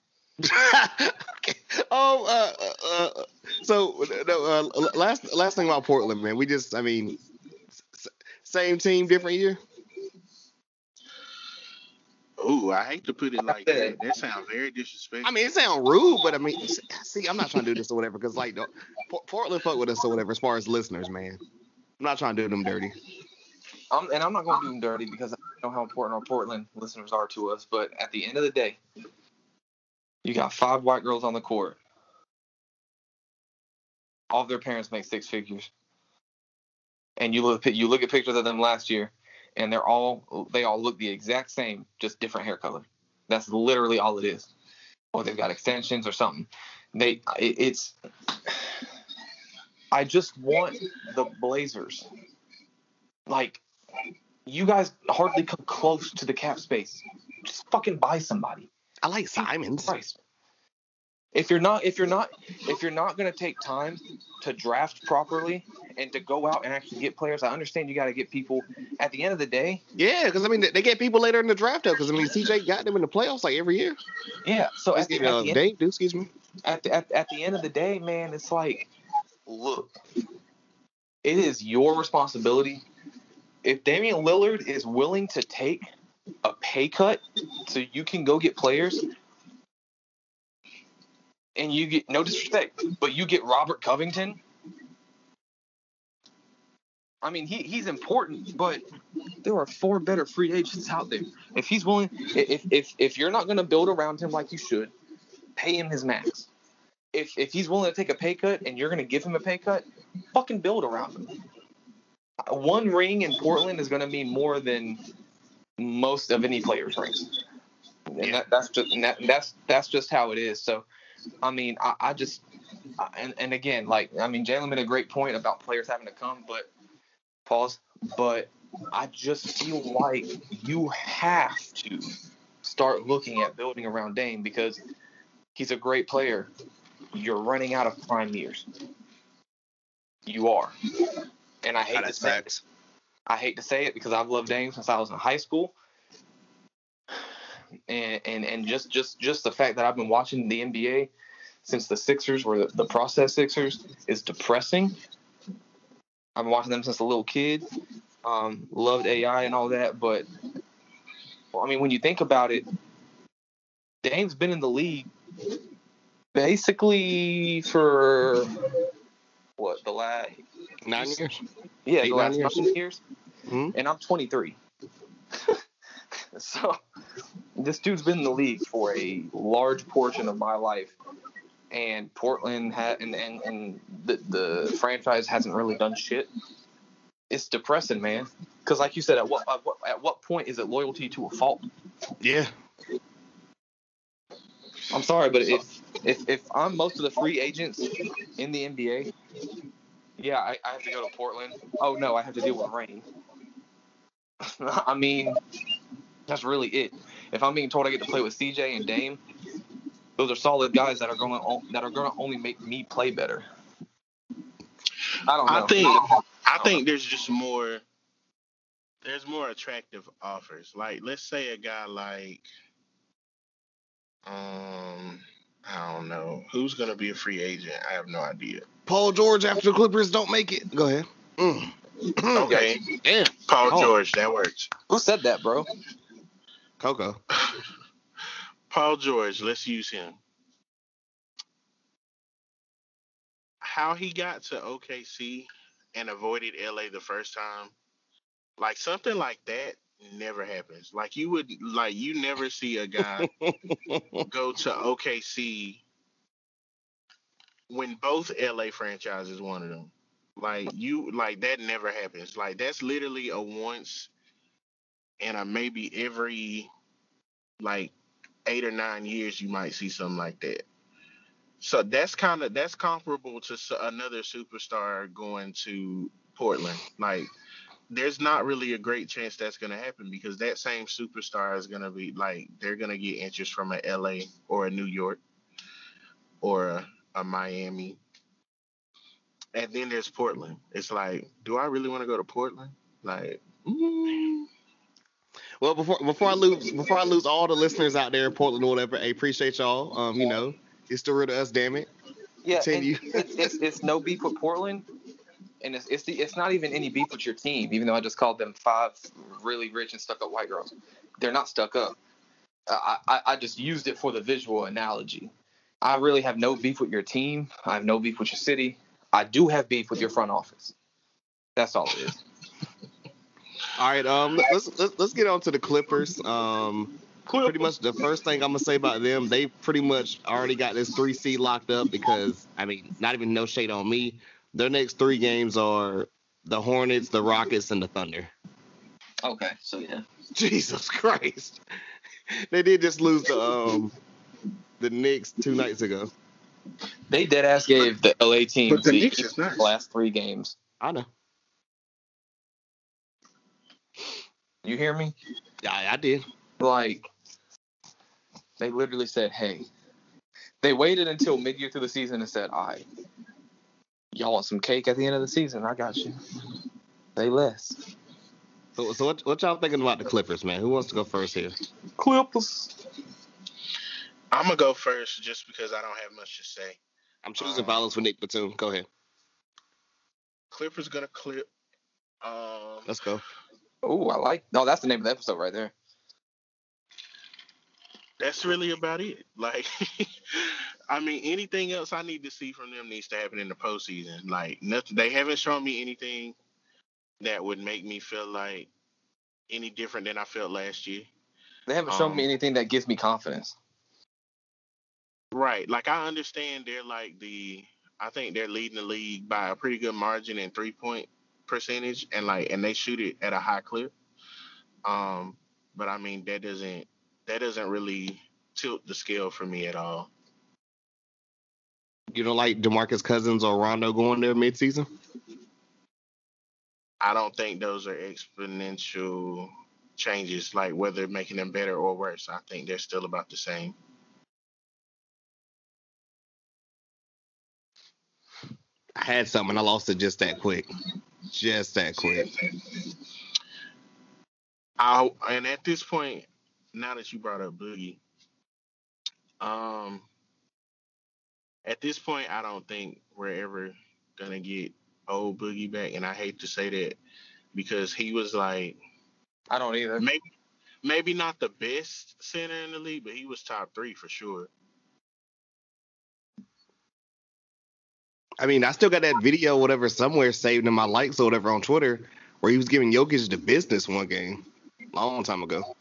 okay. Oh, uh, uh, uh, so no, uh, last last thing about Portland, man. We just, I mean, s- same team, different year. Ooh, I hate to put it like that. That sounds very disrespectful. I mean, it sounds rude, but I mean, see, I'm not trying to do this or whatever, because like, the, Portland fuck with us or whatever, as far as listeners, man. I'm not trying to do them dirty. I'm, and I'm not going to do them dirty because I know how important our Portland listeners are to us. But at the end of the day, you got five white girls on the court. All of their parents make six figures. And you look you look at pictures of them last year, and they're all they all look the exact same, just different hair color. That's literally all it is. Or they've got extensions or something. They it, it's. I just want the Blazers like you guys hardly come close to the cap space. Just fucking buy somebody. I like Simons. Christ. If you're not if you're not if you're not gonna take time to draft properly and to go out and actually get players, I understand you gotta get people at the end of the day, Yeah, because I mean, they- they get people later in the draft though. Because I mean, CJ got them in the playoffs like every year. yeah. So at the, at, Uh, the end, Dave, do excuse me. at, the, at, at the end of the day, man, it's like look, it is your responsibility. If Damian Lillard is willing to take a pay cut so you can go get players and you get no disrespect, but you get Robert Covington I mean, he, he's important, but there are four better free agents out there. If he's willing, if if if you're not going to build around him like you should, pay him his max. If if he's willing to take a pay cut and you're going to give him a pay cut, fucking build around him. One ring in Portland is going to mean more than most of any player's rings, and that, that's just that, that's that's just how it is. So, I mean, I, I just and and again, like I mean, Jalen made a great point about players having to come, but pause. But I just feel like you have to start looking at building around Dame because he's a great player. You're running out of prime years. You are, and I hate to say it. I hate to say it because I've loved Dame since I was in high school. And, and and just just just the fact that I've been watching the NBA since the Sixers were the, the process Sixers is depressing. I've been watching them since a little kid. Um, loved AI and all that, but well, I mean, when you think about it, Dame's been in the league basically for what the last Nine years. yeah Eight, the nine last years. nine years, Mhm. and I'm 23. so this dude's been in the league for a large portion of my life, and Portland had and and, and the the franchise hasn't really done shit. It's depressing, man. Because like you said, at what, at what at what point is it loyalty to a fault? Yeah. I'm sorry, but if if if I'm most of the free agents in the NBA, yeah, I, I have to go to Portland. Oh no, I have to deal with rain. I mean, that's really it. If I'm being told I get to play with CJ and Dame, those are solid guys that are going to, that are going to only make me play better. I don't know. I think I think there's just more there's more attractive offers. Like let's say a guy like um I don't know who's gonna be a free agent. I have no idea. Paul George after the Clippers don't make it. Go ahead. Mm. Okay, Damn. Paul Oh. George, that works. who said that, bro. Coco. Paul George, let's use him. How he got to OKC and avoided LA the first time, like something like that never happens. Like you would like you never see a guy go to OKC when both LA franchises wanted him. Like you like that never happens. Like that's literally a once and a maybe every like eight or nine years you might see something like that. So that's kind of that's comparable to another superstar going to Portland. Like there's not really a great chance that's going to happen because that same superstar is going to be like they're going to get interest from a LA or a New York or a, a Miami. And then there's Portland. It's like, do I really want to go to Portland? Like, mm, Well, before before I lose before I lose all the listeners out there in Portland or whatever, I appreciate y'all. Um, you know, it's the real to us, damn it. Yeah, Continue. it's, it's it's no beef with Portland, and it's it's the, it's not even any beef with your team. Even though I just called them five really rich and stuck up white girls, they're not stuck up. I, I I just used it for the visual analogy. I really have no beef with your team. I have no beef with your city. I do have beef with your front office. That's all it is. All right, um, let's let's let's get on to the Clippers. Um, pretty much the first thing I'm gonna say about them, they pretty much already got this three seed locked up because I mean, not even no shade on me. Their next three games are the Hornets, the Rockets, and the Thunder. Okay, so yeah. Jesus Christ, they did just lose the um the Knicks two nights ago. They dead ass gave the LA team But the the Knicks nice. last three games. I know. You hear me? I, I did. like they literally said, "Hey." They waited until mid-year through the season and said, "All right, y'all want some cake at the end of the season? I got you." They less. So, so what, what y'all thinking about the Clippers, man? Who wants to go first here? Clippers. I'm gonna go first just because I don't have much to say. I'm choosing violence for Nick Batum. Go ahead. Clippers gonna clip. Um, Let's go. Oh, I like. No, that's the name of the episode right there. that's really about it. Like, I mean, anything else I need to see from them needs to happen in the postseason. Like, nothing. They haven't shown me anything that would make me feel like any different than I felt last year. They haven't shown me Um, anything that gives me confidence. Right. Like I understand they're like the I think they're leading the league by a pretty good margin in three point percentage and like and they shoot it at a high clip. Um but I mean that doesn't that doesn't really tilt the scale for me at all. You don't like Demarcus Cousins or Rondo going there midseason? I don't think those are exponential changes, like whether making them better or worse. I think they're still about the same. I had something, I lost it just that quick. Just that quick. I and at this point, now that you brought up Boogie, um, at this point, I don't think we're ever gonna get old Boogie back, and I hate to say that because he was like I don't either. maybe maybe not the best center in the league, but he was top three for sure. I mean, I still got that video, whatever, somewhere saved in my likes or whatever on Twitter, where he was giving Jokic the business one game, long time ago.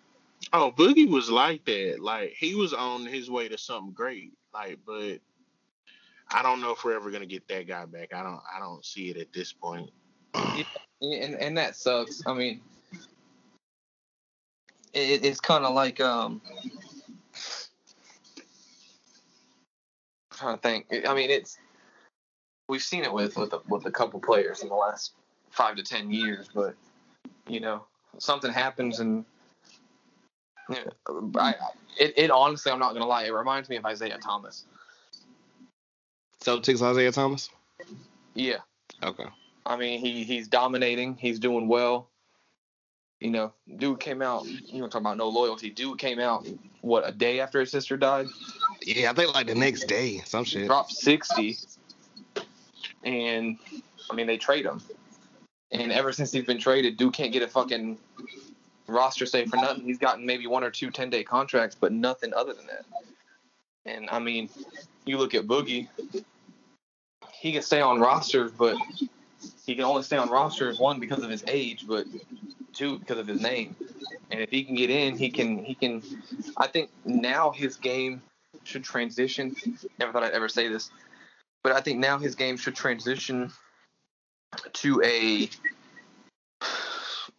Oh, Boogie was like that. Like he was on his way to something great. Like, but I don't know if we're ever gonna get that guy back. I don't. I don't see it at this point. yeah, and and that sucks. I mean, it, it's kind of like um, I'm trying to think. I mean, it's we've seen it with with a, with a couple players in the last five to ten years, but you know, something happens and. Yeah, I, it, it honestly, I'm not gonna lie. It reminds me of Isaiah Thomas. Celtics Isaiah Thomas? Yeah, Okay. I mean, he he's dominating. He's doing well. You know, dude came out. You know, talking about no loyalty. Dude came out what a day after his sister died, Yeah, I think like the next day, some shit. dropped sixty, and I mean they trade him. And ever since he's been traded, dude can't get a fucking roster save for nothing. He's gotten maybe one or two 10 day contracts, but nothing other than that. And I mean, you look at Boogie, he can stay on rosters, but he can only stay on rosters one because of his age, but two because of his name. And if he can get in, he can he can. I think now his game should transition. Never thought I'd ever say this, but I think now his game should transition to a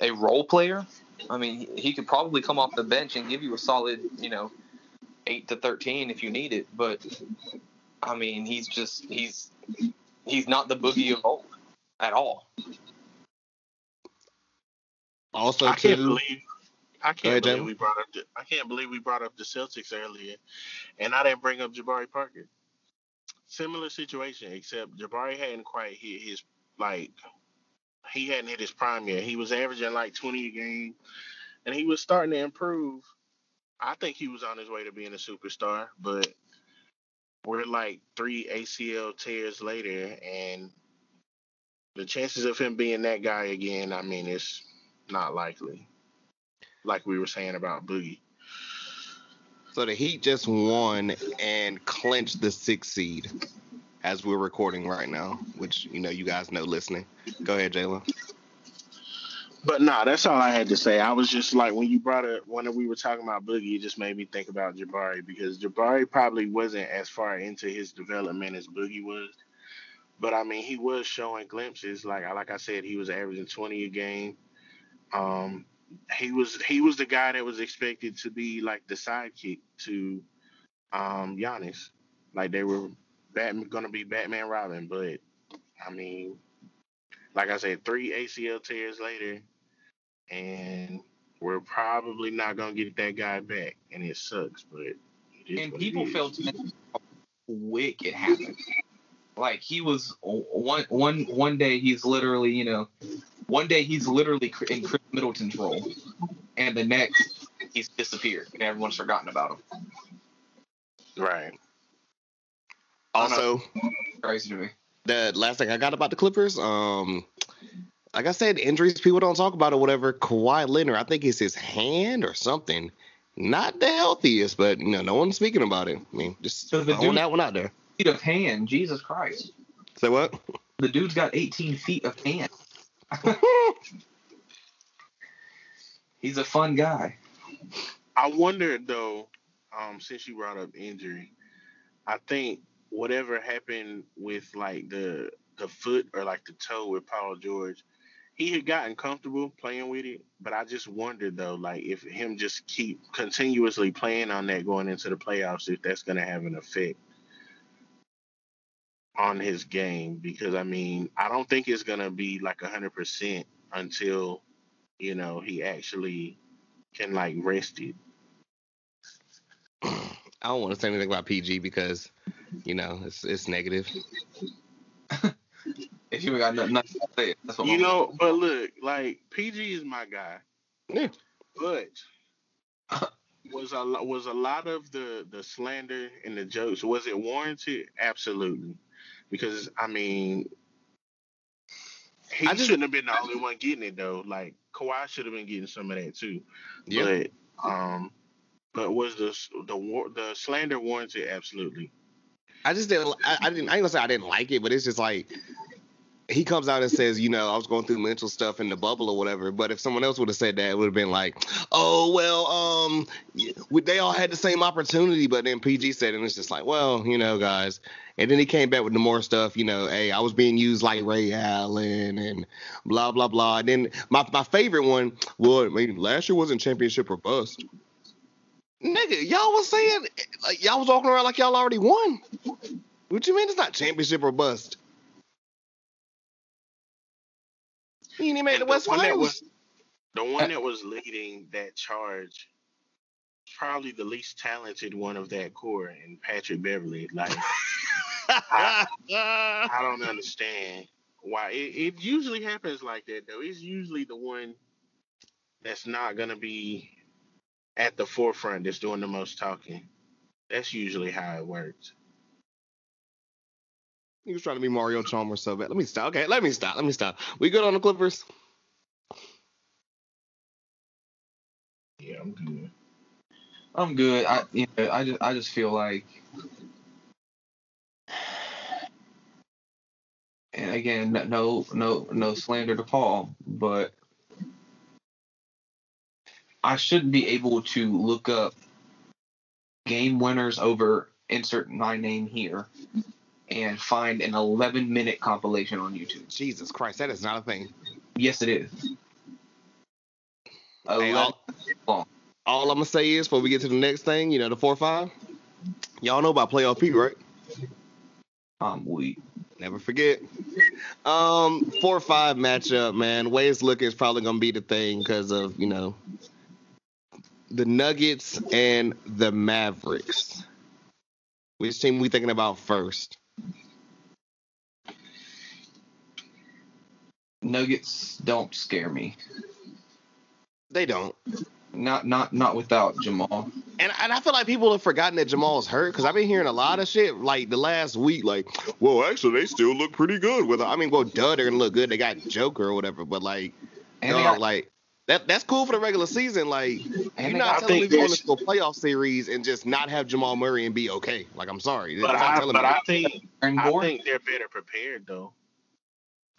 a role player. I mean, he, he could probably come off the bench and give you a solid, you know, eight to thirteen if you need it. But I mean, he's just he's he's not the boogie of old at all. Also, I can't too, believe. I can't ahead, believe Jalen. we brought up. The, I can't believe we brought up the Celtics earlier, and I didn't bring up Jabari Parker. Similar situation, except Jabari hadn't quite hit his like. He hadn't hit his prime yet. He was averaging like twenty a game, and he was starting to improve. I think he was on his way to being a superstar, but we're like three ACL tears later, and the chances of him being that guy again, I mean, it's not likely. Like we were saying about Boogie. So the Heat just won and clinched the sixth seed as we're recording right now, which you know you guys know listening. Go ahead, Jalen. But nah, that's all I had to say. I was just like when you brought it when we were talking about Boogie, it just made me think about Jabari because Jabari probably wasn't as far into his development as Boogie was. But I mean, he was showing glimpses. Like like I said, he was averaging twenty a game. Um, he was he was the guy that was expected to be like the sidekick to um Giannis. Like they were Batman gonna be Batman Robin, but I mean, like I said, three ACL tears later, and we're probably not gonna get that guy back, and it sucks, but it is and people is. fail to mention how quick it happened. Like he was one one one day he's literally you know one day he's literally in Khris Middleton's role, and the next he's disappeared and everyone's forgotten about him. right. Also, Crazy to me. the last thing I got about the Clippers, um, like I said, injuries people don't talk about or whatever. Kawhi Leonard, I think it's his hand or something. Not the healthiest, but you know, no one's speaking about it. I mean, just So throwing dude- that one out there. Feet of hand, Jesus Christ. Say what? The dude's got 18 feet of hand. He's a fun guy. I wonder though, um, since you brought up injury, I think whatever happened with like the the foot or like the toe with Paul George, he had gotten comfortable playing with it. But I just wondered though, like if him just keep continuously playing on that going into the playoffs, if that's gonna have an effect on his game. Because I mean, I don't think it's gonna be like hundred percent until you know he actually can like rest it. I don't want to say anything about PG because, you know, it's it's negative. If you got nothing, nothing to say, that's what You I'm- know, but look, like PG is my guy. Yeah. But was a was a lot of the the slander and the jokes was it warranted? Absolutely, because I mean, he I just- shouldn't have been the only one getting it though. Like Kawhi should have been getting some of that too. Yeah. But um, but was the the the slander warranted? Absolutely. I just didn't. I, I didn't. I ain't gonna say I didn't like it, but it's just like he comes out and says, you know, I was going through mental stuff in the bubble or whatever. But if someone else would have said that, it would have been like, oh well, um, we- they all had the same opportunity. But then PG said, and it's just like, well, you know, guys. And then he came back with the more stuff, you know, hey, I was being used like Ray Allen and blah blah blah. And then my my favorite one, well, I mean, last year wasn't championship or bust. Nigga, y'all was saying like y'all was walking around like y'all already won. What you mean it's not championship or bust? You ain't even made And the West one that Finals. was the one that was leading that charge, probably the least talented one of that core, and Patrick Beverley. Like I don't understand why it, it usually happens like that though. It's usually the one that's not gonna be at the forefront that's doing the most talking. That's usually how it works. he was trying to be Mario Chalmers so bad. Let me stop. Okay, let me stop. Let me stop. We good on the Clippers? Yeah, I'm good. I'm good. I you know, I just I just feel like and again no no no slander to Paul, but I should be able to look up game winners over insert my name here and find an 11 minute compilation on YouTube. Jesus Christ, that is not a thing. Yes, it is. Hey, all, all I'm gonna say is before we get to the next thing, you know, the four or five. Y'all know about playoff P, right? Um, I'm weak. Never forget. Um, four or five matchup, man. Way it's looking is probably gonna be the thing because of you know the Nuggets and the Mavericks. Which team we thinking about first? Nuggets don't scare me. They don't. Not not not without Jamal. And, and I feel like people have forgotten that Jamal's hurt because I've been hearing a lot of shit like the last week. Like, well, actually, they still look pretty good. With I mean, well, duh, they're gonna look good. They got Joker or whatever, but like, And dog, got, like that that's cool for the regular season. Like, and you're not got telling me think we're going this- to a playoff series and just not have Jamal Murray and be okay. Like, I'm sorry, But I but I think I think they're better prepared though.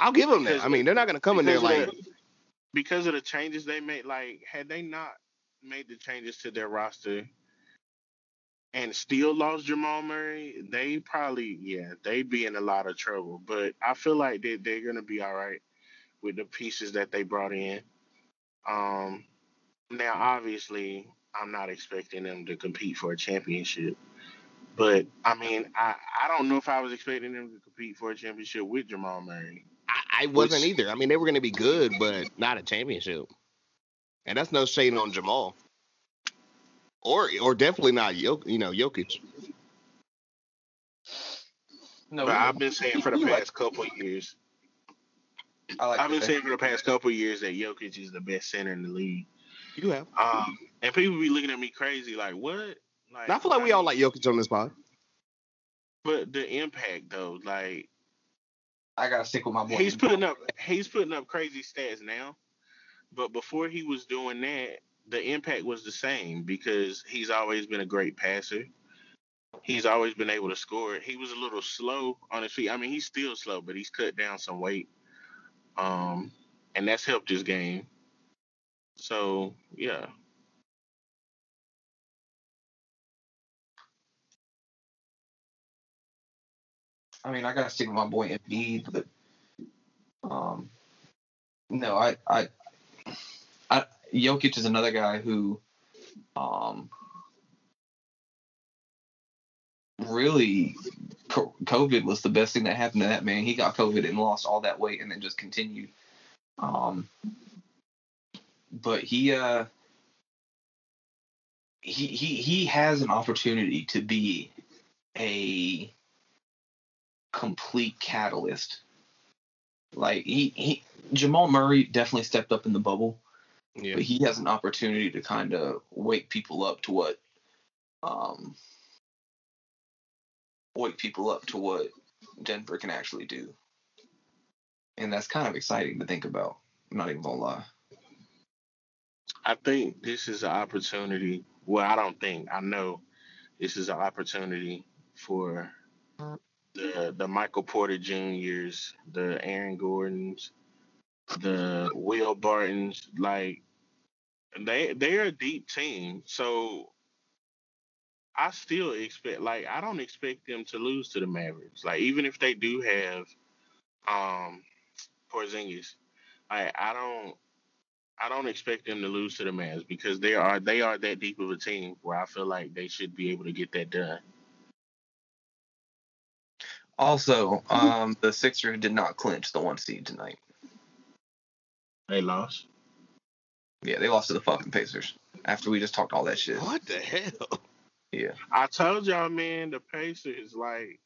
I'll give them that. I mean, they're not gonna come in there like, the- because of the changes they made. Like, had they not made the changes to their roster and still lost Jamal Murray, they probably yeah they'd be in a lot of trouble. But I feel like they they're gonna be all right with the pieces that they brought in. Um, now obviously I'm not expecting them to compete for a championship. But I mean, I, I don't know if I was expecting them to compete for a championship with Jamal Murray. I, I wasn't Which- either. I mean, they were gonna be good, but not a championship. And that's no shade on Jamal. Or or definitely not Jok- you know, Jokic. no, But I've been saying for the past couple of years, I like I've been that. saying for the past couple of years that Jokic is the best center in the league. You have. Um, and people be looking at me crazy, like what? Like I feel like we all like Jokic on this pod. but the impact though, like I gotta stick with my boy. he's putting up, he's putting up crazy stats now. But before he was doing that, the impact was the same because he's always been a great passer. He's always been able to score. He was a little slow on his feet. I mean, he's still slow, but he's cut down some weight. Um, and that's helped his game. So yeah, I mean, I gotta stick with my boy Embiid, but um, no, I, I, I, Jokic is another guy who, um, really, COVID was the best thing that happened to that man. He got COVID and lost all that weight, and then just continued. Um, but he, uh, he, he, he has an opportunity to be a complete catalyst. Like he, he Jamal Murray definitely stepped up in the bubble, Yeah. but he has an opportunity to kind of wake people up to what um wake people up to what Denver can actually do. And that's kind of exciting to think about. I'm not even gonna lie. I think this is an opportunity. Well, I don't think I know this is an opportunity for the the Michael Porter Juniors, the Aaron Gordons, the Will Bartons. Like they they're a deep team, so I still expect. Like I don't expect them to lose to the Mavericks. Like even if they do have um Porzingis, I I don't. I don't expect them to lose to the Mavs because they are they are that deep of a team where I feel like they should be able to get that done. Also, um the Sixers did not clinch the one seed tonight. They lost. Yeah, they lost to the fucking Pacers after we just talked all that shit. What the hell? Yeah. I told y'all, man, the Pacers like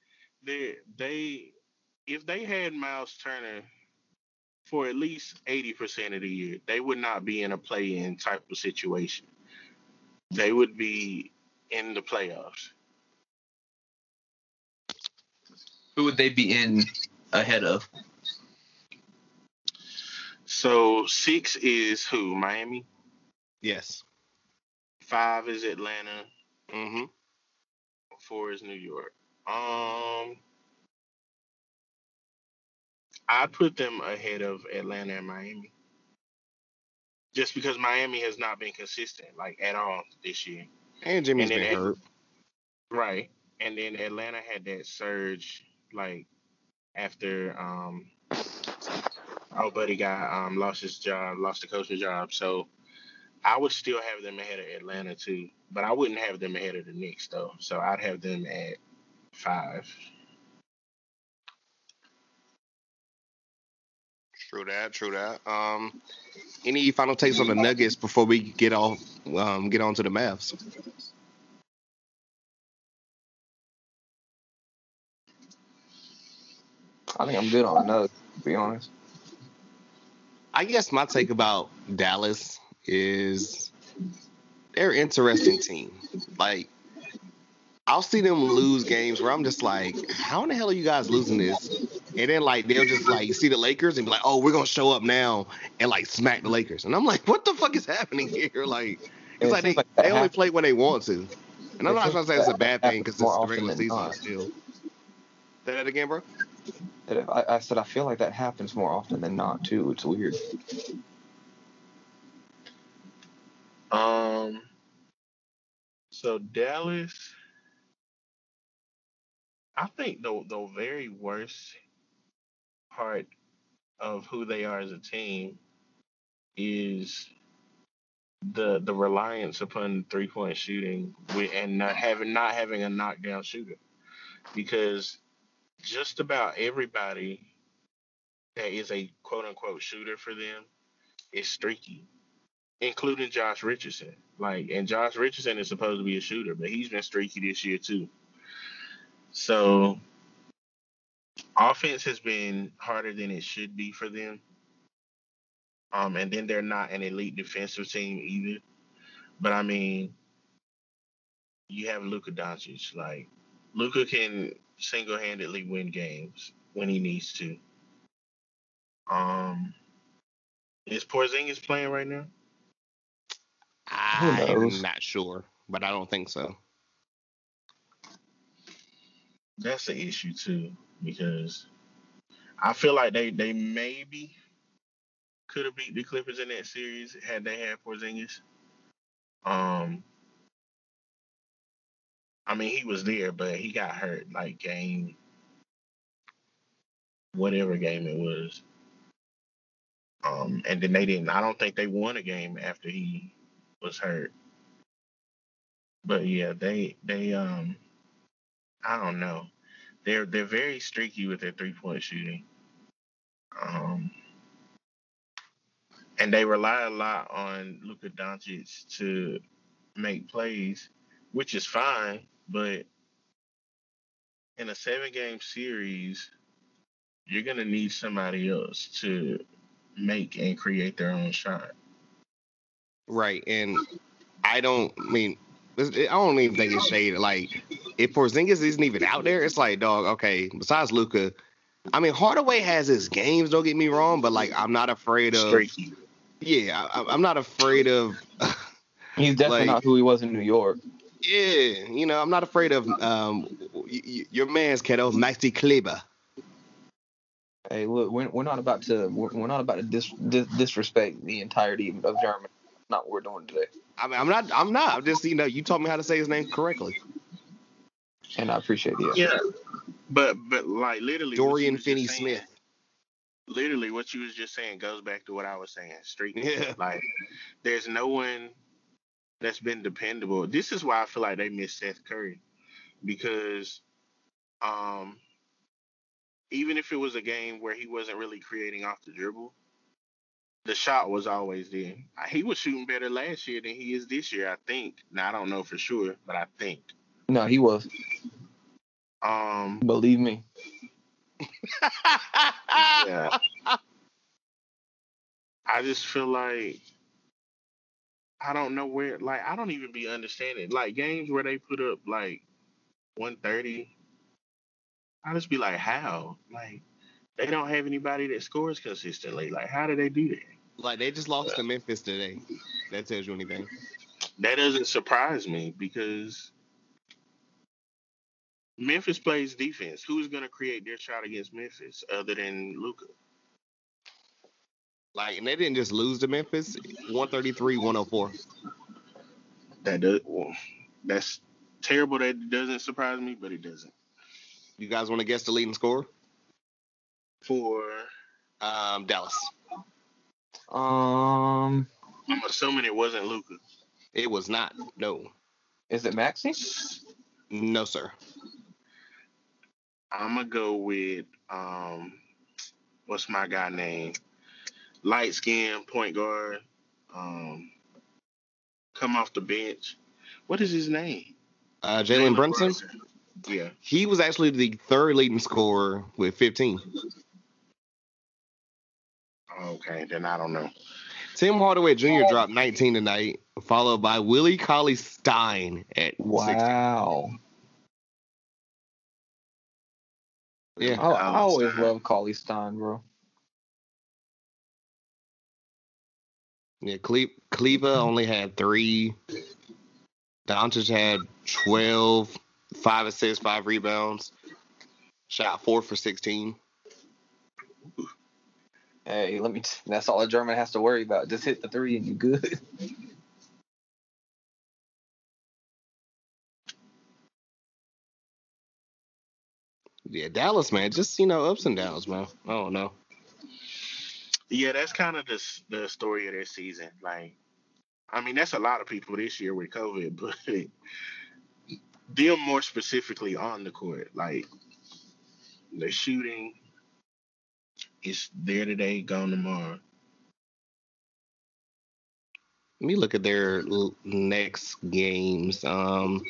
they they if they had Miles Turner for at least eighty percent of the year, they would not be in a play-in type of situation. They would be in the playoffs. Who would they be in ahead of? So six is who? Miami. Yes. Five is Atlanta. Mm-hmm. Four is New York. Um, I put them ahead of Atlanta and Miami, just because Miami has not been consistent like at all this year. And Jimmy's And been hurt. Right, and then Atlanta had that surge like after um, our buddy got um lost his job, lost the coaching job. So I would still have them ahead of Atlanta too, but I wouldn't have them ahead of the Knicks though. So I'd have them at five. True that. True that. Um, any final takes on the Nuggets before we get off? Um, get on to the Mavs. I think I'm good on another, to be honest. I guess my take about Dallas is they're an interesting team. Like, I'll see them lose games where I'm just like, how in the hell are you guys losing this? And then like they'll just like see the Lakers and be like, oh, we're gonna show up now and like smack the Lakers. And I'm like, what the fuck is happening here? Like, It it's like they, like they only play when they want to. And I'm not trying to say it's a bad thing because it's the regular season still. Say that again, bro. That I, I said I feel like that happens more often than not too. It's weird. Um. So Dallas, I think the the very worst part of who they are as a team is the the reliance upon three point shooting and not having not having a knockdown shooter because just about everybody that is a quote unquote shooter for them is streaky including Josh Richardson. Like, and Josh Richardson is supposed to be a shooter, but he's been streaky this year too. So, offense has been harder than it should be for them. Um, and then they're not an elite defensive team either. But I mean, you have Luka Doncic. Like, Luka can single-handedly win games when he needs to. Um, is Porzingis playing right now? I'm not sure, but I don't think so. That's the issue too, because I feel like they they maybe could have beat the Clippers in that series had they had Porzingis. Um, I mean, he was there, but he got hurt like game, whatever game it was. Um, and then they didn't. I don't think they won a game after he was hurt. But yeah, they they um, I don't know. They're they're very streaky with their three point shooting. Um, and they rely a lot on Luka Doncic to make plays, which is fine. But in a seven game series, you're gonna need somebody else to make and create their own shot. Right, and I don't I mean I don't even think it's shade. Like if Porzingis isn't even out there, it's like dog. Okay, besides Luka, I mean Hardaway has his games. Don't get me wrong, but like I'm not afraid of. Streaky. Yeah, I, I'm not afraid of. He's definitely Like- not who he was in New York. Yeah, you know, I'm not afraid of um y- y- your man's kiddo, Maxi Kleber. Hey, look, we're, we're not about to we're, we're not about to dis, dis, disrespect the entirety of Germany. Not what we're doing today, I mean, I'm not. I'm not. I'm just, you know, you taught me how to say his name correctly. and I appreciate it. Yeah, but but like literally, Dorian Finney saying- Smith. Literally, what you was just saying goes back to what I was saying. Streaky. Yeah. Like, there's no one that's been dependable. This is why I feel like they miss Seth Curry because, um, even if it was a game where he wasn't really creating off the dribble, the shot was always there. Uh, He was shooting better last year than he is this year, I think. Now I don't know for sure, but I think. No, he was. Um, Believe me. yeah. I just feel like I don't know where like I don't even be understanding. Like games where they put up like one thirty. I just be like, how? Like they don't have anybody that scores consistently. Like how do they do that? Like they just lost to Memphis today. That tells you anything. That doesn't surprise me because Memphis plays defense. Who's gonna create their shot against Memphis other than Luka? Like, and they didn't just lose to Memphis. 133, 104. That does well, that's terrible. That doesn't surprise me, but it doesn't. You guys want to guess the leading score? For Um, Dallas. Um, I'm assuming it wasn't Luka. It was not. No. is it Maxi? No, sir. I'm gonna go with um, what's my guy name? Light skin point guard. Um, come off the bench. What is his name? Uh, Jalen Brunson. Yeah. He was actually the third leading scorer with 15. Okay, then I don't know. Tim Hardaway Jr. dropped 19 tonight, followed by Willie Cauley Stein at 16. Wow. Yeah. I, I always love Cauley Stein, bro. Yeah, Cle- Cleva only had three. Doncic had 12, five assists, five rebounds. Shot four for 16. Hey, let me. T- that's all a German has to worry about. Just hit the three and you're good. Yeah, Dallas, man, just, you know, ups and downs, man. I don't know. Yeah, that's kind of the the story of their season. Like, I mean, that's a lot of people this year with COVID, but them more specifically on the court, like the shooting is there today, gone tomorrow. Let me look at their next games. Um,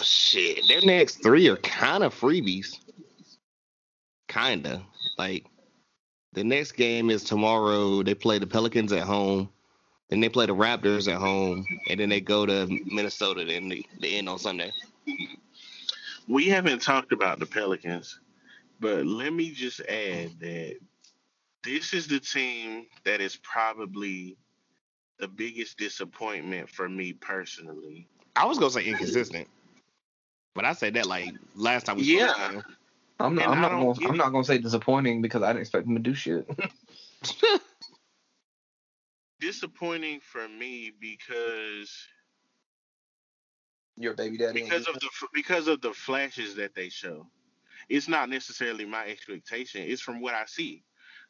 shit, their next three are kind of freebies. Kinda like the next game is tomorrow. They play the Pelicans at home, then they play the Raptors at home, and then they go to Minnesota. Then the, the end on Sunday. We haven't talked about the Pelicans, but let me just add that this is the team that is probably the biggest disappointment for me personally. I was gonna say inconsistent, but I said that like last time we Yeah. Spoke. man. I'm not. I'm not. Gonna, I'm not gonna say disappointing because I didn't expect him to do shit. disappointing for me because Your baby daddy. because of the because of the flashes that they show. It's not necessarily my expectation. It's from what I see.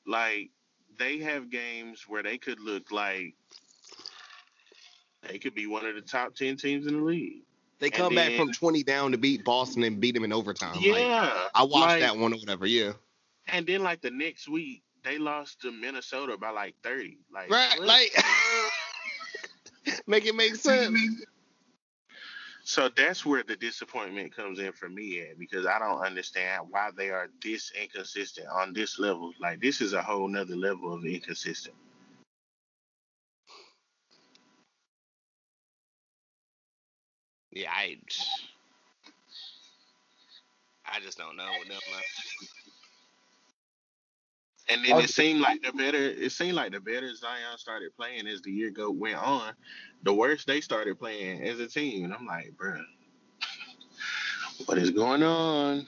Like they have games where they could look like they could be one of the top ten teams in the league. They come back from 20 down to beat Boston and beat them in overtime. Like, yeah, I watched like- that one or whatever. Yeah. And then like the next week, they lost to Minnesota by like thirty. Like Right. what? Like, make it make sense. So that's where the disappointment comes in for me at because I don't understand why they are this inconsistent on this level. Like this is a whole nother level of inconsistent. Yeah, I. I just don't know with them. And then it seemed like the better it seemed like the better Zion started playing as the year go went on, the worse they started playing as a team. And I'm like, bruh, what is going on?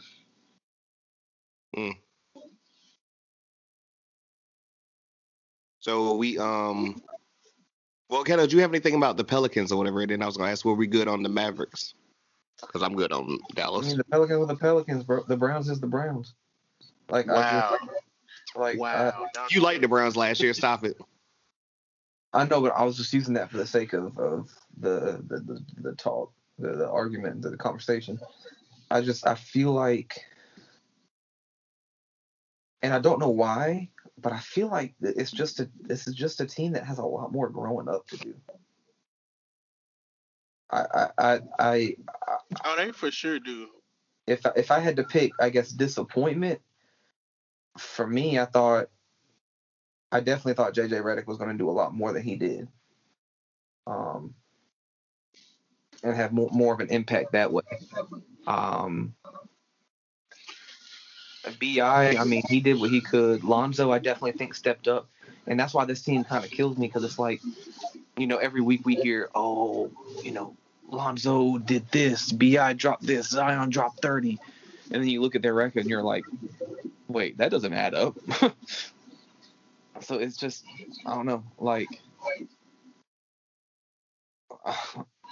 So we um. Well, Kendall, do you have anything about the Pelicans or whatever? And then I was gonna ask, were we good on the Mavericks? Because I'm good on Dallas. I Dallas. mean, the Pelicans are the Pelicans, bro. The Browns is the Browns. Like, I Wow. just, like, Wow. Don't- You liked the Browns last year. Stop it. I, I know, but I was just using that for the sake of, of the, the, the, the talk, the, the argument, the, the conversation. I just, I feel like, and I don't know why, but I feel like it's just a, this is just a team that has a lot more growing up to do. I, I, I, I Oh, they for sure do. if if I had to pick, I guess disappointment. For me, I thought I definitely thought JJ Redick was going to do a lot more than he did, um, and have more, more of an impact that way. Um, Bi, I mean, he did what he could. Lonzo, I definitely think stepped up, and that's why this team kind of kills me because it's like, you know, every week we hear, oh, you know, Lonzo did this, Bi dropped this, Zion dropped thirty, and then you look at their record and you're like, wait, that doesn't add up. so it's just, I don't know, like,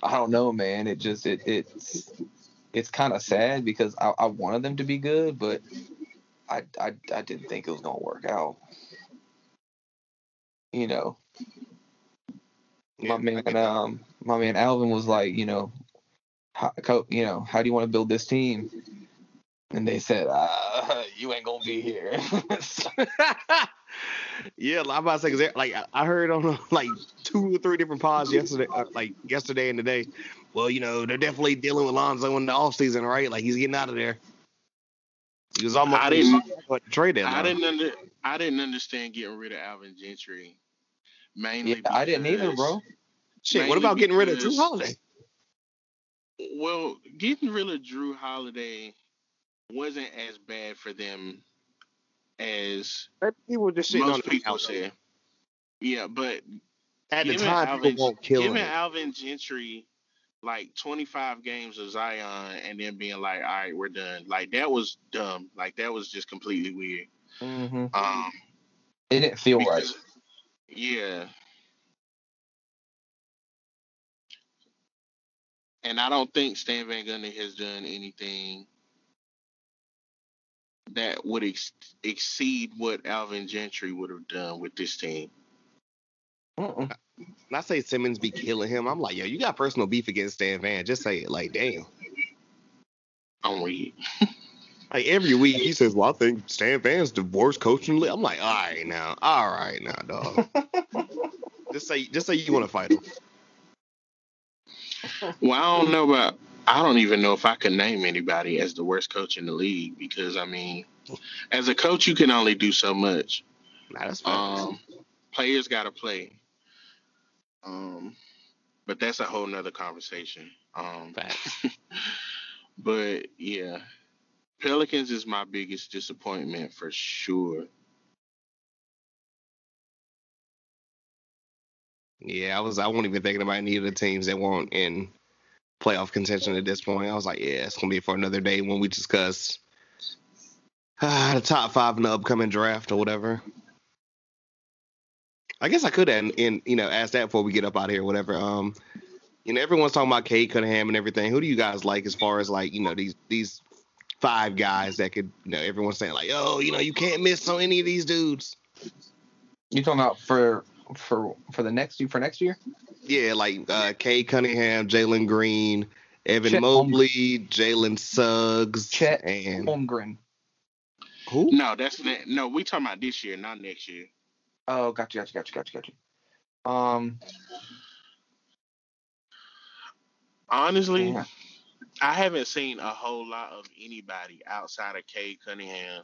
I don't know, man. It just it it's it's kind of sad because I, I wanted them to be good, but I, I I didn't think it was gonna work out. You know, Yeah, my man, um, my man Alvin was like, you know, how, you know, how do you want to build this team? And they said, uh, you ain't gonna be here. yeah, I'm about to say because like I- I heard on like two or three different pods yesterday, uh, like yesterday and today. Well, you know they're definitely dealing with Lonzo in the off season, right? Like he's getting out of there. He was almost I didn't- what trade I deadline. didn't under, I didn't understand getting rid of Alvin Gentry. Mainly yeah, I didn't either, bro. Shit, what mainly about getting rid of Jrue because- Holiday? Well, getting rid of Jrue Holiday wasn't as bad for them as People just shitting on most people say. Yeah, but At the time, Alvin, people won't kill giving him. Alvin Gentry like 25 games of Zion and then being like, all right, we're done. Like that was dumb. Like that was just completely weird. hmm Um, It didn't feel right. Yeah. And I don't think Stan Van Gundy has done anything that would ex- exceed what Alvin Gentry would have done with this team. Mm-mm. When I say Simmons be killing him, I'm like, yo, you got personal beef against Stan Van. Just say it. Like, damn. I'm weak. Like every week he says, "Well, I think Stan Van's the worst coach in the league." I'm like, "All right now, all right now, dog. just say, just say you want to fight him." Well, I don't know about. I don't even know if I could name anybody as the worst coach in the league because I mean, as a coach, you can only do so much. Nah, that's fine. Um, players got to play. Um, but that's a whole nother conversation. Um, Facts. but yeah, Pelicans is my biggest disappointment for sure. Yeah, I was. I wasn't even thinking about any of the teams that weren't in playoff contention at this point. I was like, yeah, it's gonna be for another day when we discuss uh, the top five in the upcoming draft or whatever. I guess I could and, and you know ask that before we get up out of here, whatever. Um, you know, everyone's talking about Cade Cunningham and everything. Who do you guys like as far as like you know these these five guys that could you know everyone's saying like oh you know you can't miss on any of these dudes. You talking about for for for the next year for next year? Yeah, like uh, Cade Cunningham, Jalen Green, Evan Chet Mobley, Jalen Suggs, Chet and Holmgren. who? No, that's ne- no. We talking about this year, not next year. Oh, gotcha, gotcha, gotcha, gotcha, gotcha. Um, Honestly, yeah. I haven't seen a whole lot of anybody outside of Cade Cunningham.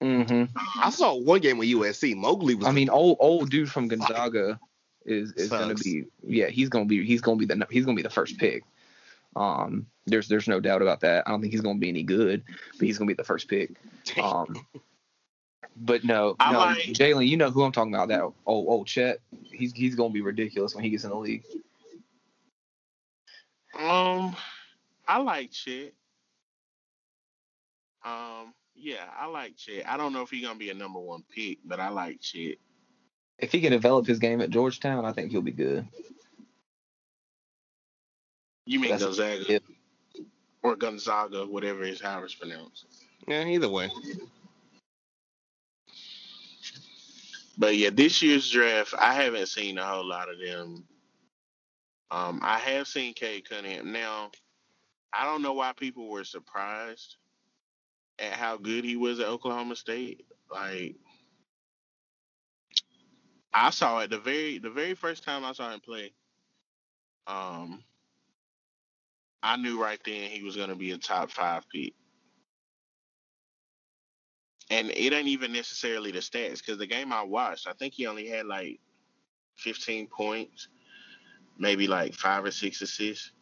Mm-hmm. I saw one game with USC. Mobley was. I mean, old old dude from Gonzaga is is gonna be yeah he's gonna be he's gonna be the he's gonna be the first pick. Um, there's there's no doubt about that. I don't think he's gonna be any good, but he's gonna be the first pick. Um, but no, I no, like- Jalen, you know who I'm talking about? That old old Chet. He's he's gonna be ridiculous when he gets in the league. Um, I like Chet. Um, yeah, I like Chet. I don't know if he's gonna be a number one pick, but I like Chet. If he can develop his game at Georgetown, I think he'll be good. You mean That's- Gonzaga yeah. or Gonzaga, whatever is how it's pronounced. yeah, either way. But yeah, this year's draft, I haven't seen a whole lot of them. Um, I have seen Cade Cunningham. Now, I don't know why people were surprised at how good he was at Oklahoma State. Like, I saw it the very the very first time I saw him play. Um, I knew right then he was going to be a top five pick. And it ain't even necessarily the stats because the game I watched, I think he only had like 15 points, maybe like five or six assists.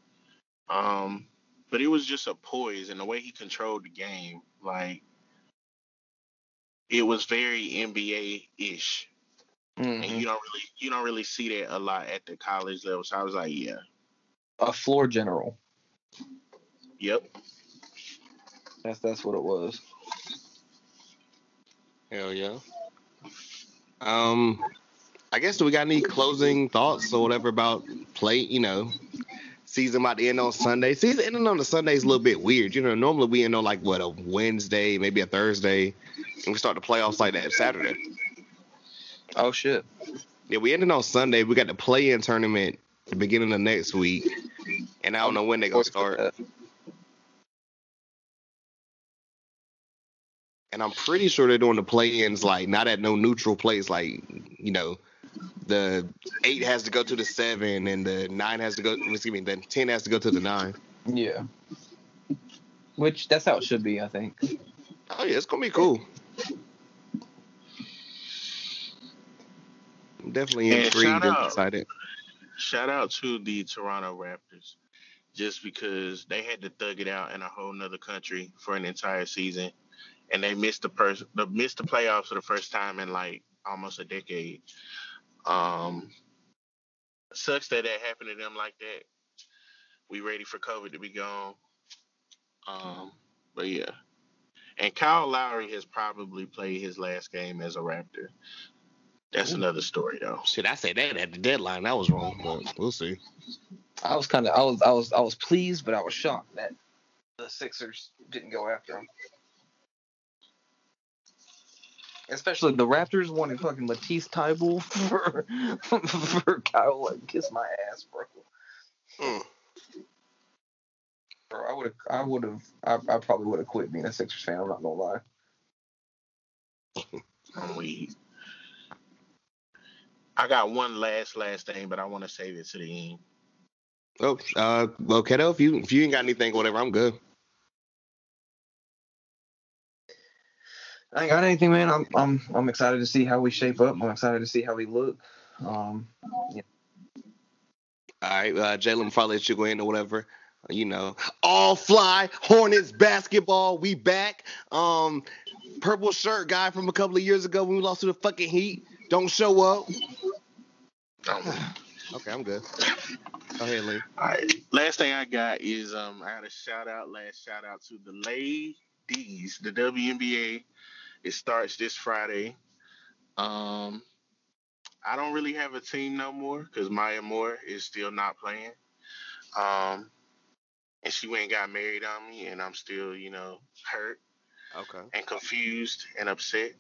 Um, but it was just a poise and the way he controlled the game, like it was very NBA ish. And Mhm. you don't really you don't really see that a lot at the college level. So I was like, yeah, A floor general. yep. That's that's what it was. Hell yeah. Um, I guess do we got any closing thoughts or whatever about play? You know, season about to end on Sunday. Season ending on a Sunday is a little bit weird. You know, normally we end on like what a Wednesday, maybe a Thursday, and we start the playoffs like that Saturday. Oh shit. Yeah, we ended on Sunday. We got the play-in tournament the beginning of next week, and I don't know when they're gonna start. And I'm pretty sure they're doing the play-ins like not at no neutral place. Like you know, the eight has to go to the seven, and the nine has to go. Excuse me, the ten has to go to the nine. Yeah. Which that's how it should be, I think. Oh yeah, it's gonna be cool. I'm definitely And intrigued and excited. Shout out to the Toronto Raptors, just because they had to thug it out in a whole nother country for an entire season, and they missed the pers- the missed the playoffs for the first time in like almost a decade. Um, sucks that that happened to them like that. We ready for COVID to be gone. Um, but yeah, and Kyle Lowry has probably played his last game as a Raptor. That's Ooh. another story though. Shit, I said that at the deadline. That was wrong, but we'll see. I was kind of I was I was I was pleased, but I was shocked that the Sixers didn't go after him. Especially the Raptors wanted fucking Matisse Thybulle for for Kyle. Like, kiss my ass, bro. Mm. Bro, I would have I would have I, I probably would have quit being a Sixers fan. I'm not gonna lie. I'm. I got one last last thing, but I want to save it to the end. Oh, uh, well, Keto, if you if you ain't got anything, whatever, I'm good. I ain't got anything, man. I'm I'm I'm excited to see how we shape up. I'm excited to see how we look. Um, All right, uh, Jalen, before I let you go in or whatever, you know, all fly Hornets basketball. We back. Um, purple shirt guy from a couple of years ago when we lost to the fucking Heat. Don't show up. Okay, I'm good. Go ahead, Lee. all right. Last thing I got is um I got a shout out, last shout out to the ladies, the WNBA. It starts this Friday. Um I don't really have a team no more because Maya Moore is still not playing. Um, and she went and got married on me, and I'm still, you know, hurt Okay. and confused and upset.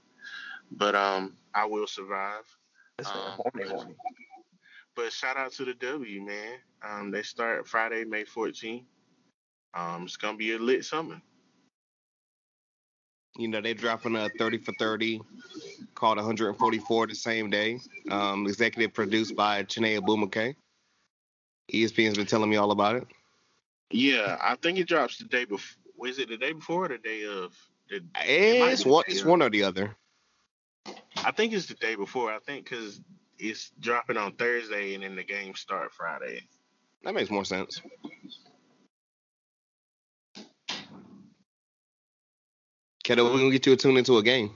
But um, I will survive. Um, horny. But shout out to the W, man. Um, they start Friday, May 14th. Um, it's gonna be a lit summer. You know, they're dropping a 30 for 30 called 144 the same day. Um, executive produced by Chiney Ogwumike. ESPN's been telling me all about it. Yeah, I think it drops the day before. Was it the day before or the day of? The, It's be one, it's day one or the other. I think it's the day before. I think because it's dropping on Thursday and then the games start Friday. That makes more sense. Keto, we're gonna get you tuned into a game.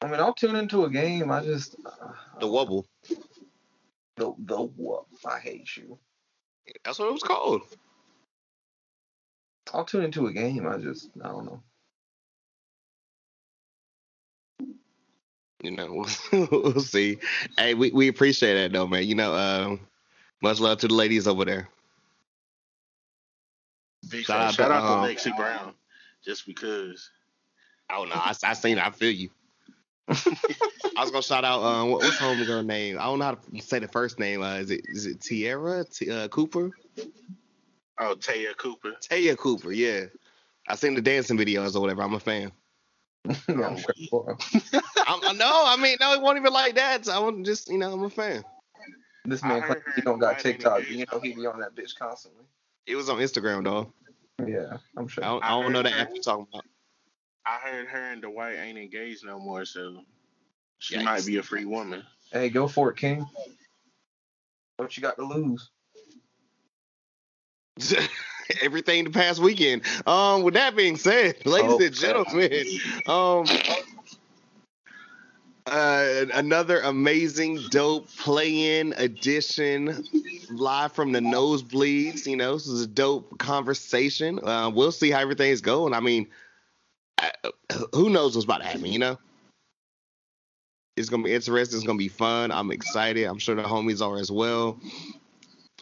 I mean, I'll tune into a game. I just uh, The wobble. the the what? I hate you. That's what it was called. I'll tune into a game. I just I don't know. You know, we'll see. Hey, we, we appreciate that though, man. You know, um, much love to the ladies over there. Shout shout, out shout to, out um, Lexi Brown, just because. Oh no, I, I seen it. I feel you. I was gonna shout out. Um, what, what's home girl name? I don't know how to say the first name. Uh, is it is it Tierra T- uh, Cooper? Oh, Te'a Cooper. Te'a Cooper. Yeah, I seen the dancing videos or whatever. I'm a fan. I'm sure. I'm, I. I mean, no, it won't even like that. So I wasn't just, you know, I'm a fan. This man heard he don't got TikTok. You know he be on that bitch constantly. It was on Instagram, dog. Yeah, I'm sure. I don't, I I don't know heard the her. app you're talking about. I heard her and Dwight ain't engaged no more, so she Yikes. might be a free woman. Hey, go for it, King. What you got to lose? Everything the past weekend. Um, with that being said, ladies Okay. and gentlemen, um, uh, another amazing, dope play-in edition live from the nosebleeds. You know, this is a dope conversation. Uh, we'll see how everything's going. I mean, I, who knows what's about to happen? You know. It's gonna be interesting. It's gonna be fun. I'm excited. I'm sure the homies are as well.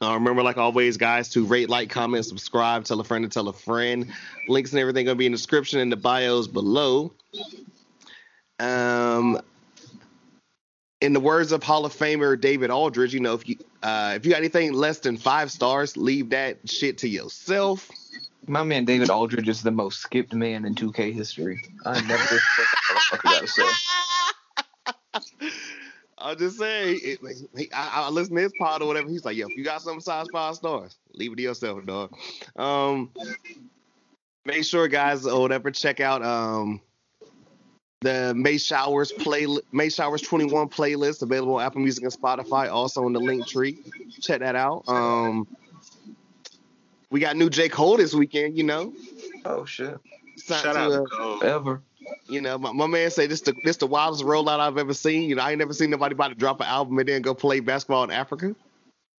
Uh, remember, like always, guys, to rate, like, comment, subscribe, tell a friend to tell a friend. Links and everything gonna be in the description and the bios below. Um, in the words of Hall of Famer David Aldridge, you know, if you uh, if you got anything less than five stars, leave that shit to yourself. My man David Aldridge is the most skipped man in 2K history. I never what the motherfucker got to say. I'll just say, it, he, I, I listen to his pod or whatever. He's like, yo, if you got something size five stars, leave it to yourself, dog. Um, make sure, guys, or whatever, check out um the May Showers play May Showers 21 playlist available on Apple Music and Spotify, also in the link tree. Check that out. Um, we got new J Cole this weekend. You know, Oh shit. Shout to, out uh, to Cole. Ever. you know, my, my man say this the this the wildest rollout I've ever seen. You know, I ain't never seen nobody about to drop an album and then go play basketball in Africa.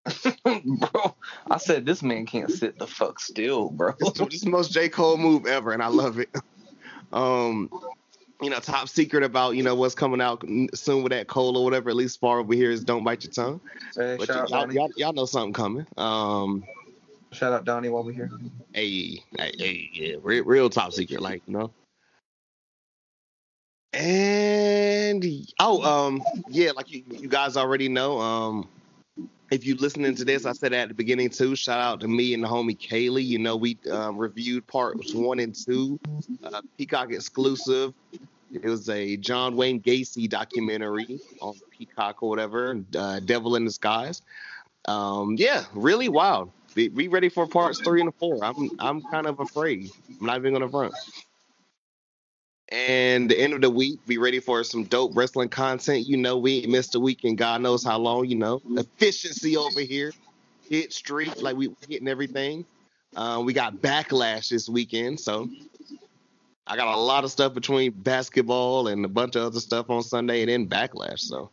bro, I said this man can't sit the fuck still, bro. It's the, it's the most J. Cole move ever, and I love it. Um, you know, top secret about you know what's coming out soon with that cold or whatever. At least far over here is "Don't Bite Your Tongue." Hey, But out y'all, y'all, y'all know something coming. Um, Shout out Donnie while we're here. hey, hey, hey yeah, real, real top secret, like you know. And oh, um, yeah, like you, you guys already know. Um, if you listening to this, I said at the beginning too. Shout out to me and the homie Kaylee. You know, we um, reviewed parts one and two, uh, Peacock exclusive. It was a John Wayne Gacy documentary on Peacock or whatever, uh, Devil in Disguise. Um, yeah, really wild. Be, be ready for parts three and four. I'm I'm kind of afraid. I'm not even gonna front. And the end of the week, be ready for some dope wrestling content. You know, we missed a week in God knows how long. You know, efficiency over here, hit streak like we hitting everything. Uh, we got backlash this weekend, so I got a lot of stuff between basketball and a bunch of other stuff on Sunday, and then backlash. So,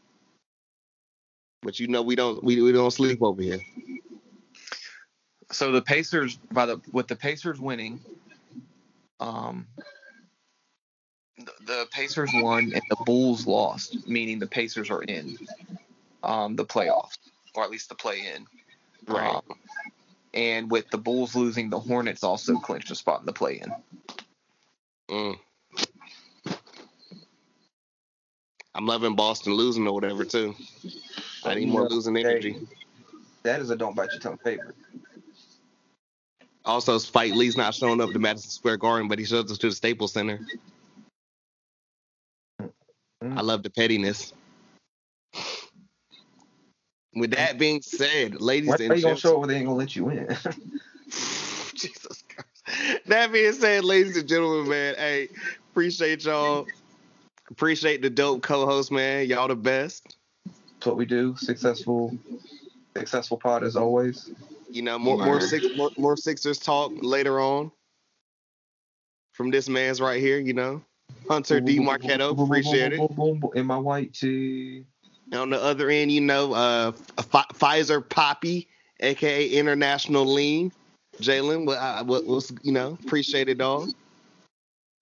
but you know, we don't we, we don't sleep over here. So the Pacers, by the with the Pacers winning, um, the, the Pacers won and the Bulls lost, meaning the Pacers are in um, the playoffs, or at least the play in. Right. Um, and with the Bulls losing, the Hornets also clinched a spot in the play in. Mm. I'm loving Boston losing or whatever too. I need more losing energy. That is a don't bite your tongue favorite. Also, Spike Lee's not showing up to Madison Square Garden, but he shows up to the Staples Center. Mm. I love the pettiness. With that being said, ladies Why and are you gonna gentlemen, show up where they ain't gonna let you in? Jesus Christ. That being said, ladies and gentlemen, man, hey, appreciate y'all. Appreciate the dope co-host, man. Y'all the best. That's what we do. Successful, successful pod as always. You know, more more six more, more Sixers talk later on. From this man's right here, you know. Hunter D. Marquetto, appreciate it. In my white tee. On the other end, you know, uh, F- Pfizer Poppy, aka International Lean. Jalen, what, uh, what, what's you know, appreciate it, dog.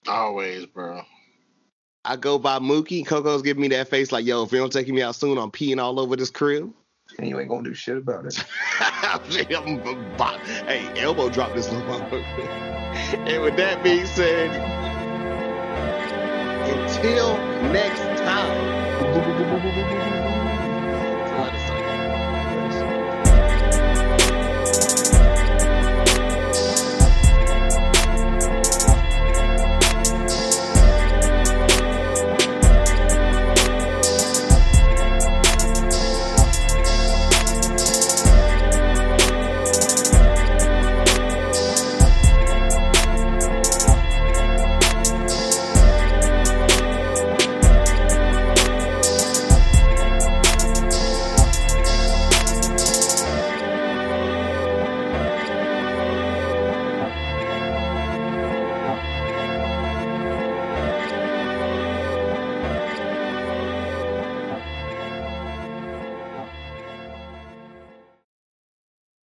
Always, bro. I go by Mookie. Coco's giving me that face like, yo, if you don't take me out soon, I'm peeing all over this crib. And you ain't gonna do shit about it. Hey, elbow drop this little motherfucker. and with that being said, until next time.